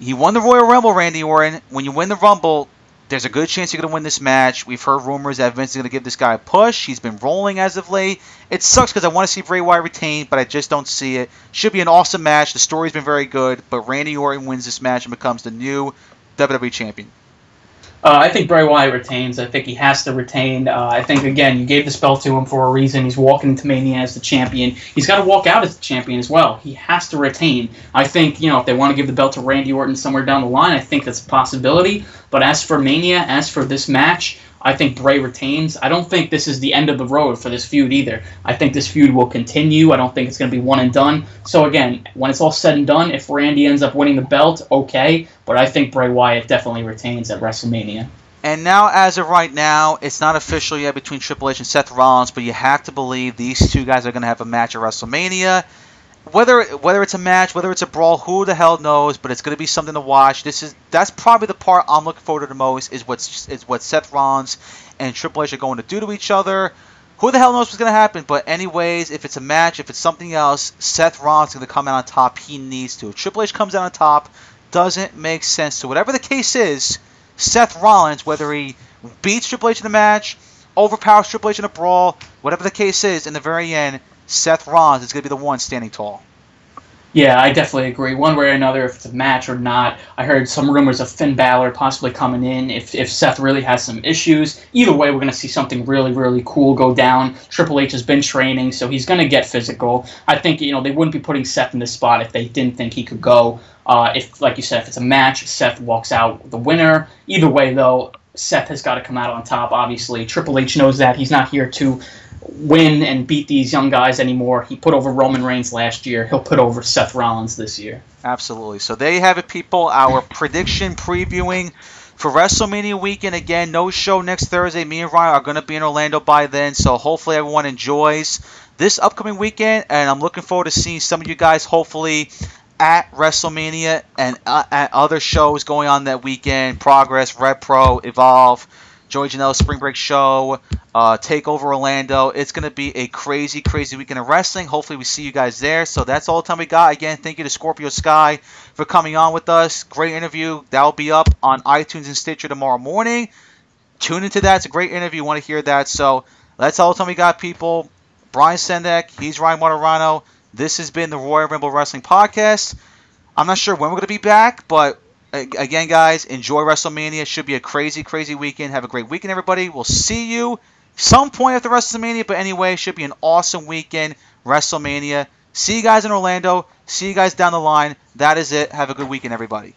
he won the Royal Rumble, Randy Orton. When you win the Rumble, there's a good chance you're going to win this match. We've heard rumors that Vince is going to give this guy a push. He's been rolling as of late. It sucks because I want to see Bray Wyatt retain, but I just don't see it. Should be an awesome match. The story's been very good, but Randy Orton wins this match and becomes the new WWE Champion. Uh, I think Bray Wyatt retains. I think he has to retain. Uh, I think again, you gave this belt to him for a reason. He's walking into Mania as the champion. He's got to walk out as the champion as well. He has to retain. I think you know if they want to give the belt to Randy Orton somewhere down the line, I think that's a possibility. But as for Mania, as for this match, I think Bray retains. I don't think this is the end of the road for this feud either. I think this feud will continue. I don't think it's going to be one and done. So again, when it's all said and done, if Randy ends up winning the belt, okay. But I think Bray Wyatt definitely retains at WrestleMania. And now, as of right now, it's not official yet between Triple H and Seth Rollins, but you have to believe these two guys are going to have a match at WrestleMania whether whether it's a match, whether it's a brawl, who the hell knows? But it's going to be something to watch. This is that's probably the part I'm looking forward to the most is what's is what Seth Rollins and Triple H are going to do to each other. Who the hell knows what's going to happen? But anyways, if it's a match, if it's something else, Seth Rollins is going to come out on top. He needs to. If Triple H comes out on top, doesn't make sense. So whatever the case is, Seth Rollins, whether he beats Triple H in the match, overpowers Triple H in a brawl, whatever the case is, in the very end, Seth Rollins is going to be the one standing tall. Yeah, I definitely agree. One way or another, if it's a match or not. I heard some rumors of Finn Balor possibly coming in if, if Seth really has some issues. Either way, we're going to see something really, really cool go down. Triple H has been training, so he's going to get physical. I think, you know, they wouldn't be putting Seth in this spot if they didn't think he could go. Uh, if, like you said, if it's a match, Seth walks out the winner. Either way, though, Seth has got to come out on top, obviously. Triple H knows that. He's not here to win and beat these young guys anymore. He put over Roman Reigns last year. He'll put over Seth Rollins this year. Absolutely. So there you have it, people. Our prediction previewing for WrestleMania weekend. Again, no show next Thursday. Me and Ryan are going to be in Orlando by then. So hopefully everyone enjoys this upcoming weekend. And I'm looking forward to seeing some of you guys, hopefully, at WrestleMania and uh, at other shows going on that weekend. Progress, Red Pro, Evolve. Joey Janela Spring Break Show, uh, Takeover Orlando. It's going to be a crazy, crazy weekend of wrestling. Hopefully, we see you guys there. So that's all the time we got. Again, thank you to Scorpio Sky for coming on with us. Great interview. That'll be up on iTunes and Stitcher tomorrow morning. Tune into that. It's a great interview. You want to hear that. So that's all the time we got, people. Brian Sendek. He's Ryan Martirano. This has been the Royal Rumble Wrestling Podcast. I'm not sure when we're going to be back, but again, guys, enjoy WrestleMania. It Should be a crazy, crazy weekend. Have a great weekend, everybody. We'll see you some point after WrestleMania, but anyway, should be an awesome weekend. WrestleMania. See you guys in Orlando. See you guys down the line. That is it. Have a good weekend, everybody.